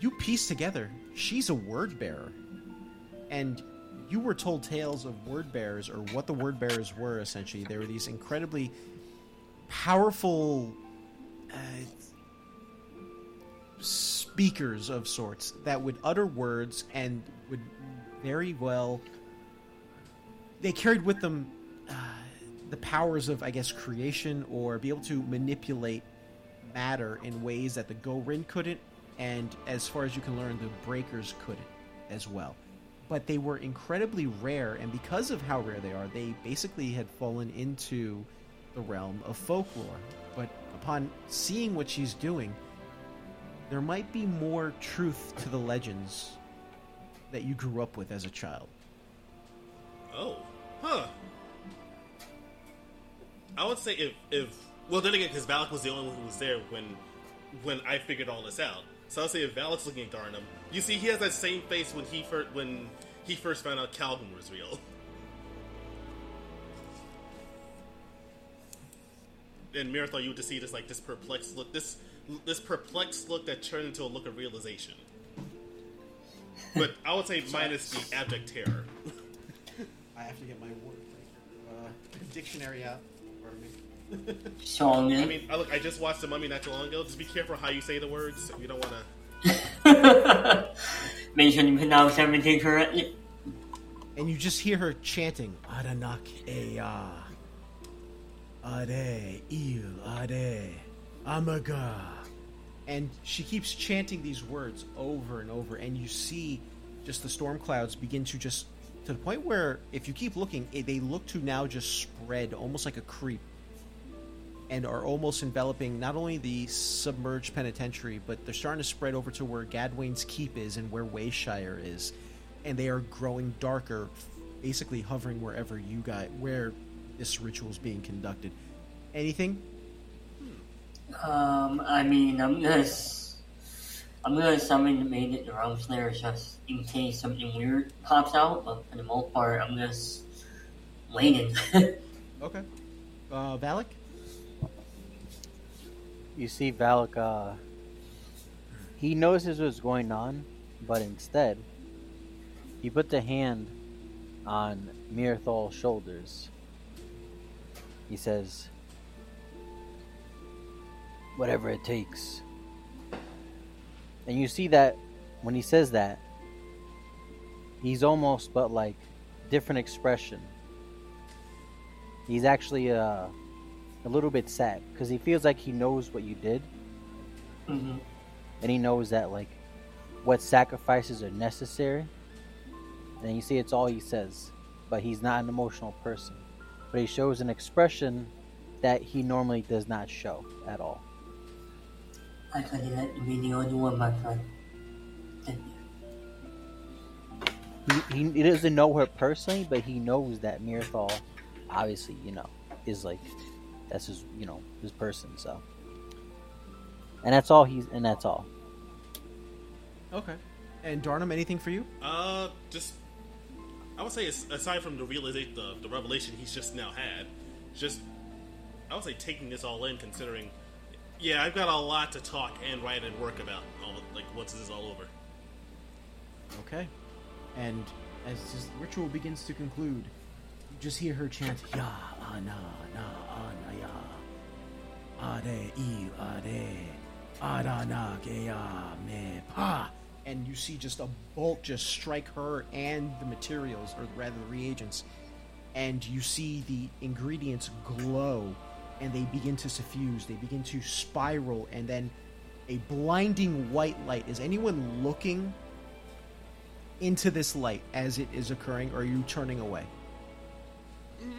you piece together she's a word bearer. And you were told tales of word bearers or what the word bearers were essentially. They were these incredibly powerful uh, speakers of sorts that would utter words and very well. They carried with them uh, the powers of i guess creation or be able to manipulate matter in ways that the gorin couldn't and as far as you can learn the breakers couldn't as well. But they were incredibly rare and because of how rare they are they basically had fallen into the realm of folklore. But upon seeing what she's doing there might be more truth to the legends that you grew up with as a child. Oh, huh. I would say if if well then again because Valik was the only one who was there when when I figured all this out. So I'll say if Valik's looking at Darnum, you see he has that same face when he first when he first found out Calvin was real. And Mirathor, you would just see this like this perplexed look, this this perplexed look that turned into a look of realization. But I would say minus the abject terror. I have to get my word uh, dictionary out. So I mean, I, look, I just watched The Mummy not too long ago. Just be careful how you say the words. You don't want to. make sure you pronounce everything correctly. And you just hear her chanting, Adanak Eya. Ade, Il, Ade, Amaga. And she keeps chanting these words over and over, and you see just the storm clouds begin to just, to the point where, if you keep looking, they look to now just spread almost like a creep, and are almost enveloping not only the submerged penitentiary, but they're starting to spread over to where Gadwain's Keep is and where Wayshire is and they are growing darker, basically hovering wherever you got where this ritual is being conducted. Anything? Um, I mean, I'm gonna, s- I'm gonna summon the maiden realm slayer just in case something weird pops out. But for the most part, I'm just waiting. Okay. Uh, Valik? You see Valik, uh, he notices what's going on, but instead, he puts a hand on Mirthal's shoulders. He says, Whatever it takes. And you see that when he says that, he's almost but like different expression. He's actually uh, a little bit sad because he feels like he knows what you did. Hmm and he knows that like what sacrifices are necessary. And you see it's all he says but he's not an emotional person. But he shows an expression that he normally does not show at all I thought that you be the only one, my friend. Thank you. he, he, he doesn't know her personally but he knows that Mirthal obviously you know is like that's his you know his person so and that's all he's and that's all Okay. And Darnum, anything for you? Uh, just I would say aside from the realization, the, the revelation he's just now had, just I would say taking this all in, considering, yeah, I've got a lot to talk and write and work about. All like once this is all over. Okay. And as this ritual begins to conclude, you just hear her chant, Ya, Ana, Na, Ana, Ya. Ade, Il, Ade. Adana, Geya, Me, Pa. And you see just a bolt just strike her and the materials, or rather the reagents. And you see the ingredients glow and they begin to suffuse, they begin to spiral, and then a blinding white light. Is anyone looking into this light as it is occurring, or are you turning away?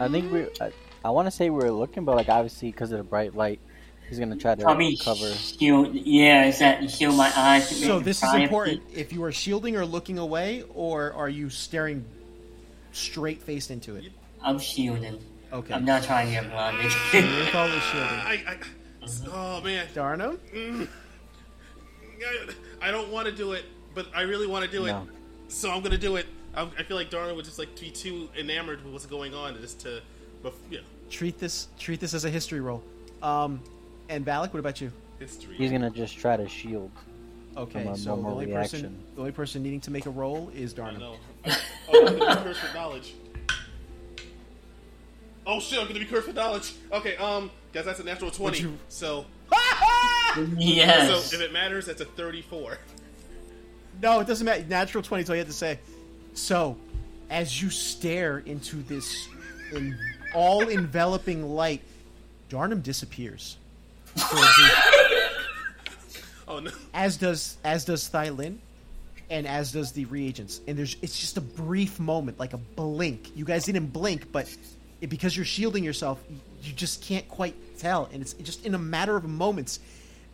I think we. I, I want to say we were looking, but like obviously because of the bright light, He's gonna try to Probably cover. shield. Yeah, is that shield my eyes? So this is privacy? important. If you are shielding or looking away, or are you staring straight faced into it? I'm shielding. Okay. I'm not trying to get blinded. Info is shielding. I, I, oh man, Darnum? I, I don't want to do it, but I really want to do it, No. so I'm gonna do it. I'm, I feel like Darna would just like be too enamored with what's going on, just to, bef- yeah, Treat this treat this as a history roll. Um, and Valik, what about you? history. He's gonna just try to shield. Okay, From a so the normal only person reaction. the only person needing to make a roll is I Darnum. know. oh, I'm gonna be cursed with knowledge. Oh shit! I'm gonna be cursed with knowledge. Okay, um, guys, that's a natural twenty. you- So, yes. so if it matters, that's a thirty-four. No, it doesn't matter. Natural twenty is all you have to say. So, as you stare into this in, all enveloping light, Darnum disappears. For a brief- Oh no! as does as does Thylin, and as does the reagents. And there's it's just a brief moment, like a blink. You guys didn't blink, but it, because you're shielding yourself, you just can't quite tell. And it's just in a matter of moments.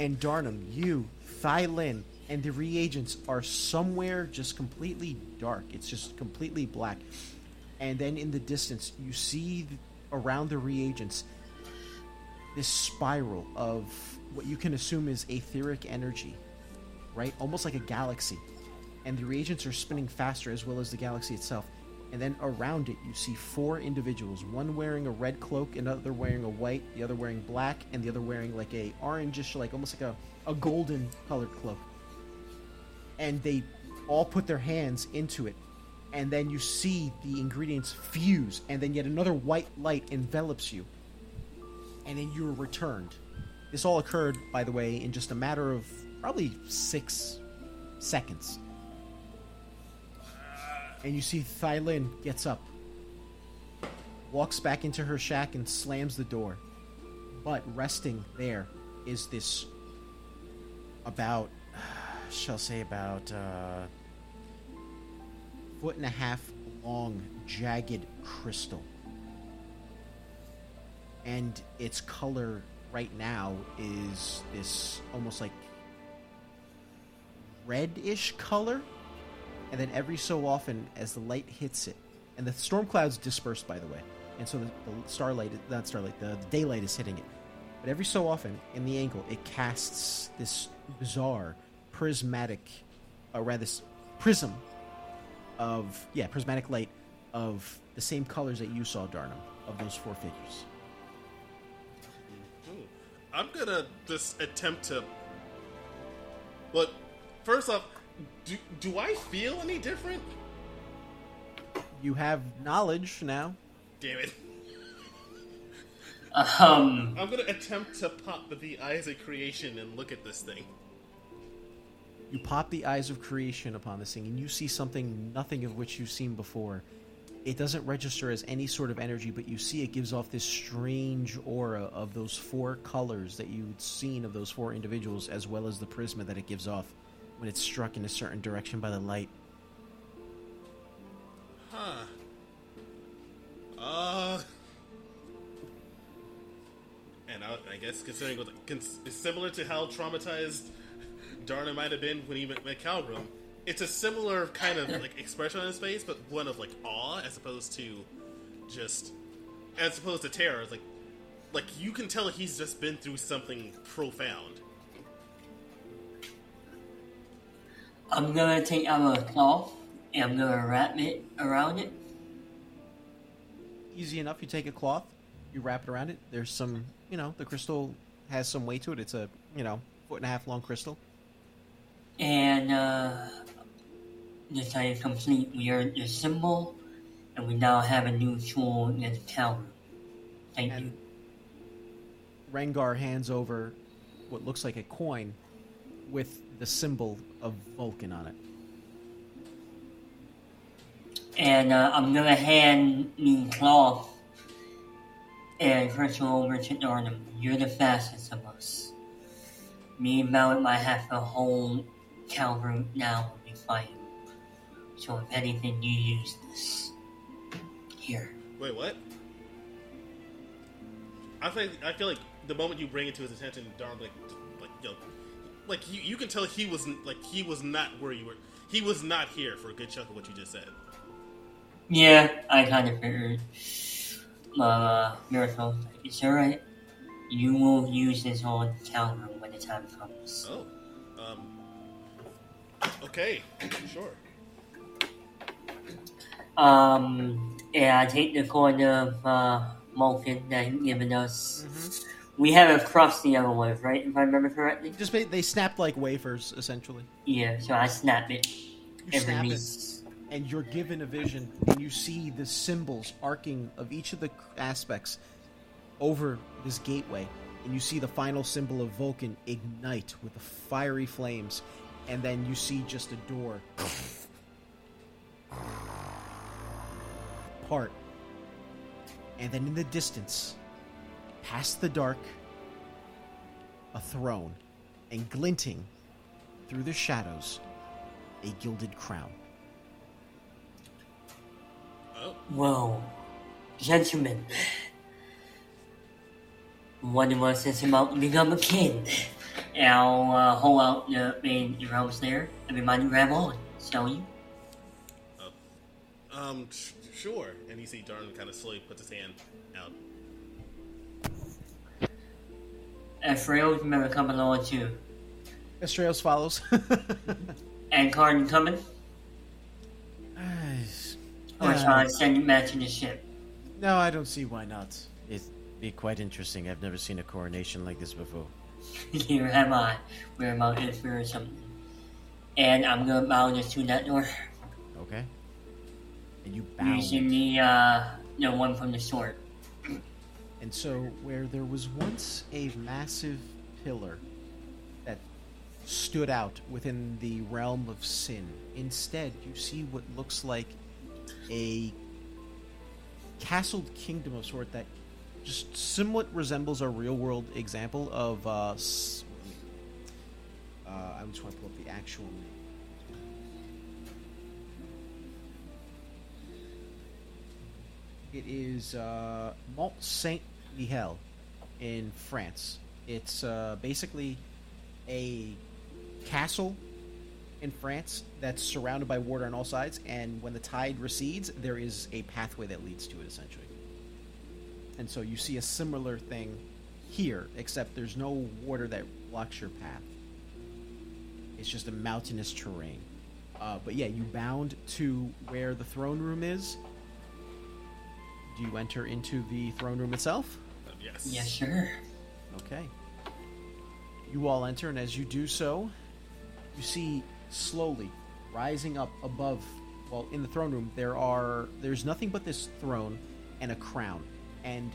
And Darnum, you, Thylin, and the reagents are somewhere just completely dark. It's just completely black. And then in the distance, you see around the reagents this spiral of what you can assume is etheric energy, right? Almost like a galaxy. And the reagents are spinning faster as well as the galaxy itself. And then around it, you see four individuals one wearing a red cloak, another wearing a white, the other wearing black, and the other wearing like a orangish, like almost like a, a golden colored cloak. And they all put their hands into it. And then you see the ingredients fuse, and then yet another white light envelops you and then you're returned. This all occurred, by the way, in just a matter of probably six seconds. And you see Thylin gets up, walks back into her shack, and slams the door. But resting there is this about, shall say, about uh, foot and a half long, jagged crystal and its color right now is this almost like reddish color and then every so often as the light hits it and the storm clouds disperse by the way and so the, the starlight not starlight the, the daylight is hitting it but every so often in the angle it casts this bizarre prismatic or rather this prism of yeah prismatic light of the same colors that you saw darnum of those four figures hmm. I'm gonna just attempt to. But first off, do do I feel any different? you have knowledge now Damn it! Um. I'm gonna attempt to pop the eyes of creation and look at this thing. You pop the eyes of creation upon this thing, and you see something nothing of which you've seen before. It doesn't register as any sort of energy, but you see it gives off this strange aura of those four colors that you'd seen of those four individuals, as well as the prisma that it gives off when it's struck in a certain direction by the light. Huh. Uh. And I, I guess considering what, it's similar to how traumatized Darna might have been when he met, met it's a similar kind of like expression on his face, but one of like awe as opposed to just as opposed to terror. Like like you can tell he's just been through something profound. I'm gonna take out a cloth and I'm gonna wrap it around it. Easy enough. You take a cloth, you wrap it around it. There's some, you know, the crystal has some weight to it. It's a, you know, foot and a half long crystal. And uh, this I complete. We earned the symbol, and we now have a new tool in the tower. Thank you. And Rengar hands over what looks like a coin with the symbol of Vulcan on it. And uh, I'm gonna hand me cloth and crystal over to Darnum. You're the fastest of us. Me and Mallet might have to hold Kalgrim now when we fight him. So if anything, you use this. Here. Wait, what? I think I feel like the moment you bring it to his attention, Darn like like yo, like you you can tell he wasn't like he was not where you were. He was not here for a good chunk of what you just said. Yeah, I kind of figured. Uh, Miracle, it's alright. You will use this on counter when the time comes. Oh, um, okay, sure. Um, yeah, I take the coin of uh, Malkin that he's given us. We haven't crossed the other ones, right? If I remember correctly. Just ba- they snapped like wafers, essentially. Yeah, so I snap it. You Every snap it, and you're given a vision, and you see the symbols arcing of each of the aspects over this gateway, and you see the final symbol of Vulcan ignite with the fiery flames, and then you see just a door part, and then in the distance, past the dark, a throne, and glinting through the shadows, a gilded crown. Oh, Whoa, gentlemen. One of us is about to become a king. I'll uh, hold out the main arrows there. Everybody grab on, shall you? um, sh- sure. And you see Darn kind of slowly puts his hand out. Ephraim, remember coming along too. Estrellas follows. And Carden coming? Or Uh, shall I send you to the ship? no, I don't see why not. It'd be quite interesting. I've never seen a coronation like this before. Here am I. Where about Israel or something. And I'm gonna bow just to that door. Okay? And you bow. Using the uh the one from the sword. And so, where there was once a massive pillar that stood out within the realm of sin, instead, you see what looks like a castled kingdom of sort that just somewhat resembles a real world example of. Uh, uh, I just want to pull up the actual name. It is uh, Mont Saint Michel in France. It's uh, basically a castle in France that's surrounded by water on all sides, and when the tide recedes, there is a pathway that leads to it, essentially. And so you see a similar thing here, except there's no water that blocks your path. It's just a mountainous terrain. Uh, but yeah, you bound to where the throne room is. Do you enter into the throne room itself? Yes. Yes, sir. Okay. You all enter, and as you do so, you see slowly rising up above. Well, in the throne room, there are there's nothing but this throne and a crown, and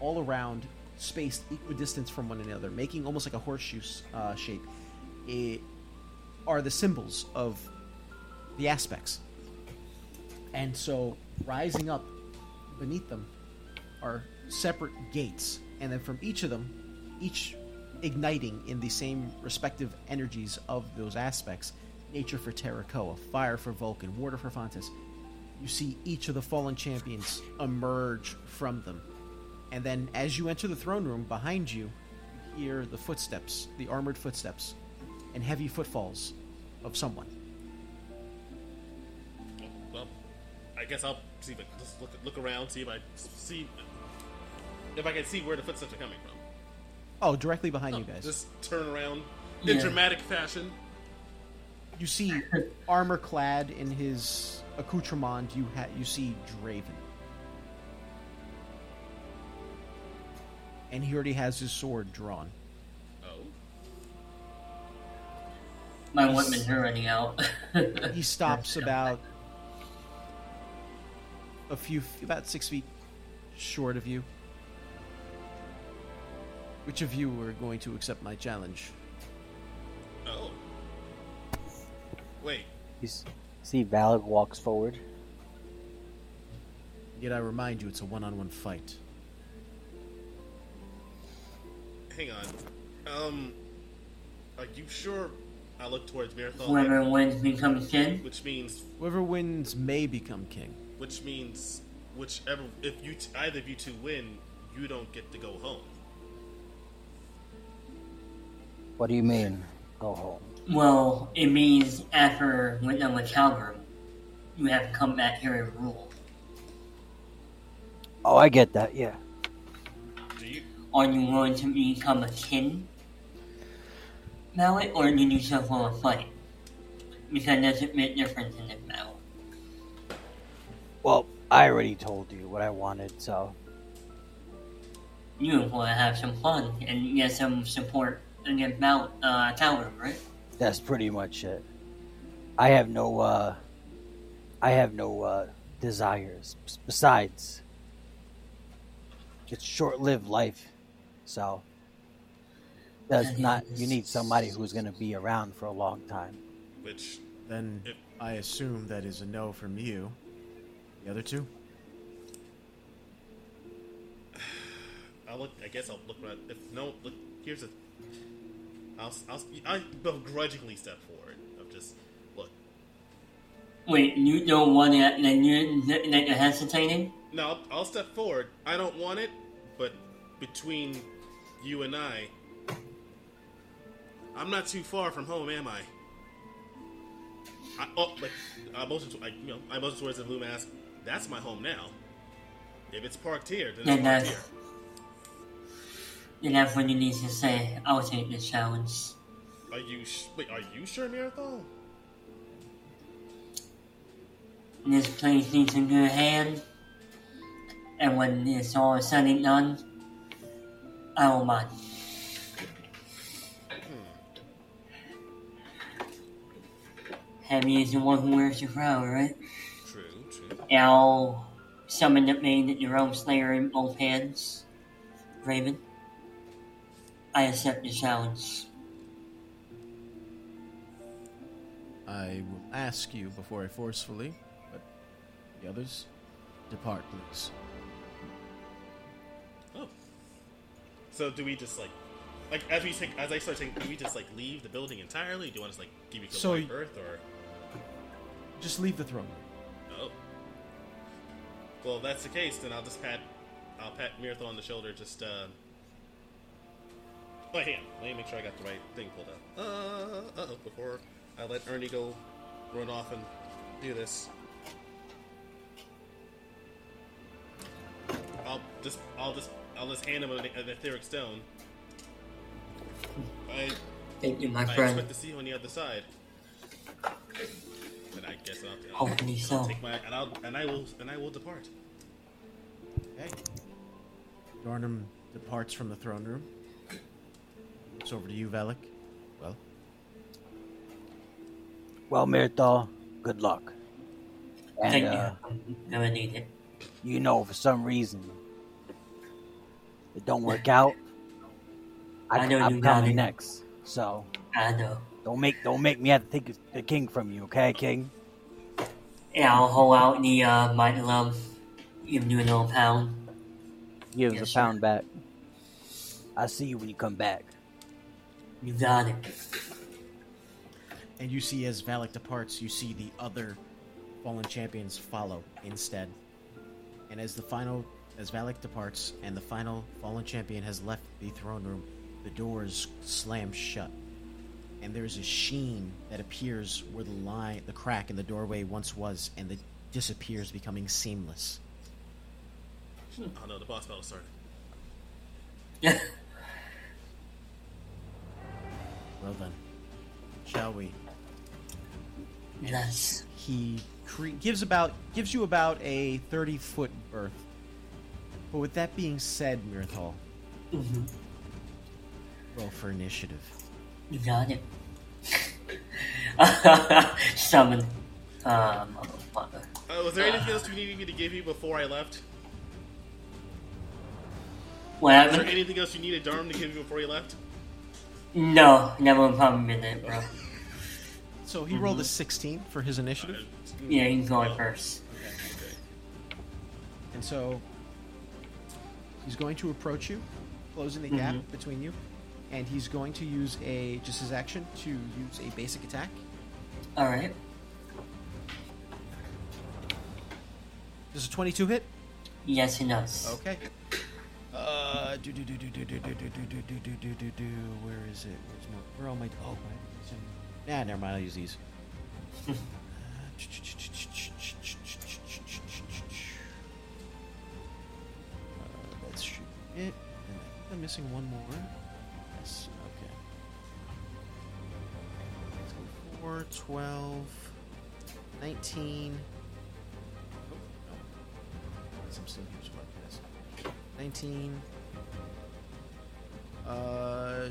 all around, spaced equidistant from one another, making almost like a horseshoe uh, shape, it, are the symbols of the aspects. And so, rising up beneath them are separate gates, and then from each of them, each igniting in the same respective energies of those aspects nature for Terracoa, fire for Vulcan, water for Fontes. You see each of the fallen champions emerge from them. And then as you enter the throne room, behind you, you hear the footsteps, the armored footsteps, and heavy footfalls of someone. Well, I guess I'll see if I just look look around, see if I see if I can see where the footsteps are coming from. Oh, directly behind Oh, you guys. Just turn around in Yeah. dramatic fashion. You see armor clad in his accoutrement, you ha- you see Draven. And he already has his sword drawn. Oh, My weapons are running out. He stops about a few, about six feet short of you. Which of you are going to accept my challenge? oh. Wait, You see Valik walks forward. Yet I remind you, it's a one-on-one fight. hang on. Um, are you sure? I look towards Mirthal, Whoever wins becomes king. which means Whoever wins may become king. which means whichever if you t- either of you two win, you don't get to go home. What do you mean, go home? Well, it means after we're done with Kalgrim, you have to come back here and rule. Oh, I get that. Yeah. Are you going to become a king? Mallet, or do you still want to fight? Because there's a big difference in this battle. Well, I already told you what I wanted, so You want to have some fun and get some support against Mount uh, Kalgrim, right? that's pretty much it. I have no, uh, I have no uh, desires. Besides, it's short-lived life, so that's not. You need somebody who's going to be around for a long time. Which Then If- I assume that is a no from you. The other two? I'll look. I guess I'll look. Around. If no, look. Here's a. I'll. I'll. I begrudgingly step forward. Of just look. Wait, you don't want it, then you that you're hesitating? No, I'll, I'll step forward. I don't want it, but between you and I, I'm not too far from home, am I? I oh, like I motion, I, you know, I motion towards the blue mask. That's my home now. If it's parked here, then it's parked here. Then that's when you need to say, I'll take the challenge. Are you? Wait, are you sure, Mirthal? This place needs a good hand. And when it's all said and done, I will mind. Hmm. Heavy is the one who wears the crown, right? True, true. I'll summon the maid at your own slayer in both hands. Raven, I accept the challenge. I will ask you before I forcefully, but the others, depart, please. Oh. So do we just like, like as we take, as I start saying, do we just like leave the building entirely? Do you want us to like give you a So wide y- berth or? Just leave the throne room. Oh. Well, if that's the case, then I'll just pat, I'll pat Mirthal on the shoulder. Just, uh. Oh, hang on. Let me make sure I got the right thing pulled up. Uh, uh-oh, before I let Ernie go run off and do this. I'll just, I'll just, I'll just hand him an, an etheric stone. I, Thank you, my I friend. expect to see you on the other side. And I guess I'll, I'll, Hopefully I'll so. take my and I'll and I will and I will depart. Okay. Darnum departs from the throne room. Looks over to you, Valik. Well, Well, Mirthal, good luck. And Thank uh, you. Never need it. you know, for some reason, it don't work out. I, I know I'm coming next. So I know. don't make don't make me have to take the king from you, okay, King? Yeah, I'll hold out the uh, mighty love. Give you a little pound. Give Yes, the sir. pound back. I see you when you come back. You got it. and you see as Valik departs, you see the other fallen champions follow instead. And as the final, as Valik departs, and the final fallen champion has left the throne room, the doors slam shut, and there is a sheen that appears where the line, the crack in the doorway once was, and it disappears, becoming seamless. Oh no, the boss battle started. Well then, shall we? yes. he cre- gives about gives you about a 30 foot berth. But with that being said, Mirthal, hmm roll for initiative. You got it. Summon. Uh, motherfucker. Uh, was there anything else you needed me to give you before I left? What Was there anything else you needed Darm to give you before you left? No, never problem in it, bro. So he rolled a 16 for his initiative, Yeah, he's going first. and so he's going to approach you, closing the gap mm-hmm. between you, and he's going to use a just his action to use a basic attack. Alright. Does a 22 hit? Yes, he does. Okay. Uh, do do do do do do do do do do do do do do. Where is it? Where's my? Where are my? Oh, my. Nah, never mind. I'll use these. Uh, let's it. I think I'm missing one more. Yes. Okay. 4, 12, 19. Oh, no. Some still here, 19. Uh,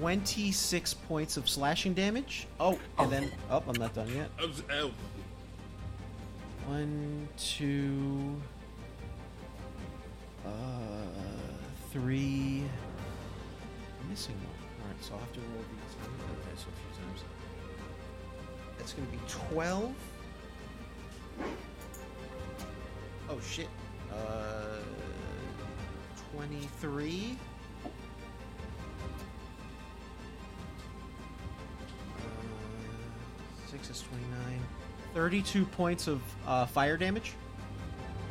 26 points of slashing damage. Oh, and then. Oh, I'm not done yet. Oh, One, two, uh, three. I'm missing one. Alright, so I'll have to roll these. Okay, so a few times. That's gonna be 12. Oh shit. Uh, 23. Uh, 6 is 29. 32 points of uh, fire damage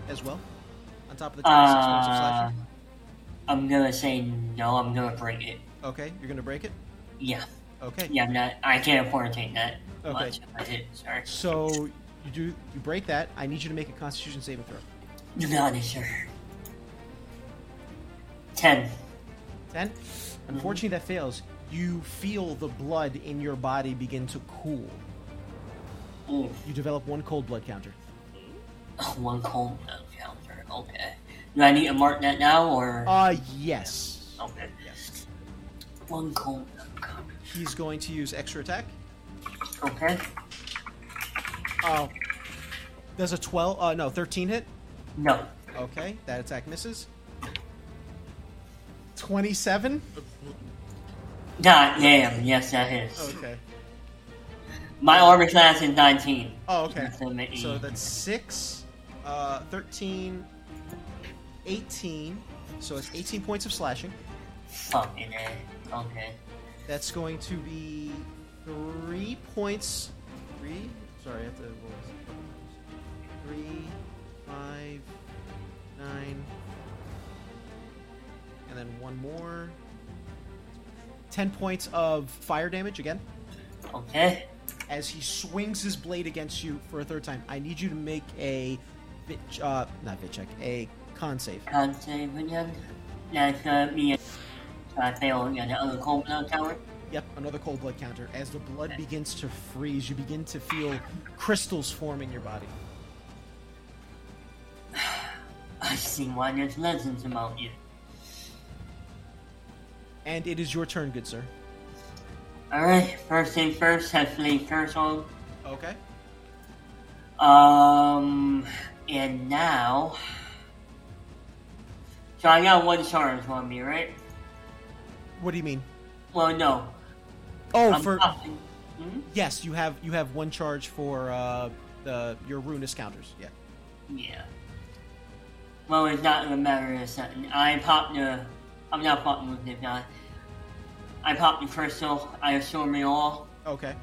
as well. On top of the 26 points of Uh, slashing. I'm gonna say no. I'm gonna break it. Okay, you're gonna break it? Yeah, Okay. yeah. I'm not. I can't afford to take that Okay. much. I did. Sorry. So you do you break that. I need you to make a constitution saving throw. You got it, sir. Ten. 10. Unfortunately, that fails. You feel the blood in your body begin to cool. Ooh, You develop one cold blood counter. one cold blood counter. Okay. Do I need to mark that now or? Uh, yes. okay. Yes. One cold blood counter. He's going to use extra attack. Okay. Oh. Does a 12, uh, no, 13 hit? No. Okay, that attack misses. 27? God damn. Yes, that is. Okay. My armor class is 19. Oh, okay. So that's 6, uh, 13, 18. So it's 18 points of slashing. Fucking A. Okay. That's going to be 3 points. 3? Sorry, I have to. What was it? 3, 5, 9. And then one more. 10 points of fire damage again. Okay. as he swings his blade against you for a third time. I need you to make a bit, uh, not bit check, a con save. Con save again. That's uh, me. So I fail. The other cold blood tower. Yep, another cold blood counter. As the blood begins to freeze, you begin to feel crystals form in your body. I see why there's legends about you. And it is your turn, good sir. Alright, first thing first, first on. Okay. Um, and now. So I got one charge on me, right? What do you mean? Well, no. Oh, I'm for. Hmm? yes, you have you have one charge for uh, the your ruinous counters. Yeah. Yeah. Well, it's not a matter of something. I popped the. I'm not popping with the guy. I popped the crystal. I assume it all. Okay.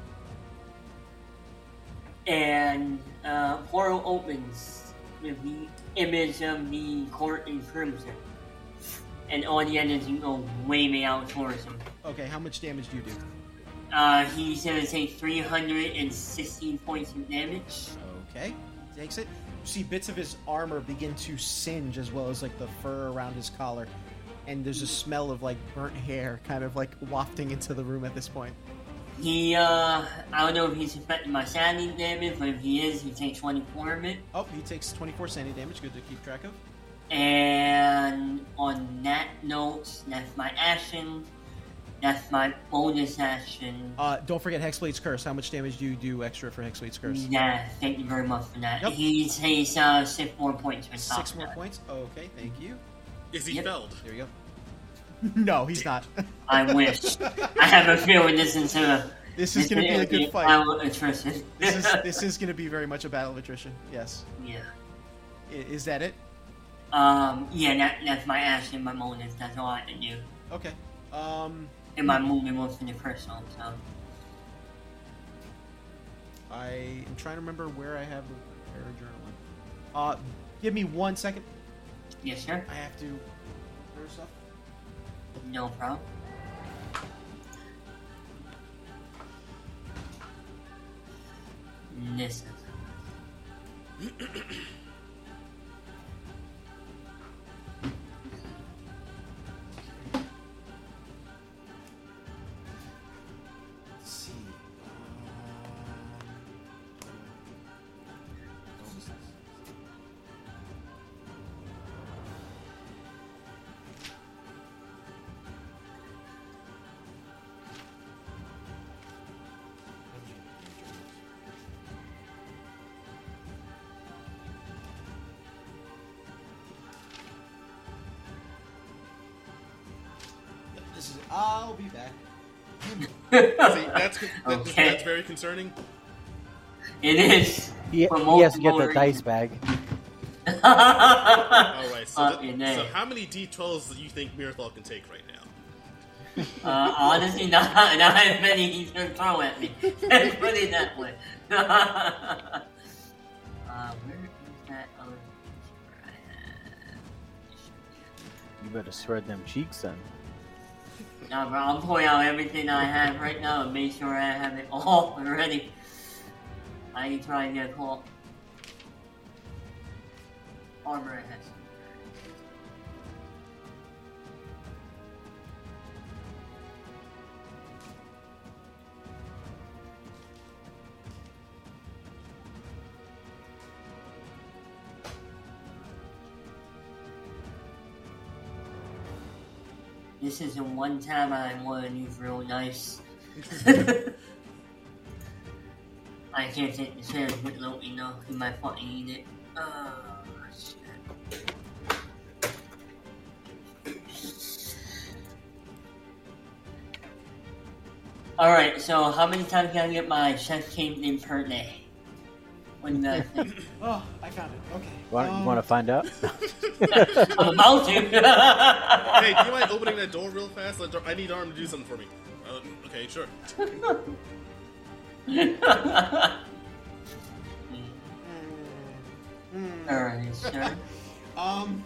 And uh, portal opens with the image of the court in crimson. And all the energy go waving out towards him. Okay. How much damage do you do? Uh, he's gonna take 316 points of damage. Okay. Takes it. You see bits of his armor begin to singe as well as like the fur around his collar. And there's a smell of like burnt hair kind of like wafting into the room at this point. He, uh, I don't know if he's affecting my sanity damage, but if he is, he takes 24 of it. Oh, he takes 24 sanity damage. Good to keep track of. And on that note, that's my action. That's my bonus action. Uh, don't forget Hexblade's Curse. How much damage do you do extra for Hexblade's Curse? Yeah, thank you very much for that. Yep. He takes uh, six more points Six more that. points. Okay, thank you. Is he Yep. felled? There you go. no, he's not. I wish. I have a feeling this is a. this is going to be a good fight. battle of attrition. This is this is going to be very much a battle of attrition. Yes. yeah. I- Is that it? Um. Yeah. That, that's my action. My bonus. That's all I can do. Okay. Um, And my movement was in the personal. So. I am trying to remember where I have the para journal. Uh, give me one second. Yes, sir. I have to first stuff? No problem. This I'll be back. See, that's, that's, Okay. that's very concerning. It is. He, he has to get multiple the dice bag. All right. So, Fucking th- so how many D12s do you think Mirthal can take right now? Uh, honestly, not, not as many he's gonna throw at me. Let's put it that way. uh, where is that other picture I had? You better spread them cheeks then. Nah, bro, I'm pulling out everything I have right now and make sure I have it all ready. I need to try and get caught. Armor it This is the one time I want to use real nice. I can't take the chance with Loki now. He might fucking eat it. Oh, shit. Alright, so how many times can I get my chef came in per day? When you guys? Oh, I found it. Okay. Want, you Um, want to find out? I'm about to. hey, do you mind opening that door real fast? Let I need Arm to do something for me. Uh, okay, sure. mm, Alright, sure. Um.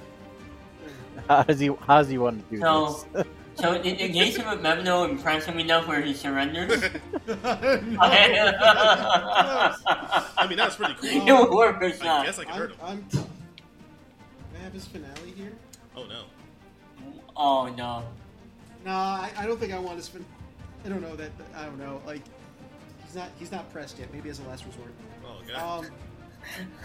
how does he? How does he want to do So- this? So, in, in case of a memo impressing enough where he surrenders, no. I mean, that's pretty cool. it will work or I not. guess I can I'm, hurt him. I'm. Can I have his finale here? Oh no. Oh no. No, I, I don't think I want to fin. I don't know that. I don't know. Like, he's not. He's not pressed yet. Maybe as a last resort. Oh god. Um.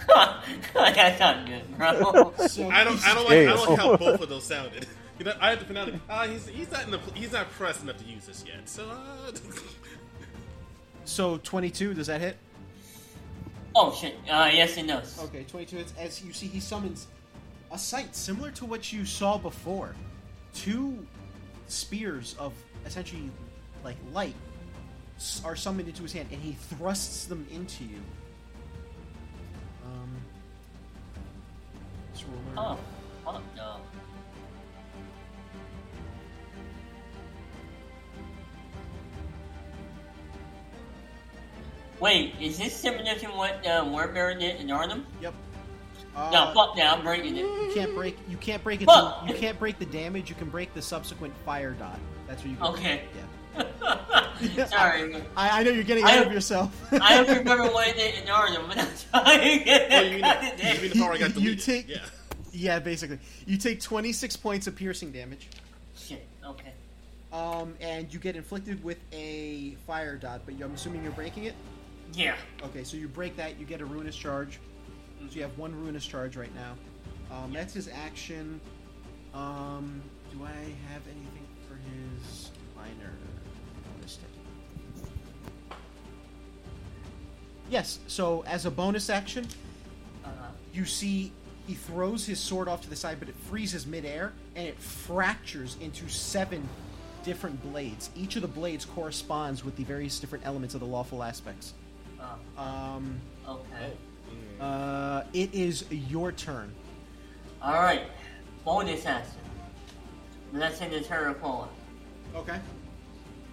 That's not good, bro. So I don't. I don't like. I don't like how both of those sounded. You know, I had to finale. Ah, he's he's not in the. He's not pressed enough to use this yet. So. Uh, So 22. Does that hit? Oh shit. Uh, yes, it does. Okay, 22 hits. As you see, he summons a sight similar to what you saw before. Two spears of essentially like light are summoned into his hand, and he thrusts them into you. Um. this ruler- Oh, fuck no. Wait, is this similar to what uh, Warbear did in Arnhem? Yep. no, Uh, fuck that. I'm breaking it. You can't break. You can't break it. Fuck! You can't break the damage. You can break the subsequent fire dot. That's what you. Can Okay. Yeah. Sorry. I, I know you're getting I- ahead of yourself. I don't remember what I did in Arnhem, but I'm trying to get you mean, it. the, you mean the power I got You deleted? take- Yeah. yeah, basically, you take 26 points of piercing damage. Shit, okay. Um, and you get inflicted with a fire dot, but I'm assuming you're breaking it. Yeah. Okay, so you break that, you get a ruinous charge. So you have one ruinous charge right now. Um, that's his action. Um, do I have anything for his minor bonus tip? Yes. So as a bonus action, Uh-huh. you see he throws his sword off to the side, but it freezes midair and it fractures into seven different blades. Each of the blades corresponds with the various different elements of the lawful aspects. Oh, Um, okay. uh, it is your turn. Alright. Bonus action. Let's in the Terra Cola. Okay.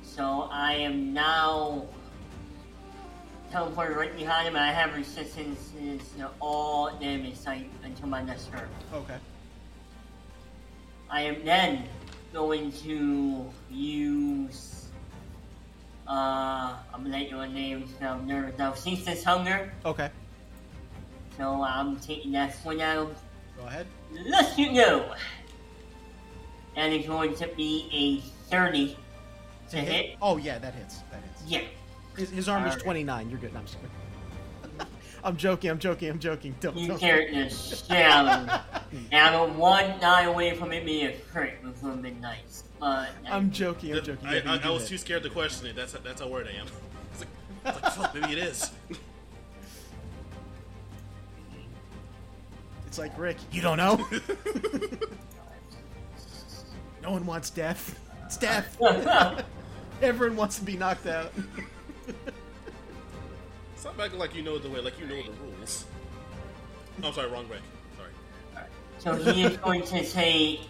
So I am now teleported right behind him. I have resistance to all damage site until my next turn. Okay. I am then going to use. Uh, I'm gonna let you name now. Nervous now. Ceaseless hunger. Okay. So I'm taking that for now. Go ahead. Let's you go. And it's going to be a 30 to hit. Oh yeah, that hits. That hits. Yeah. His, his armor's Alright. 29. You're good. No, I'm kidding. I'm joking. I'm joking. I'm joking. Don't. You don't. characters challenge. and I'm one die away from it being a crit, which would have been nice. But I'm joking. I'm joking. I, Yeah, but I, I was hit. too scared to question it. That's that's how worried I am. It's like, it's like fuck, maybe it is. It's like Rick. You don't know. no one wants death. It's death. Everyone wants to be knocked out. Stop acting like you know the way, like you know the rules. Oh, I'm sorry, wrong Rick. Sorry. so he is going to take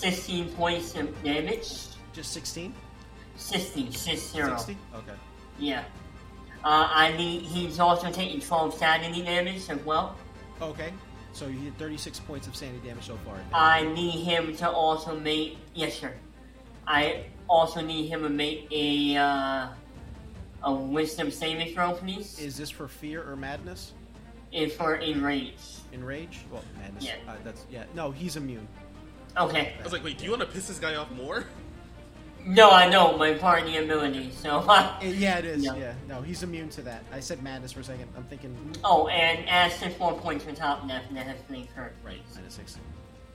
16 points of damage. Just 16. 60, 60. 60. Okay. Yeah. Uh, I need. He's also taking 12 sanity damage as well. Okay. So you did 36 points of sanity damage so far. I need him to also make. Yes, sir. I also need him to make a uh, a wisdom saving throw, please. Is this for fear or madness? Is for enrage. Enrage? Well, madness. Yeah. Uh, that's yeah. No, he's immune. Okay. I was like, wait, do you want to piss this guy off more? No, I know my party ability. So. Uh, yeah, it is. Yeah. Yeah. No, he's immune to that. I said madness for a second. I'm thinking oh, and add six more points on top of that, and that has been incurred. right minus six.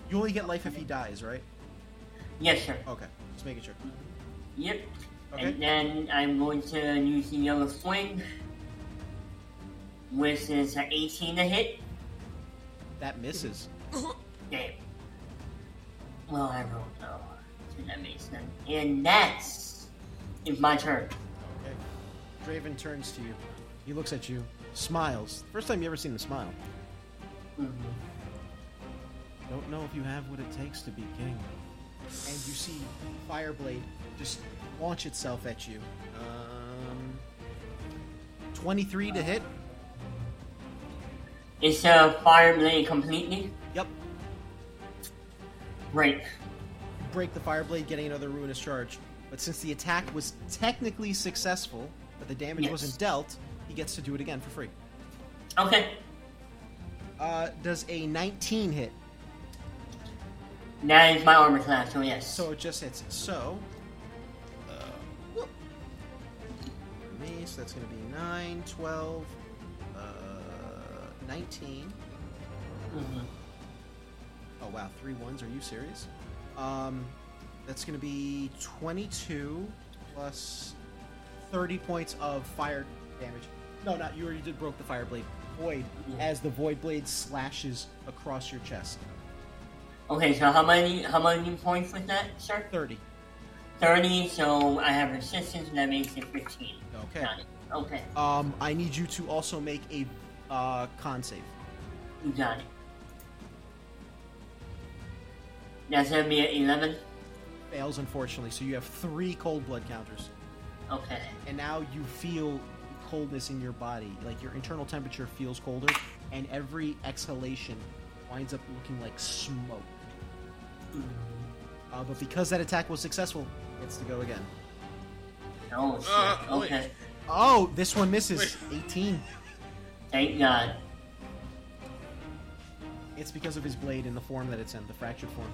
You only get life if he dies, right? Yes, sir. Okay. Just making sure. Yep. Okay. And then I'm going to use the yellow swing, which is an 18 to hit. That misses. Damn. Well, I don't know. That makes sense. And that's is my turn. Okay. Draven turns to you. He looks at you, smiles. First time you ever seen him smile. Mhm. Don't know if you have what it takes to be king. And you see Fireblade just launch itself at you. Um, 23 to hit. It's a Fireblade completely. Great. Break the Fireblade, getting another ruinous charge. But since the attack was technically successful, but the damage Yes. wasn't dealt, he gets to do it again for free. Okay. Uh, does a 19 hit? That is my armor class, so yes. So it just hits. So, uh, whoop. Me, so that's going to be 9, 12, uh, 19. Mhm. Oh, wow, three ones. Are you serious? Um, that's going to be 22 plus 30 points of fire damage. No, not you already did broke the fire blade. Void, as the void blade slashes across your chest. Okay, so how many how many points was that, sir? 30. 30, so I have resistance, and that makes it 15. Okay. Got it. Okay, Um, I need you to also make a uh, con save. you got it. That's gonna be at 11? Fails, unfortunately, so you have three cold blood counters. Okay. And now you feel coldness in your body. Like your internal temperature feels colder, and every exhalation winds up looking like smoke. Uh, but because that attack was successful, it's to go again. Oh, shit. Uh, wait. okay. Oh, this one misses. 18. Thank God. It's because of his blade in the form that it's in, the fractured form.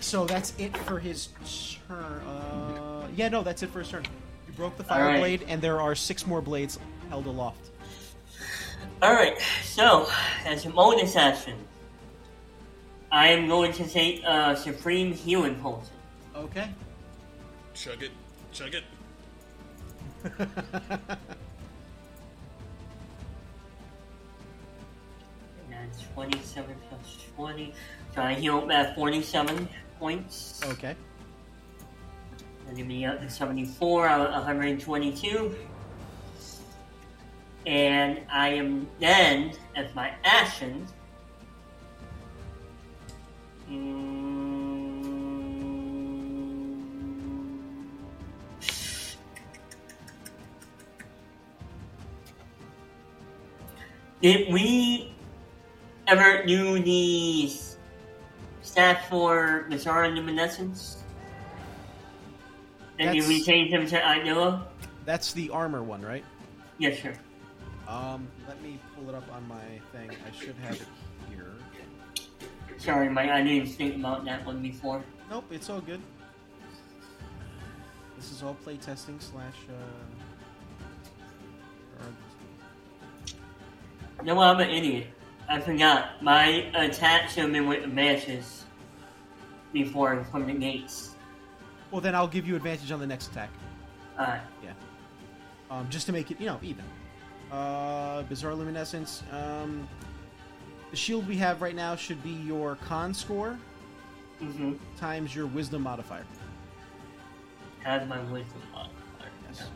So that's it for his turn. Uh, yeah, no, that's it for his turn. You broke the fire Alright. blade, and there are six more blades held aloft. Alright, so, as a bonus action, I am going to take a Supreme Healing Potion. Okay. Chug it, chug it. that's 27 plus 20. So I heal at 47 points. okay. And give me up to 74, uh, 122. And I am then, as my action, mm, did we ever do the stats for Bizarre Luminescence? And you retain them to Iowa? That's the armor one, right? Yes, sir. Um, let me pull it up on my thing. I should have it here. Sorry, Mike, I didn't think about that one before. Nope, it's all good. This is all playtesting slash. Uh, No, I'm an idiot. I forgot. My attack should have been with advances before from the gates. well, then I'll give you advantage on the next attack, Alright. Yeah. Um, just to make it, you know, even. Uh, Bizarre Luminescence. Um, the shield we have right now should be your con score Mm-hmm. times your Wisdom modifier. Has my wisdom modifier. Yes. 14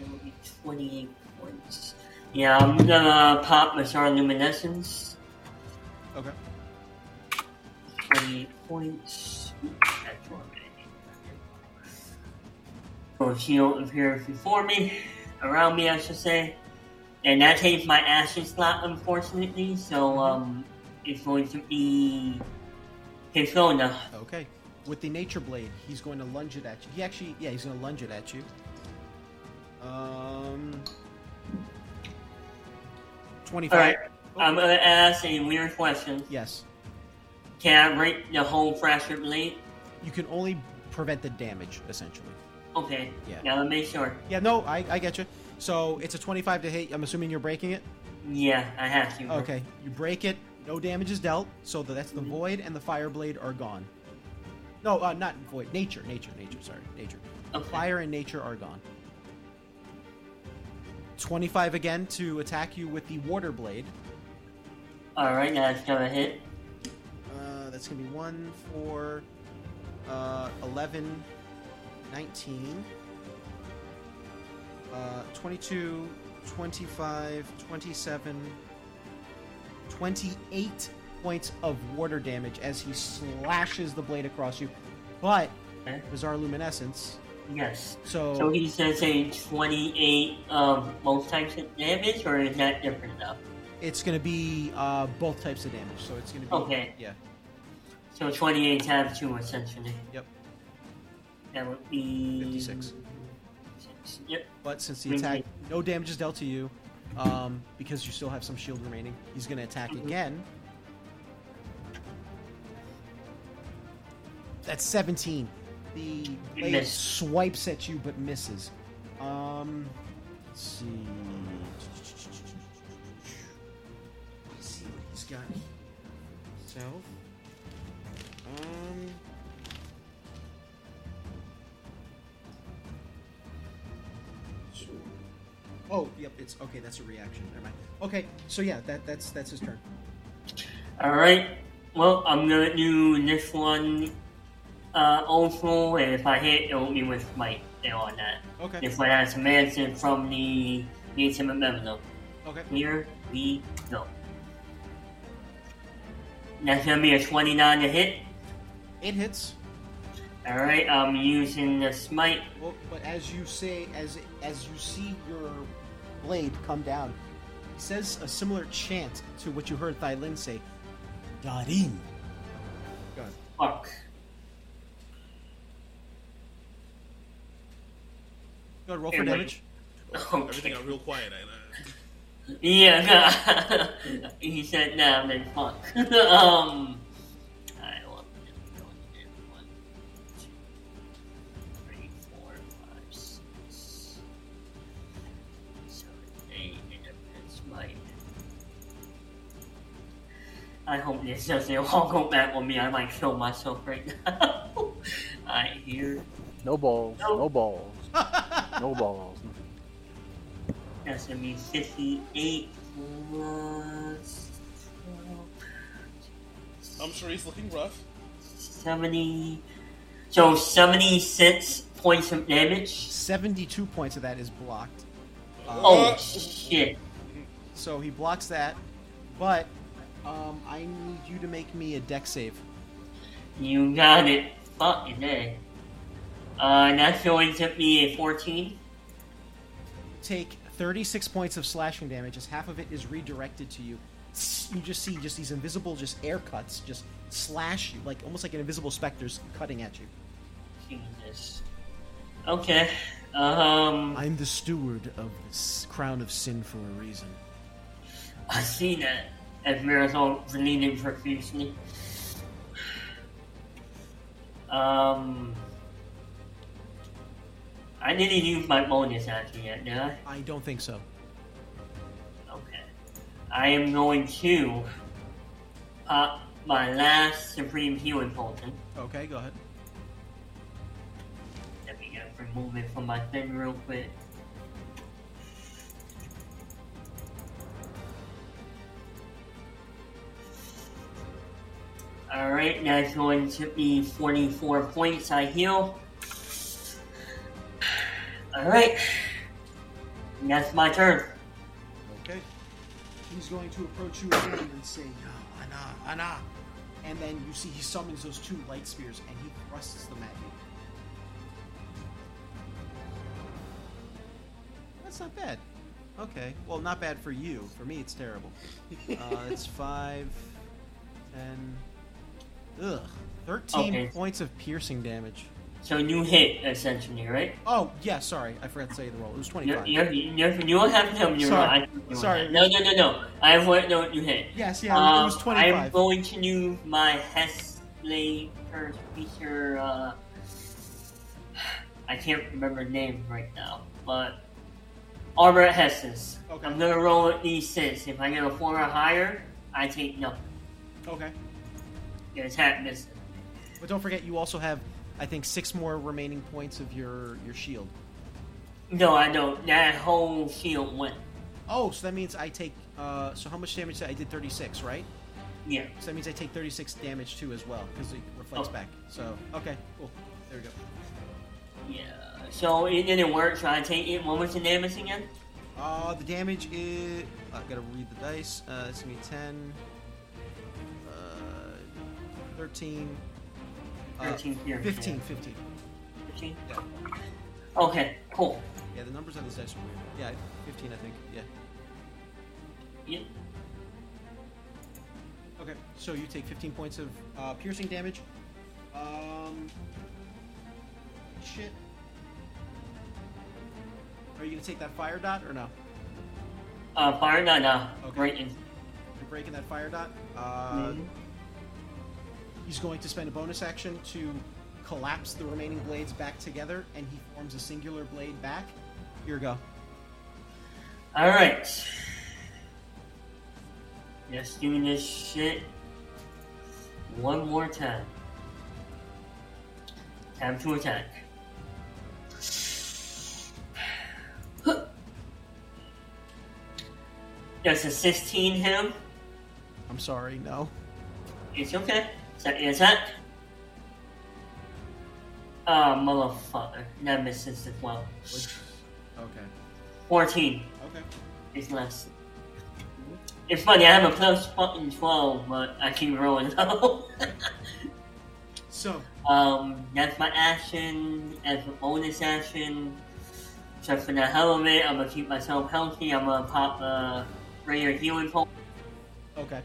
it'll be 28 points. Yeah, I'm gonna pop Bizarre Luminescence. Okay. 28 points. So shield appears before me, around me, I should say. And that takes my action slot, unfortunately. So um, it's going to be Persona. Okay. With the Nature Blade, he's going to lunge it at you. He actually, yeah, he's going to lunge it at you. Um, twenty-five. Alright, I'm gonna ask a weird question. Yes, Can I break the whole fracture blade? you can only prevent the damage essentially. Okay. Yeah. Now let me make sure. Yeah, no, I, I get you. So it's a twenty-five to hit. I'm assuming you're breaking it. Yeah, I have to. Okay, you break it. No damage is dealt. So the, that's the void and the fire blade are gone. No, uh, not void. Nature, nature, nature. Sorry, nature. Okay. Fire and nature are gone. 25 again to attack you with the water blade. Alright, that's gonna hit. Uh, that's to be 1 for uh, 11, 19, uh, 22, 25, 27, 28 points of water damage as he slashes the blade across you. But, bizarre luminescence. Yes. So, So he says a 28 um, both types of damage, or is that different though? it's going to be uh, both types of damage. So it's going to be. Okay. Yeah. So 28 times 2 essentially. Yep. That would be. 56. Six. Yep. But since the attack, no damage is dealt to you, um, because you still have some shield remaining, he's going to attack Mhm. again. That's 17. The blade Miss. swipes at you but misses. Um, let's see. Let's see what he's got. Self. Um. Oh, yep. It's okay. That's a reaction. Never mind. Okay, so yeah, that that's that's his turn. Alright. Well, I'm gonna do this one uh, also, if I hit, it will be with my know, on that. Okay. If I have some answer from the intimate memo. Okay. Here we go. That's gonna be a 29 to hit. It hits. Alright, I'm using the smite. Well, but as you say, as as you see your blade come down, he says a similar chant to what you heard Thylin say. Darin. Go ahead. Fuck. Go ahead, roll Hey, for wait. damage. Everything got real quiet. I, uh, Yeah, he said no, then fuck. um, alright, well, one, two, three, four, five, six, seven, eight, and that's my. I hope this doesn't all go back on me. I might kill myself right now. Alright, hear. No balls. No. No balls. No balls. That's gonna be 58 plus 12. I'm sure he's looking rough. 70. So 76 points of damage. Seventy-two points of that is blocked. Uh, Oh shit. So he blocks that, but um, I need you to make me a deck save. You got it. Fucking A. Uh, that's going to be a 14. Take 36 points of slashing damage as half of it is redirected to you. You just see just these invisible just air cuts just slash you like almost like an invisible specter's cutting at you. Jesus. Okay. Um, I'm the steward of this crown of sin for a reason. I see that. As Miracle bleeding profusely. Um, I didn't use my bonus action yet, did I? I don't think so. Okay. I am going to pop my last Supreme Healing Potion. Okay, go ahead. Let me just remove it from my thing real quick. Alright, that's going to be 44 points I heal. Alright. That's my turn. Okay. He's going to approach you again and say, "No, Ana, Ana. And then you see he summons those two light spears and he thrusts them at you. That's not bad. Okay. Well, not bad for you. For me, it's terrible. Uh, it's 5, 10. Ugh. 13 Okay. points of piercing damage. So you hit, essentially, right? Oh, yeah, sorry. I forgot to say the roll. It was 25. You're, you're, you're, you don't have to tell me you're Sorry. I Sorry. No, no, no, no. I have what no, you hit. Yes, yeah, it was Um, 25. I'm going to use my first feature. Uh, I can't remember name right now, but Armor of Hexes. Okay. I'm gonna roll at d6. If I get a four or higher, I take nothing. Okay. The attack misses. But don't forget, you also have, I think, six more remaining points of your your shield. No, I don't. That whole shield went. Oh, so that means I take. Uh, so how much damage? Did I did 36, right? Yeah. So that means I take 36 damage too as well because it reflects Oh. back. So okay, cool. There we go. Yeah. So it didn't work. So I take it. What was the damage again? Uh, the damage is. I gotta read the dice. Uh, it's gonna be 10, uh, 13, uh, 13 here. 15, 15. 15? Yeah. Okay. Cool. Yeah, the numbers on this dice are weird. Yeah, 15, I think. Yeah. Yep. Okay, so you take 15 points of uh, piercing damage. Um, shit. Are you gonna take that fire dot or no? Uh, fire no, no. Okay. Great. You're breaking that fire dot. Uh, Mhm. He's going to spend a bonus action to collapse the remaining blades back together, and he forms a singular blade back. Here we go. All right. Let's do this shit one more time. Time to attack. Does a 16 him? I'm sorry, no. It's okay. Second attack. Ah, motherfucker. That misses as well. Okay. 14 Okay. It's less. It's funny, I have a plus fucking 12, but I keep rolling low. So, um, that's my action as a bonus action. Just for the hell of it, I'm gonna keep myself healthy. I'm gonna pop a rare healing potion. okay.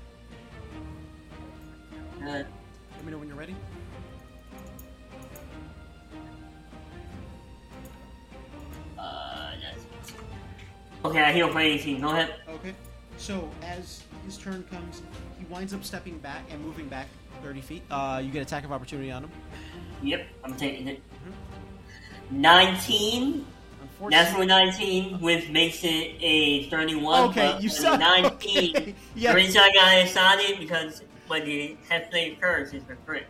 Uh, Let me know when you're ready. uh, that's Okay, I heal for 18. Go ahead. Okay. So as his turn comes, he winds up stepping back and moving back 30 feet. Uh, you get attack of opportunity on him. Yep, I'm taking it. 19. Unfortunately, Natural 19, which makes it a 31. Okay, but you suck. 19. Okay, yeah. The reason I got excited because when the Hexblade curse is for crit.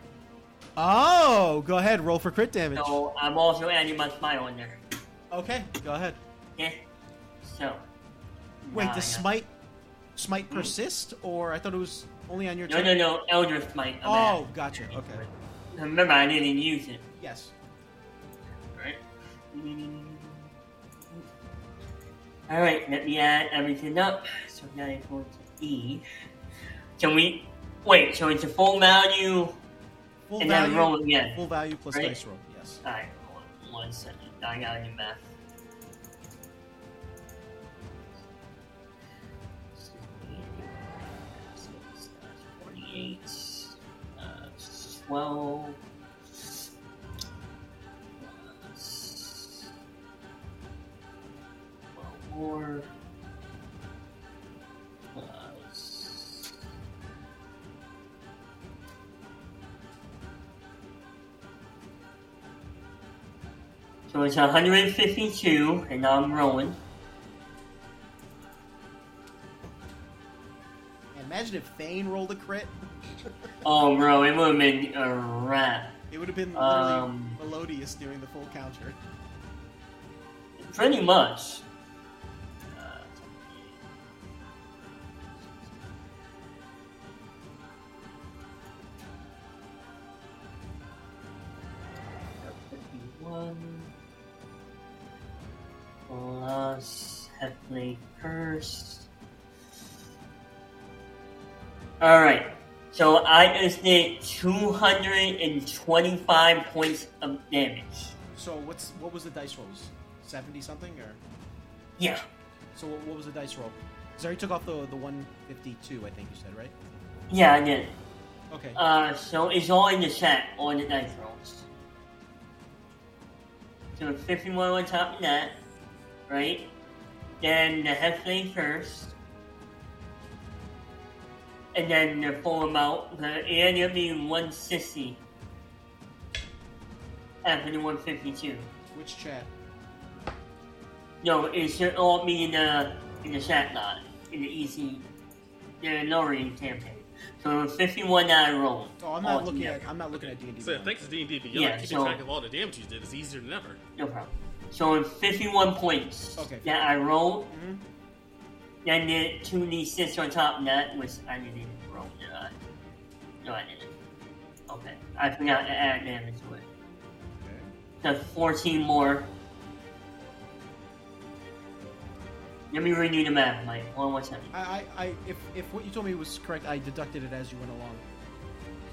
Oh, go ahead. Roll for crit damage. So I'm also adding my smite in there. Okay, go ahead. Yeah. So. Wait, nine. the smite smite persist, or I thought it was only on your No, turn. no, no. Eldritch Smite. I'm Oh, gotcha. Okay. Remember, I didn't use it. Yes. Right? Alright, let me add everything up. So now it's going to E. Can we. Wait, so it's a full value Full and then value. roll again. Full value plus Right? dice roll. Yes. Alright, one second. I got your math. Forty-eight. Uh, twelve. Twelve more. So it's 152, and now I'm rolling. Imagine if Thane rolled a crit. Oh, bro, it would have been a wrap. It would have been literally Um, melodious during the full counter. Pretty much. Uh, Fifty-one plus Hexblade's Curse. All right. So I just did 225 points of damage. So what's what was the dice rolls? Seventy something or? Yeah. So what, what was the dice roll? Already took off the the one fifty two. I think you said right. Yeah, I did. Okay. Uh, so it's all in the chat, all the dice rolls. So 51 on top of that, right? Then the Heavenly first. And then the full amount, the and it'll be 160 after the 152. Which chat? No, it should all be in the in the chat line, in the easy, the lowering campaign. So it was 51 that I rolled. Oh, I'm not looking at. I'm not looking at D and D. So thanks to D and D Beyond, Yeah, keeping so- track of all the damage you did is easier than ever. No problem. So it's 51 points Okay. that I rolled. hmm Then the 2d6 on top of that, which I didn't even roll, did I? No, I didn't. Okay. I forgot to add damage to it. Okay. That's 14 more. Let me redo the math, Mike. One more second. I, I, I, if if what you told me was correct, I deducted it as you went along.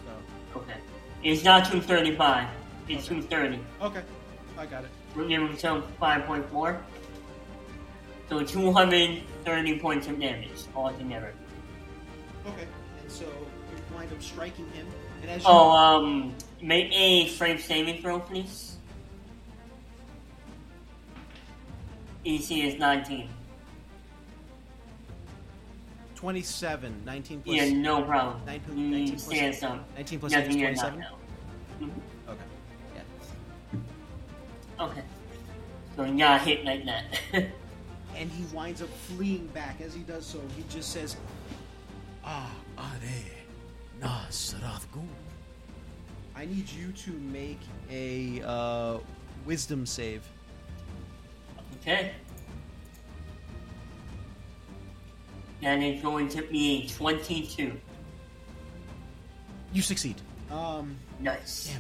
So Okay. It's not 235. It's 230. okay, I got it. We'll give himself 5.4. So 230 points of damage altogether. Okay. And so you wind up striking him, and as you Oh, um, make a strength saving throw, please. DC is 19. 27, 19 plus Yeah, no problem. Nine 19 plus- stand some. 19 8 is you're not 27. now. Okay. So got hit like that. and he winds up fleeing back. As he does so, he just says, "Ah, are Nasrath Ghul." I need you to make a uh, wisdom save. okay. That is going to be 22. You succeed. Um, Nice.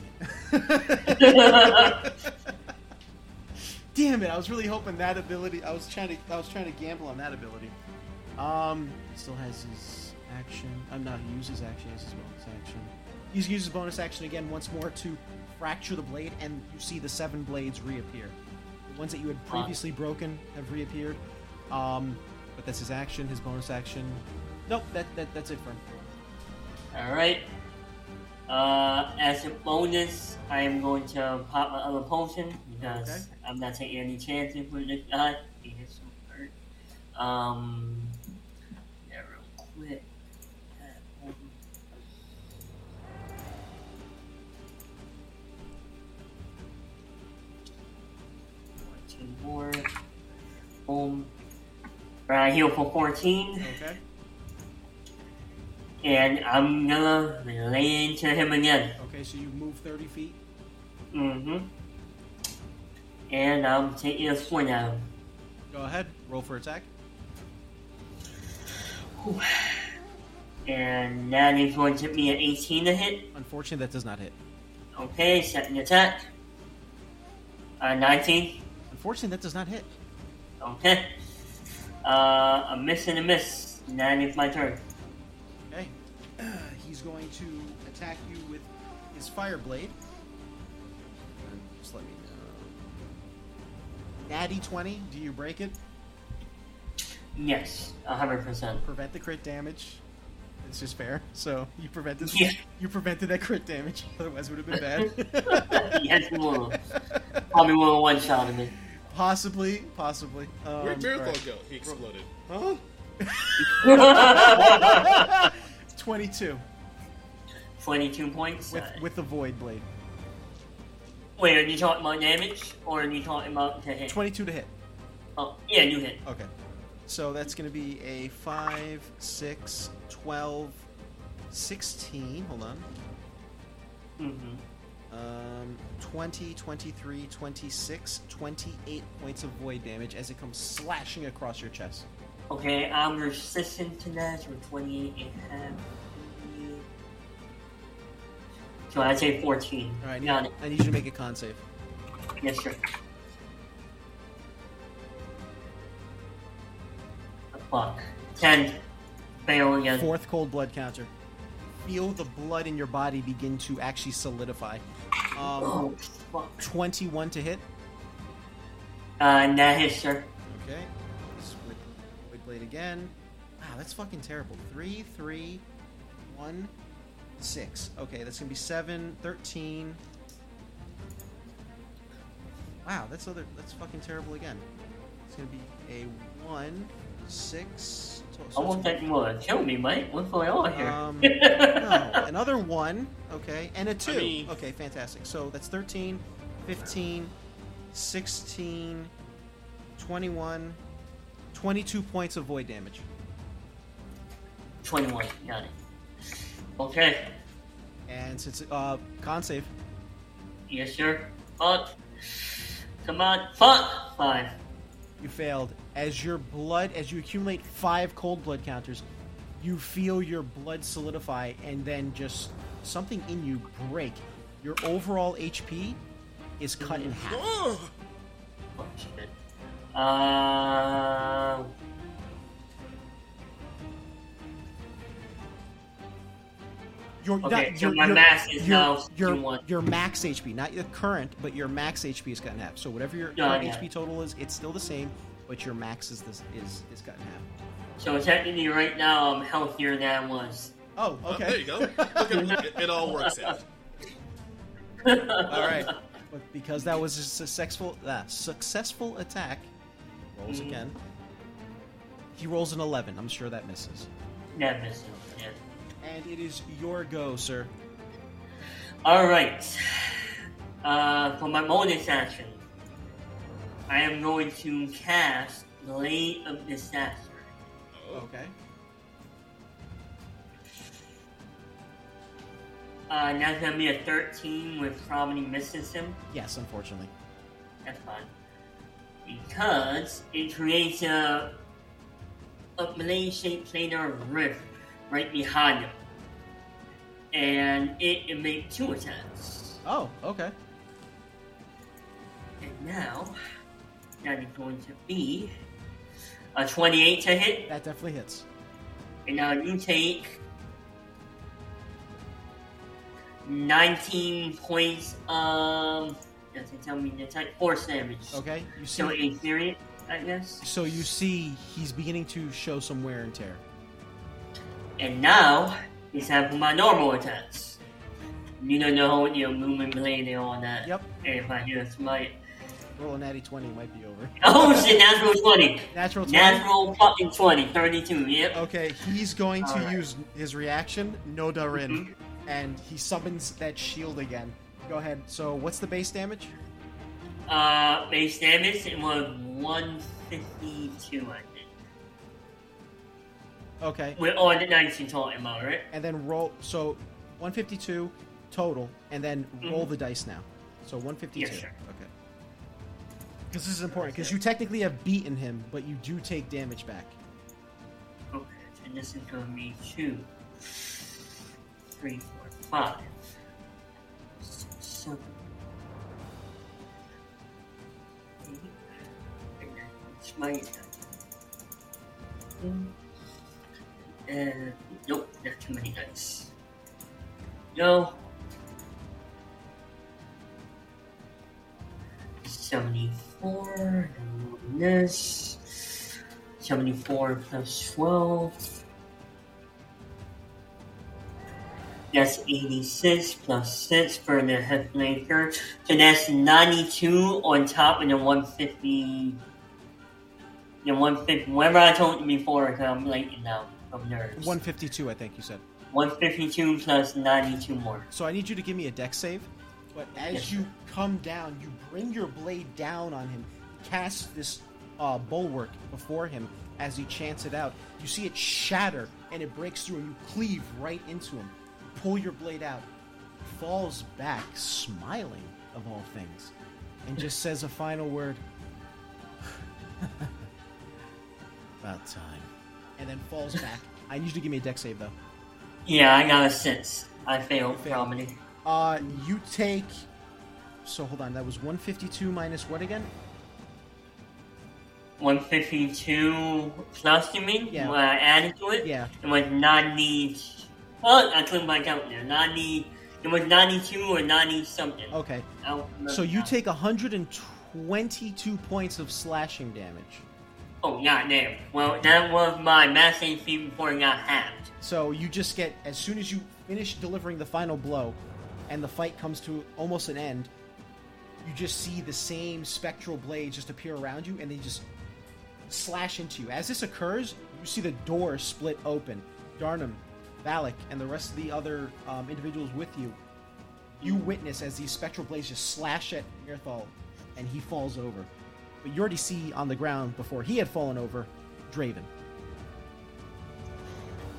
damn it. damn it! I was really hoping that ability. I was trying to. I was trying to gamble on that ability. Um, he still has his action. I'm not use his action. He has his bonus action. He's used his bonus action again once more to fracture the blade, and you see the seven blades reappear. The ones that you had previously broken have reappeared. Um, but that's his action. His bonus action. Nope. That, that that's it for him. Alright. Uh, as a bonus, I am going to pop my other potion because Okay. I'm not taking any chances with this guy. He is some hurt. Um, yeah, real quick. Two more. Boom. Alright, heal for 14. Okay. And I'm gonna lay into him again. Okay. So you move thirty feet. Mm-hmm. And I'm taking a swing at him. Go ahead. Roll for attack. And that is going to be an 18 to hit. Unfortunately, that does not hit. Okay, second attack. Uh, 19. Unfortunately, that does not hit. Okay. Uh, a miss and a miss. And it's my turn. Okay. He's going to attack you with his fire blade. Natty 20. Do you break it? Yes, hundred percent. Prevent the crit damage. It's just fair. So you prevented Yeah. you prevented that crit damage. Otherwise, it would have been bad. Yes, will. Probably will one shot of me. possibly, possibly. Um, Where'd Miracle alright. go? He exploded. Huh? 22 Twenty-two points. with with the void blade. Wait, are you talking about damage or are you talking about to hit? 22 to hit. Oh, yeah, you hit. Okay. So that's going to be a 5, 6, 12, 16. Hold on. Mm-hmm. Um, 20, 23, 26, 28 points of void damage as it comes slashing across your chest. Okay, I'm resistant to that for 28 and a half. So I'd say 14. All right, I need, Got it. I need you to make a con save. Yes, sir. Fuck. 10. Fail again. Fourth cold blood counter. Feel the blood in your body begin to actually solidify. Um, Oh, fuck. 21 to hit. Uh, that hits, sir. Okay. Split, split blade again. Wow, that's fucking terrible. Three, three, one, six. Okay, that's gonna be seven, 13. Wow, that's other. That's fucking terrible again. It's gonna be a one, six. so- so Almost it's- like you wanna kill me, mate. What's going on here? Um, no, another one. Okay, and a two. mean- okay, fantastic. So that's 13, 15, 16, 21, 22 points of void damage. 21. Got it. Okay. And since uh, con save, Yes, sir. Fuck. Come on. Fuck. Five. you failed. As your blood, as you accumulate five cold blood counters, you feel your blood solidify, and then just something in you break. Your overall HP is cut in half. Oh! Shit. Uh, Your, Okay, not, so your, my your, max is your, now your, your max HP, not your current, but your max HP is cut in half. So whatever your Yeah, current yeah. HP total is, it's still the same, but your max is this is is cut in half. so technically, right now, I'm healthier than I was. Oh, Oh, okay. there you go. Look at it, it all works out. All right. But because that was a successful uh, successful attack, rolls Mhm. again. He rolls an eleven. I'm sure that misses. That misses. Yeah. And it is your go, sir. All right. Uh, for my bonus action, I am going to cast Blade of Disaster. Okay. Uh, and that's gonna be a 13 with probably misses him. Yes, unfortunately. That's fine. Because it creates a a blade-shaped planar rift right behind him. And it, it made two attacks. Oh, okay. And now that is going to be a 28 to hit. That definitely hits. And now you take 19 points of doesn't tell me the type force damage. Okay. You see. So a period, I guess. So you see, he's beginning to show some wear and tear. And now it's time for my normal attacks. You don't know you know movement blade and all that. Yep. And if I hear a smite. Roll a natty twenty might be over. Oh shit, natural 20. Natural twenty. Natural fucking 20. 32, yep. Okay, he's going to Alright. use his reaction, no Darin, Mhm. and he summons that shield again. Go ahead. So, what's the base damage? Uh, base damage, it was 152, I think. Okay, With all the dice you're talking about, right? and then roll. So, 152 total, and then roll Mhm. the dice now. So 152. Yes, sir. Okay. Because this is important, because you technically have beaten him, but you do take damage back. Okay, and this is gonna be two, three, four, five, six, seven, eight, and then it's my attack. And nope, that's too many. No. Seventy-four. on this. 74 plus 12. That's 86 plus 6 for the Hexblade. So that's 92 on top of the 150. The 150. Whatever I told you before, because I'm blanking now from nerves. 152, I think you said. 152 plus 92 more. So I need you to give me a Dex save. But as Yes, you come down, you bring your blade down on him, cast this uh, bulwark before him as he chants it out. You see it shatter and it breaks through, and you cleave right into him. Pull your blade out, falls back, smiling of all things, and just says a final word. About time. And then falls back. I need you to give me a Dex save though. Yeah, I got a 6. I failed, Failed. probably. Uh, you take. So hold on, that was 152 minus what again? 152 plus, you mean? Yeah. What I added to it? Yeah. It was 90. Well, I couldn't back out there. 90. It was 92 or 90 something. Okay. I don't remember So you now. take 122 points of slashing damage. Oh, goddamn. Well, that was my HP before it got hacked. So you just get as soon as you finish delivering the final blow, and the fight comes to almost an end. You just see the same spectral blades just appear around you, and they just slash into you. As this occurs, you see the door split open. Darnum, Valik, and the rest of the other um, individuals with you, you witness as these spectral blades just slash at Mirthal, and he falls over. But you already see on the ground before he had fallen over, Draven.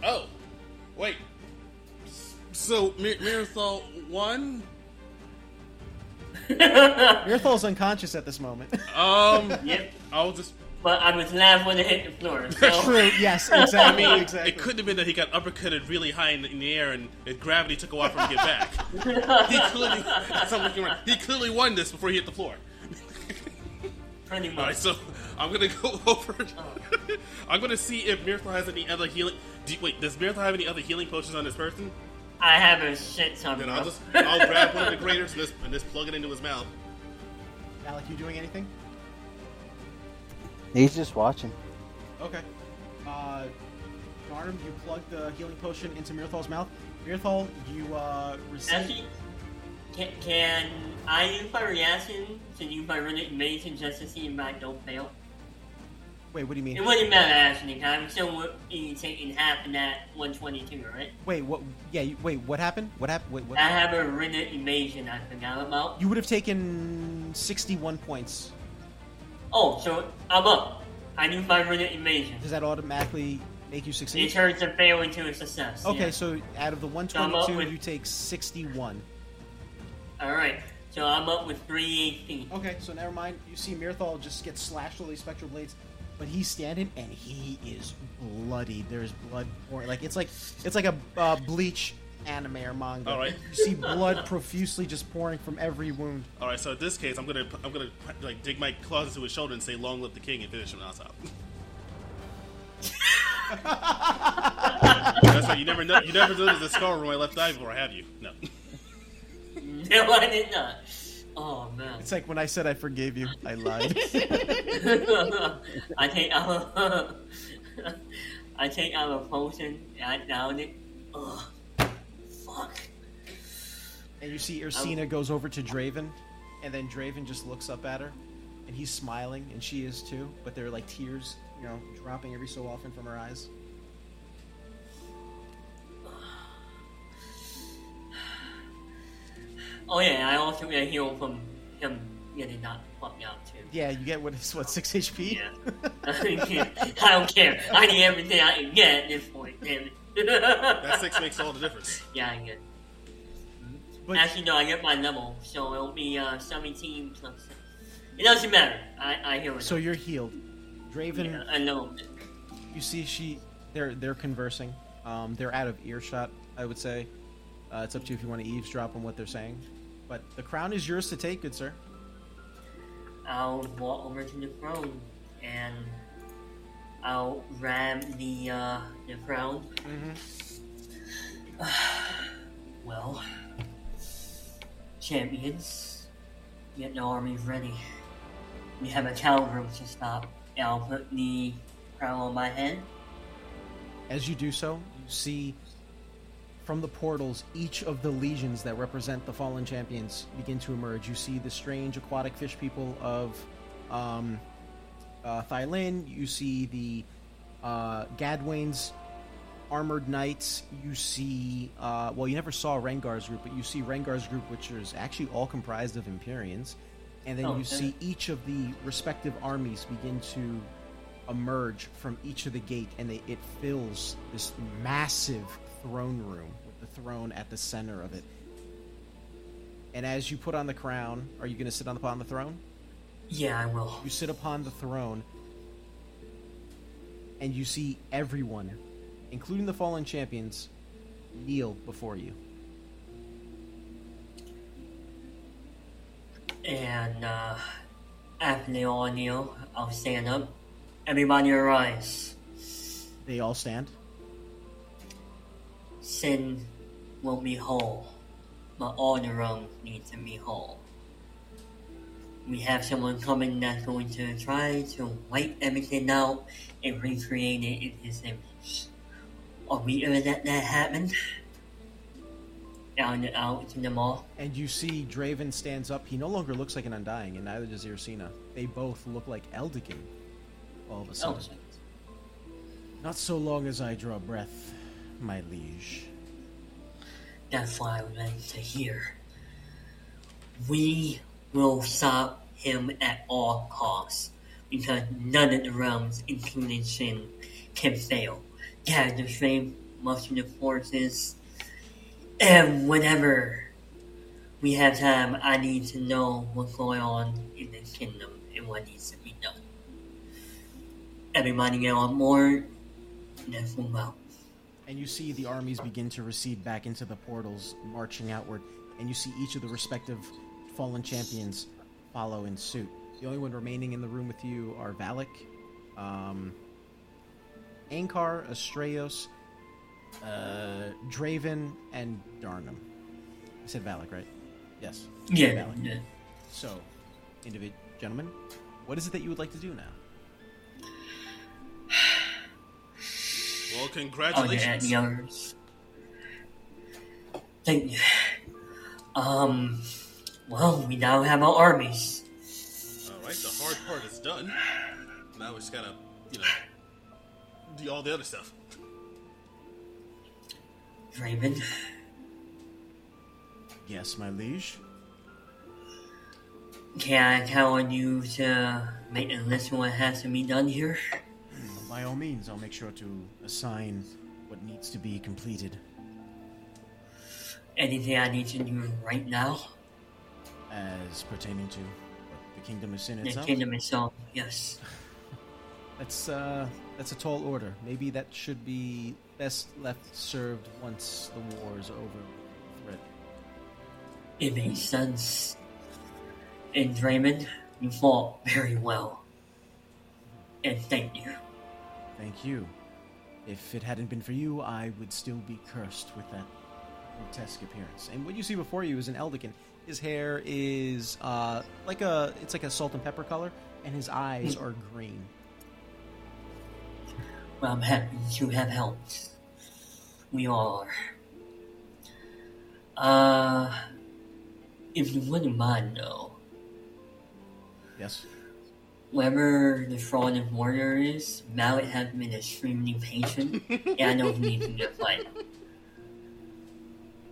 Oh, wait. So Mir- Mirathol won. Mirthal's unconscious at this moment. Um, Yep. I'll just. But I was laughing when it hit the floor. So. True. Yes. I Exactly. mean, exactly. it couldn't have been that he got uppercutted really high in the, in the air and, and gravity took a while for him to get back. he clearly, I'm looking around. He clearly won this before he hit the floor. Pretty All right, so I'm gonna go over. I'm gonna see if Miracle has any other healing. Do, wait, does Miracle have any other healing potions on this person? I have a shit ton, Then. I'll just I'll grab one of the graders and just, and just plug it into his mouth. Alec, you doing anything? He's just watching. Okay. Uh, Darnum, you plug the healing potion into Mirthal's mouth. Mirthal, you uh, receive. Actually, can, can I use my reaction to use my runic invasion just to see if I don't fail? Wait, what do you mean? It wouldn't matter actually, I'm still taking half of that 122, right? Wait, what? Yeah, you, wait. What happened? What happened? Wait, what? I have a runic invasion I forgot about. You would have taken sixty-one points. Oh, so I'm up. I use my runic invasion. Does that automatically make you succeed? It turns a fail into a success. Okay, yeah. so out of the one So I'm up twenty-two, with- you take sixty-one. Alright, so I'm up with 318. Okay, so never mind. You see Mirthal just get slashed with these spectral blades, but he's standing and he is bloody. There's blood pouring. Like it's like it's like a uh, bleach anime or manga. All right. You see blood profusely just pouring from every wound. All right, so in this case, I'm gonna I'm gonna like dig my claws into his shoulder and say, "Long live the king," and finish him outside. That's right. You never know. You never noticed the scar on my left eye before, have you? No. No, I did not. Oh man. It's like when I said I forgave you, I lied. I take out I take out a potion and I down it. Ugh. Fuck. and you see Ursina goes over to Draven, and then Draven just looks up at her, and he's smiling, and she is too, but there are like tears, you know, dropping every so often from her eyes. Oh yeah, I also get a heal from him getting knocked the fuck out too. Yeah, you get what is what six HP? Yeah. I don't care. I need everything I can get at this point, damn it. That six makes all the difference. Yeah, I get. But Actually, no, I get my level, so it'll be uh, 17 plus. six. It doesn't matter. I I hear it. so you're healed. Draven, yeah, I know. you see she they're they're conversing. Um, they're out of earshot, I would say. Uh, it's up to you if you want to eavesdrop on what they're saying. But the crown is yours to take, good sir. I'll walk over to the throne and I'll ram the uh, the crown. Mm-hmm. Well, champions, get the armies ready. we have a caliber to stop. And I'll put the crown on my head. As you do so, you see from the portals each of the legions that represent the fallen champions begin to emerge. You see the strange aquatic fish people of um, uh, Thylin. You see the uh, Gadwain's armored knights. You see, uh, well, you never saw Rengar's group, but you see Rengar's group, which is actually all comprised of Empyreans. And then Oh, you okay. see each of the respective armies begin to emerge from each of the gate, and they, it fills this massive throne room with the throne at the center of it. And as you put on the crown, are you going to sit on upon the throne? Yeah, I will. You sit upon the throne, and you see everyone, including the fallen champions, kneel before you. And uh, after they all kneel, I'll stand up. Everybody arise. They all stand. Sin will be whole, but all the realms need to be whole. We have someone coming that's going to try to wipe everything out and recreate it in his image. Are we gonna let that happen? Down and out to them all. And you see Draven stands up. He no longer looks like an Undying, and neither does Irsina. They both look like Eldikin. All of a Oh, sudden. Not so long as I draw breath, my liege. That's why I like to hear. We will stop him at all costs because none of the realms, including Shin, can fail. Gather the strength, muster the forces, and whenever we have time, I need to know what's going on in the kingdom and what needs to be done. Everybody get on board. Let's move out. And you see the armies begin to recede back into the portals, marching outward. And you see each of the respective fallen champions follow in suit. The only one remaining in the room with you are Valik, um, Ankar, Astraeus, uh, Draven, and Darnum. I said Valik, right? Yes. Yeah, Valik. yeah. So, individ- gentlemen, what is it that you would like to do now? Well, congratulations. Oh, yeah, congratulations. the others. Thank you. Um, well, we now have our armies. All right, the hard part is done. Now we just gotta, you know, do all the other stuff. Raven, Yes, my liege. can I count on you to make a list of what has to be done here? By all means, I'll make sure to assign what needs to be completed Anything I need to do right now? as pertaining to the kingdom of sin The itself. kingdom itself, yes. That's uh, that's a tall order. Maybe that should be best left served once the war is over. Threat. It makes sense. And Raymond, you fought very well. And thank you. Thank you. If it hadn't been for you, I would still be cursed with that grotesque appearance. And what you see before you is an Eldican. His hair is uh, like a it's like a salt and pepper color, and his eyes are green. Well, I'm happy to have helped. We all are. Uh, if you wouldn't mind, though, Yes. Whoever the fraudulent warrior is, Mallet has been extremely patient, and I know he needs to get fight.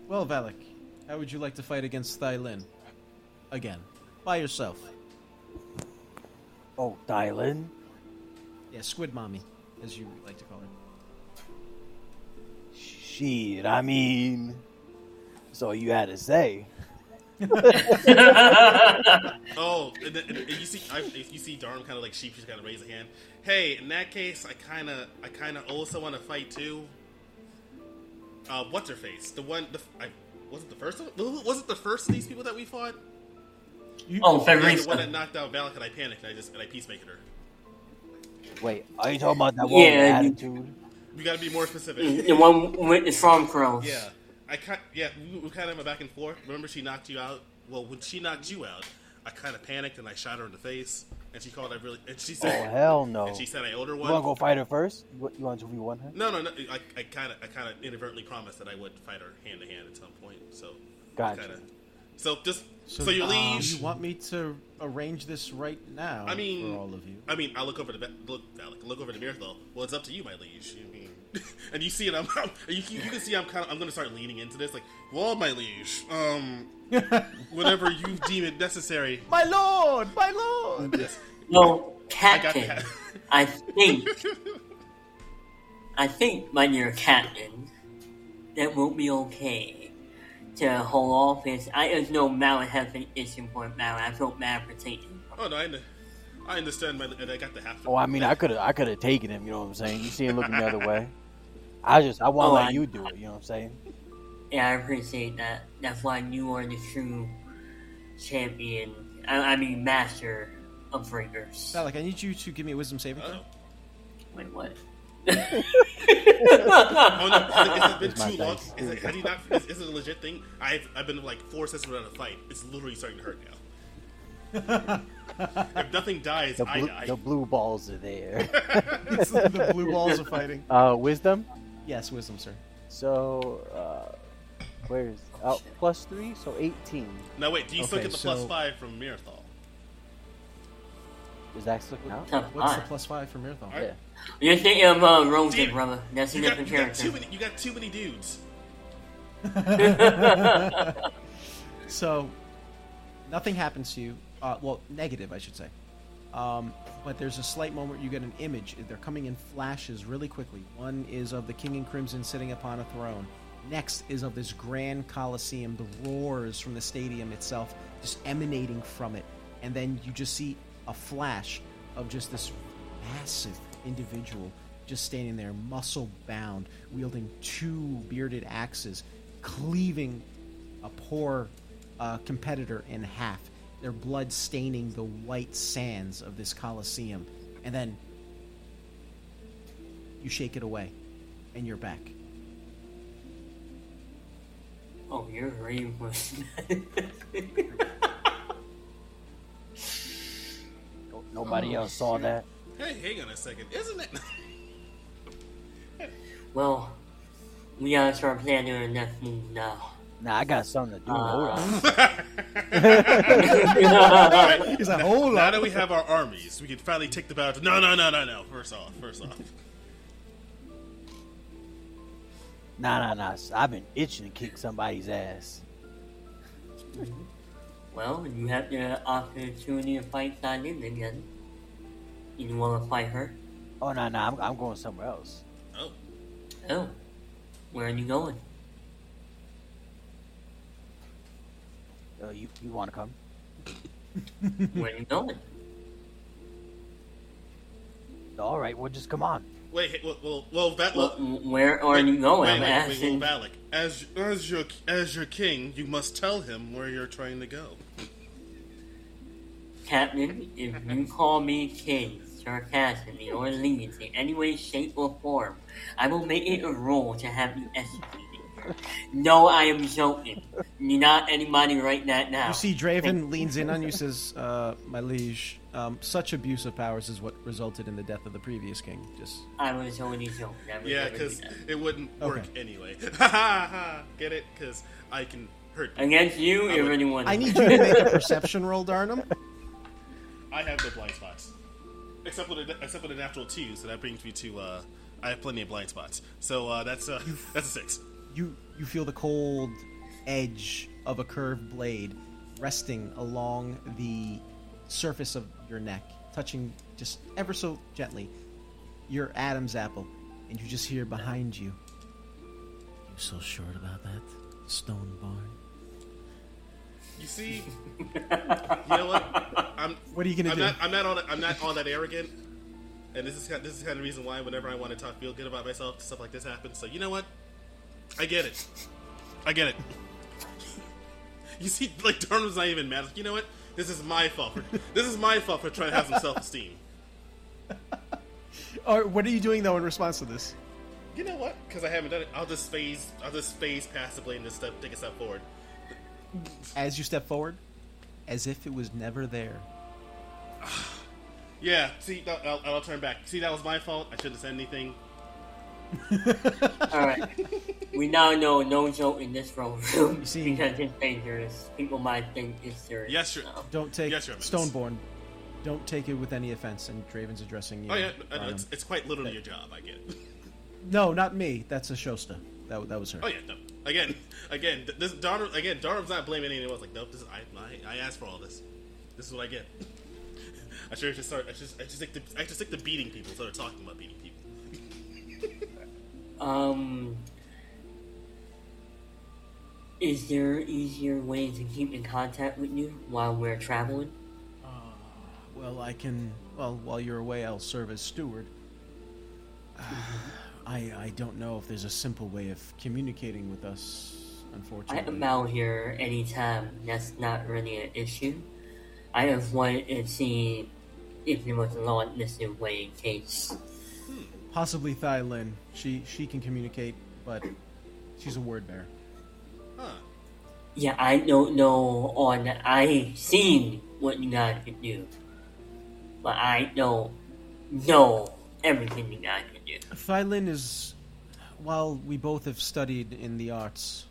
Well, Valik, how would you like to fight against Thylin? Again, by yourself. Oh, Dylan. Yeah, Squid Mommy, as you like to call her. Shit, I mean, so you had to say. Oh, and, then- and, and you see, I, if you see Darn kind of like sheep, she's kind of raise a hand. Hey, in that case, I kind of, I kind of also want to fight too. Uh, what's her face? The one, the I, was it the first? One? Was it the first of these people that we fought? Oh, Yeah, the one that knocked out Valik, and I panicked, and I just and I peacemaked her. Wait, are you talking about that one with Yeah, you- attitude? We got to be more specific. The one with the strong crows. Yeah, I kind yeah, we, we kind of went back and forth. Remember, she knocked you out. Well, when she knocked you out, I kind of panicked and I shot her in the face, and she called. I really and she said, Oh said, hell no! and she said I owed her You want to go fight her first? What you want to v one her? No, no, no. I, I kind of, I kind of inadvertently promised that I would fight her hand to hand at some point. So, Gotcha. Kinda, so just so, your um, liege. you want me to arrange this right now? I mean, for all of you. I mean, I look over the ba- look, Alec, look over the mirror though. Well, it's up to you, my liege. I mean, and you see it. I'm, I'm you, you can see I'm kind of. I'm going to start leaning into this. Like, well, my liege. Um, whenever you deem it necessary. My lord, my lord. Yes, Well, I got Captain, that. I think, I think, my dear Captain, that won't be okay to hold off. His, I there's no Mallet has an issue for Mallet. I feel bad for taking. Him. Oh no, I, kn- I understand. My and I got the half. Oh, I mean, I could have, I could have taken him. You know what I'm saying? You see him looking the other way. I just, I want to Oh, let I- you do it. You know what I'm saying? Yeah, I appreciate that. That's why you are the true champion. I, I mean, master of breakers. Alec, I need you to give me a wisdom saving throw. Wait, what? Oh no! It's been too long. dice. Is it, have you not? Is, is it a legit thing? I've I've been like four sessions without a fight. It's literally starting to hurt now. if nothing dies, The I blue, die. the blue balls are there. the blue balls are fighting. uh, wisdom. Yes, wisdom, sir. So, uh, where's oh, plus three? So 18. Now wait, do you still Okay, get the plus so- five from Mirthal? Is that still count? Tough What's the eye. plus five for Mirathon? Alright. Yeah. You're thinking of uh, Rosen, Damn. brother. That's a You got, different you got too character. many. You got too many dudes. So, nothing happens to you. Uh, well, negative, I should say. Um, but there's a slight moment you get an image. They're coming in flashes really quickly. One is of the King in Crimson sitting upon a throne. Next is of this grand coliseum, the roars from the stadium itself just emanating from it. And then you just see a flash of just this massive individual just standing there, muscle bound, wielding two bearded axes, cleaving a poor uh, competitor in half, their blood staining the white sands of this coliseum. And then you shake it away, and you're back. Oh, you're really was. No- Nobody oh, else saw that. Hey, hang on a second. Isn't it? well, we gotta start planning our next move now. Nah, I got something to do. Hold Uh, on. He's like, hold now on. that we have our armies, we can finally take the battle. No, no, no, no, no. First off, first off. Nah, nah, nah. I've been itching to kick somebody's ass. well, you have the opportunity to fight Sanin again. You wanna fight her? Oh, nah, nah. I'm, I'm going somewhere else. Oh, Oh, where are you going? Uh, you you want to come? Where are you going? All right. Well, just come on. wait. hey, Well, well, well that. Well, Well, where are you going? wait, I'm wait, wait, wait, asking. Valik. As as your as your king, you must tell him where you're trying to go. Captain, if you call me king, sarcastically, or leads in any way, shape, or form, I will make it a rule to have you executed. No, I am joking. You're not anybody write that now. You see, Draven leans in on you, says, uh, "My liege, um, such abuse of powers is what resulted in the death of the previous king. Just I was only joking. I Yeah, because it wouldn't work Okay. anyway. Ha ha ha! Get it? Because I can hurt. you. Against you, I if would- anyone. I need you to make a perception roll, Darnum. I have the blind spots, except for the except with a natural two, so that brings me to. Uh, I have plenty of blind spots, so uh, that's uh, that's a six. You you feel the cold edge of a curved blade resting along the surface of your neck, touching just ever so gently your Adam's apple, and you just hear behind you. You so short about that Stoneborn? You see, you know what? I'm What are you gonna I'm do? not I'm not all that, I'm not all that arrogant, and this is kind this is kind of the reason why whenever I want to talk feel good about myself, stuff like this happens. So you know what? I get it. I get it. You see, like Darnum's not even mad. Like, you know what? This is my fault. For, this is my fault for trying to have some self esteem. Or what are you doing though in response to this? You know what? Because I haven't done it, I'll just phase. I'll just phase past the blade and just step, take a step forward. As you step forward, as if it was never there. Yeah, see, no, I'll, I'll turn back. See, that was my fault. I shouldn't have said anything. Alright. we now know no joke in this room You see- because it's dangerous. People might think it's serious. Yes, sir. now. Don't take Yes, Your Stoneborn. Don't take it with any offense. And Draven's addressing you. Oh yeah, I know, um, it's, it's quite literally uh, your job. I get. it. No, not me. That's a Shosta. That that was her. Oh yeah, no. Again, again, th- this Darnum, again, Darnum's not blaming anyone else. Like, nope, this is I, I, I asked for all this. This is what I get. I should just start. I should, I should stick to, I should stick to beating people instead of talking about beating people. Um, is there easier ways to keep in contact with you while we're traveling? Well, I can. Well, while you're away, I'll serve as steward. I I don't know if there's a simple way of communicating with us. Unfortunately, I Unfortunately, am out here anytime. That's not really an issue. I just wanted to see if there was a long-distance way in case. possibly Thylin. She she can communicate, but she's a word bearer. Huh? Yeah, I don't know on I seen what you guys can do. But I don't know everything you guys can do. Thylin is, while we both have studied in the arts,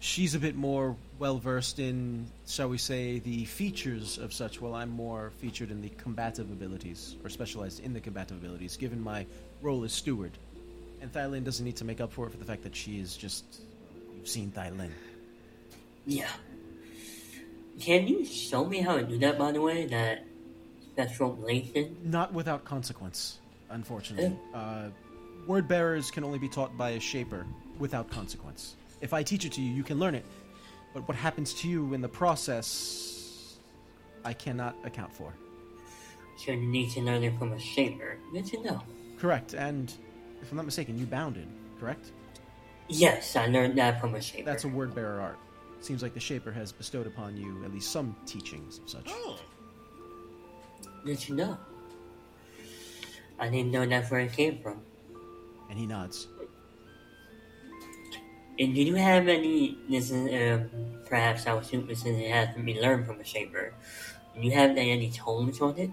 she's a bit more well versed in, shall we say, the features of such, while I'm more featured in the combative abilities, or specialized in the combative abilities, given my role as steward. And Thylin doesn't need to make up for it for the fact that she is just. You've seen Thylin. Yeah. Can you show me how to do that by the way? That special relation? Not without consequence, unfortunately. Uh, word bearers can only be taught by a shaper without consequence. If I teach it to you, you can learn it. But what happens to you in the process, I cannot account for. So you need to learn it from a shaper. Good to know. Correct. And if I'm not mistaken, you bounded, correct? Yes, I learned that from a shaper. That's a word bearer art. Seems like the shaper has bestowed upon you at least some teachings of such. Oh, Good to know. I didn't know that's where it came from. And he nods. And do you have any? This is um, perhaps I'll assume this is it has to be learned from a shaper. Do you have any tomes on it?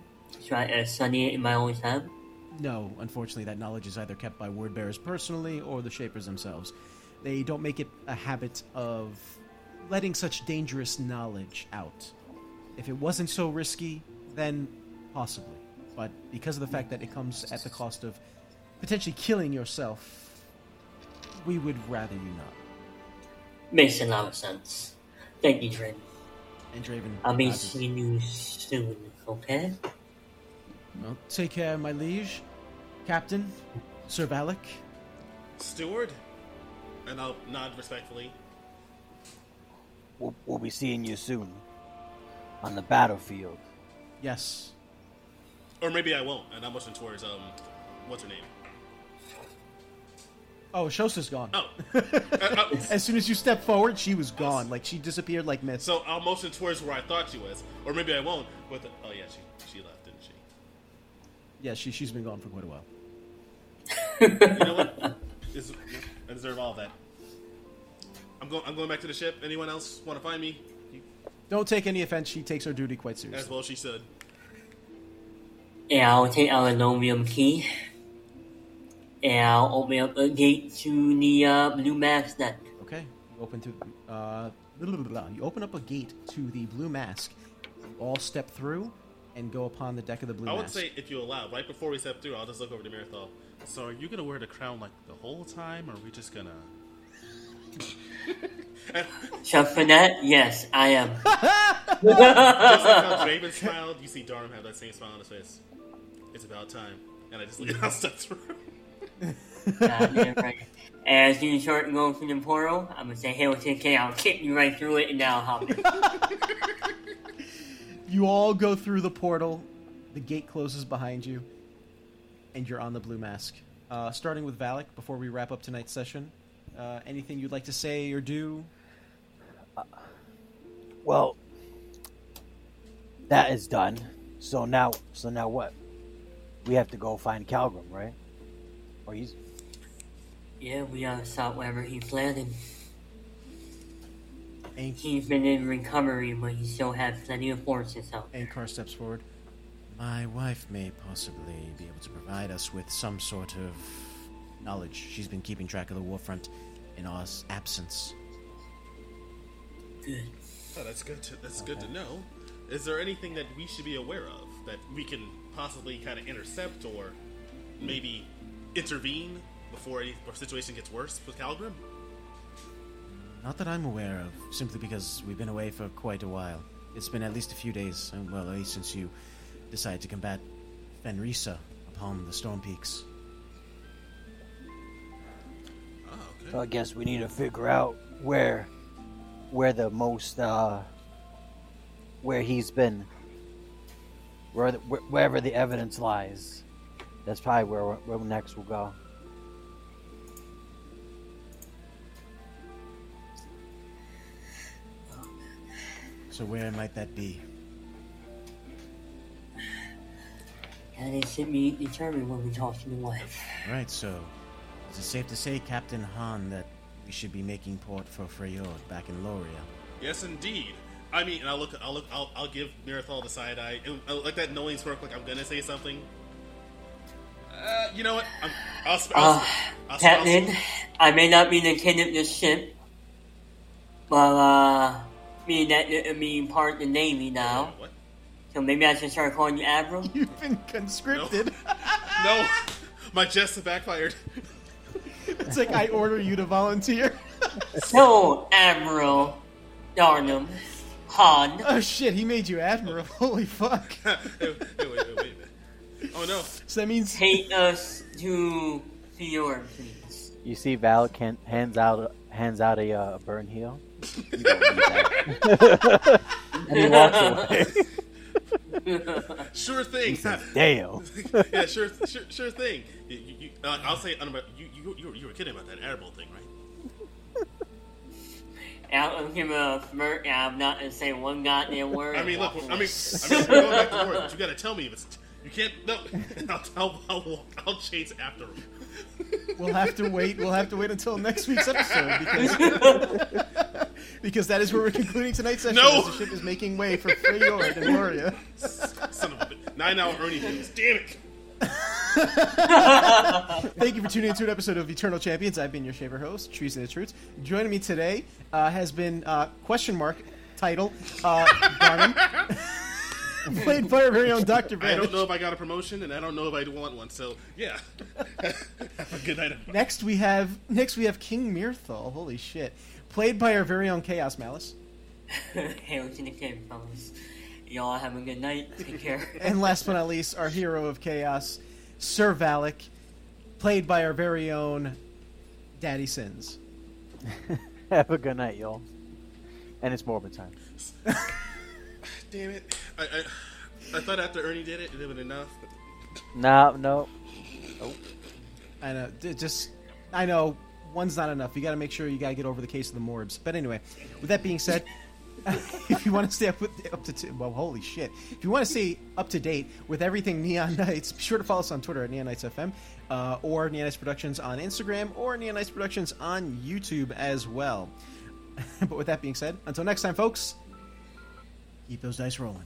I uh, study it in my own time. No, unfortunately, that knowledge is either kept by word bearers personally or the shapers themselves. They don't make it a habit of letting such dangerous knowledge out. If it wasn't so risky, then possibly. But because of the fact that it comes at the cost of potentially killing yourself, we would rather you not. Makes a lot of sense. Thank you, Draven. And Draven, I'll be seeing you soon. Okay. Well, take care, my liege, Captain, Sir Valik. steward, and I'll nod respectfully. We'll, we'll be seeing you soon on the battlefield. Yes, Or maybe I won't, and I'm motioning towards um, what's her name? Oh, Shosta's gone. Oh, Uh, uh, As soon as you step forward, she was gone. Like she disappeared like mist. so I'll motion towards where I thought she was, or maybe I won't. But the, oh yeah, she yeah, she she's been gone for quite a while. You know what? I deserve all of that. I'm going. I'm going back to the ship. Anyone else want to find me? Don't take any offense. She takes her duty quite seriously. As well, she should. And I'll take out a nomium key. And I'll open up a gate to the uh, blue mask deck. Okay, you open to uh, blah, blah, blah, blah. you open up a gate to the blue mask. You all step through and go upon the deck of the blue I would mask. say, if you allow, right before we step through, I'll just look over to Marathon. So, are you gonna wear the crown like the whole time, or are we just gonna? Just for that, yes, I am. Just like how Draven smiled, you see Darm have that same smile on his face. It's about time, and I just look at how step through. Goddamn right. As you start going through the portal, I'm gonna say, "Hey, what's okay?" I'll kick you right through it, and now I'll hop in. You all go through the portal. The gate closes behind you, and you're on the blue mask. Uh, starting with Valik, before we wrap up tonight's session, uh, anything you'd like to say or do? Well, that is done. So now, so now what? We have to go find Kalgrim, right? Or he's Yeah, we gotta stop wherever he's landing. Ain't- he's been in recovery, but he still has plenty of forces out. Ankar steps forward. My wife may possibly be able to provide us with some sort of knowledge. She's been keeping track of the warfront in our absence. Good. Oh, that's good. To, that's good to know. Is there anything that we should be aware of that we can possibly kind of intercept or maybe intervene before any before situation gets worse with Kalgrim? Not that I'm aware of, simply because we've been away for quite a while. It's been at least a few days, uh, well, at least since you decided to combat Fenrisa upon the Storm Peaks. Oh. So I guess we need to figure out where, where the most, uh, where he's been, where the, wherever the evidence lies. That's probably where where next we'll go. So where might that be? And it should be determined when we talk to the wife. Right, so is it safe to say, Captain Han, that we should be making port for Freyord back in Loria? Yes, indeed. I mean, and I'll look. I'll look. I'll, I'll give Mirthal the side eye. And I like that knowing smirk. Like I'm gonna say something. Uh, you know what? I'm, I'll. Sp- I'll, Uh, I'll, I'll, Captain, I may not be the king of this ship, but uh, being that uh, being part of the navy now, What? so maybe I should start calling you Admiral. You've been conscripted. No, my jest backfired. it's like I order you to volunteer. So, Admiral Darnum, Han, oh shit, he made you admiral. Holy fuck. hey, wait, wait, wait, wait. Oh no. So that means take us to Fjord, please. You see, Val can, hands out hands out a uh, burn heel. You don't need that. and he walks away. Sure thing. Damn. yeah, sure, sure, sure thing. You, you, you, uh, I'll say, you, you, you, were- you were kidding about that Arable thing, right? I'll give him a smirk, and I'm not gonna say one goddamn word. I and mean, look, walk I mean, I away. mean, we're going back to work, but you gotta tell me if it's. You can't. No, I'll, I'll, I'll, I'll chase after him. We'll have to wait. We'll have to wait until next week's episode because because that is where we're concluding tonight's session. No! as the ship is making way for Freyord and Loria. Son of a bitch. Nine hour Ernie Hills. Damn it. Thank you for tuning into an episode of Eternal Champions. I've been your shaver host, Trees and the Truths. Joining me today uh, has been uh, question mark title uh, Darnum, played by our very own Doctor I don't know if I got a promotion, and I don't know if I want one. So yeah. Have a good night. everybody. Next we have next we have King Mirthal. Holy shit! Played by our very own Chaos Malice. Hail to the king, fellas. Y'all have a good night. Take care. And last but not least, our hero of chaos, Sir Valik, played by our very own Daddy Sins. Have a good night, y'all. And it's Morbid time. Damn it. I, I, I thought after Ernie did it, it would have been enough. But No, no. I know, just I know one's not enough. You got to make sure you got to get over the case of the Morbs. But anyway, with that being said, if you want to stay up with up to t- well, holy shit! If you want to stay up to date with everything Neon Knights, be sure to follow us on Twitter at Neon Knights FM, uh, or Neon Knights Productions on Instagram, or Neon Knights Productions on YouTube as well. but with that being said, until next time, folks, keep those dice rolling.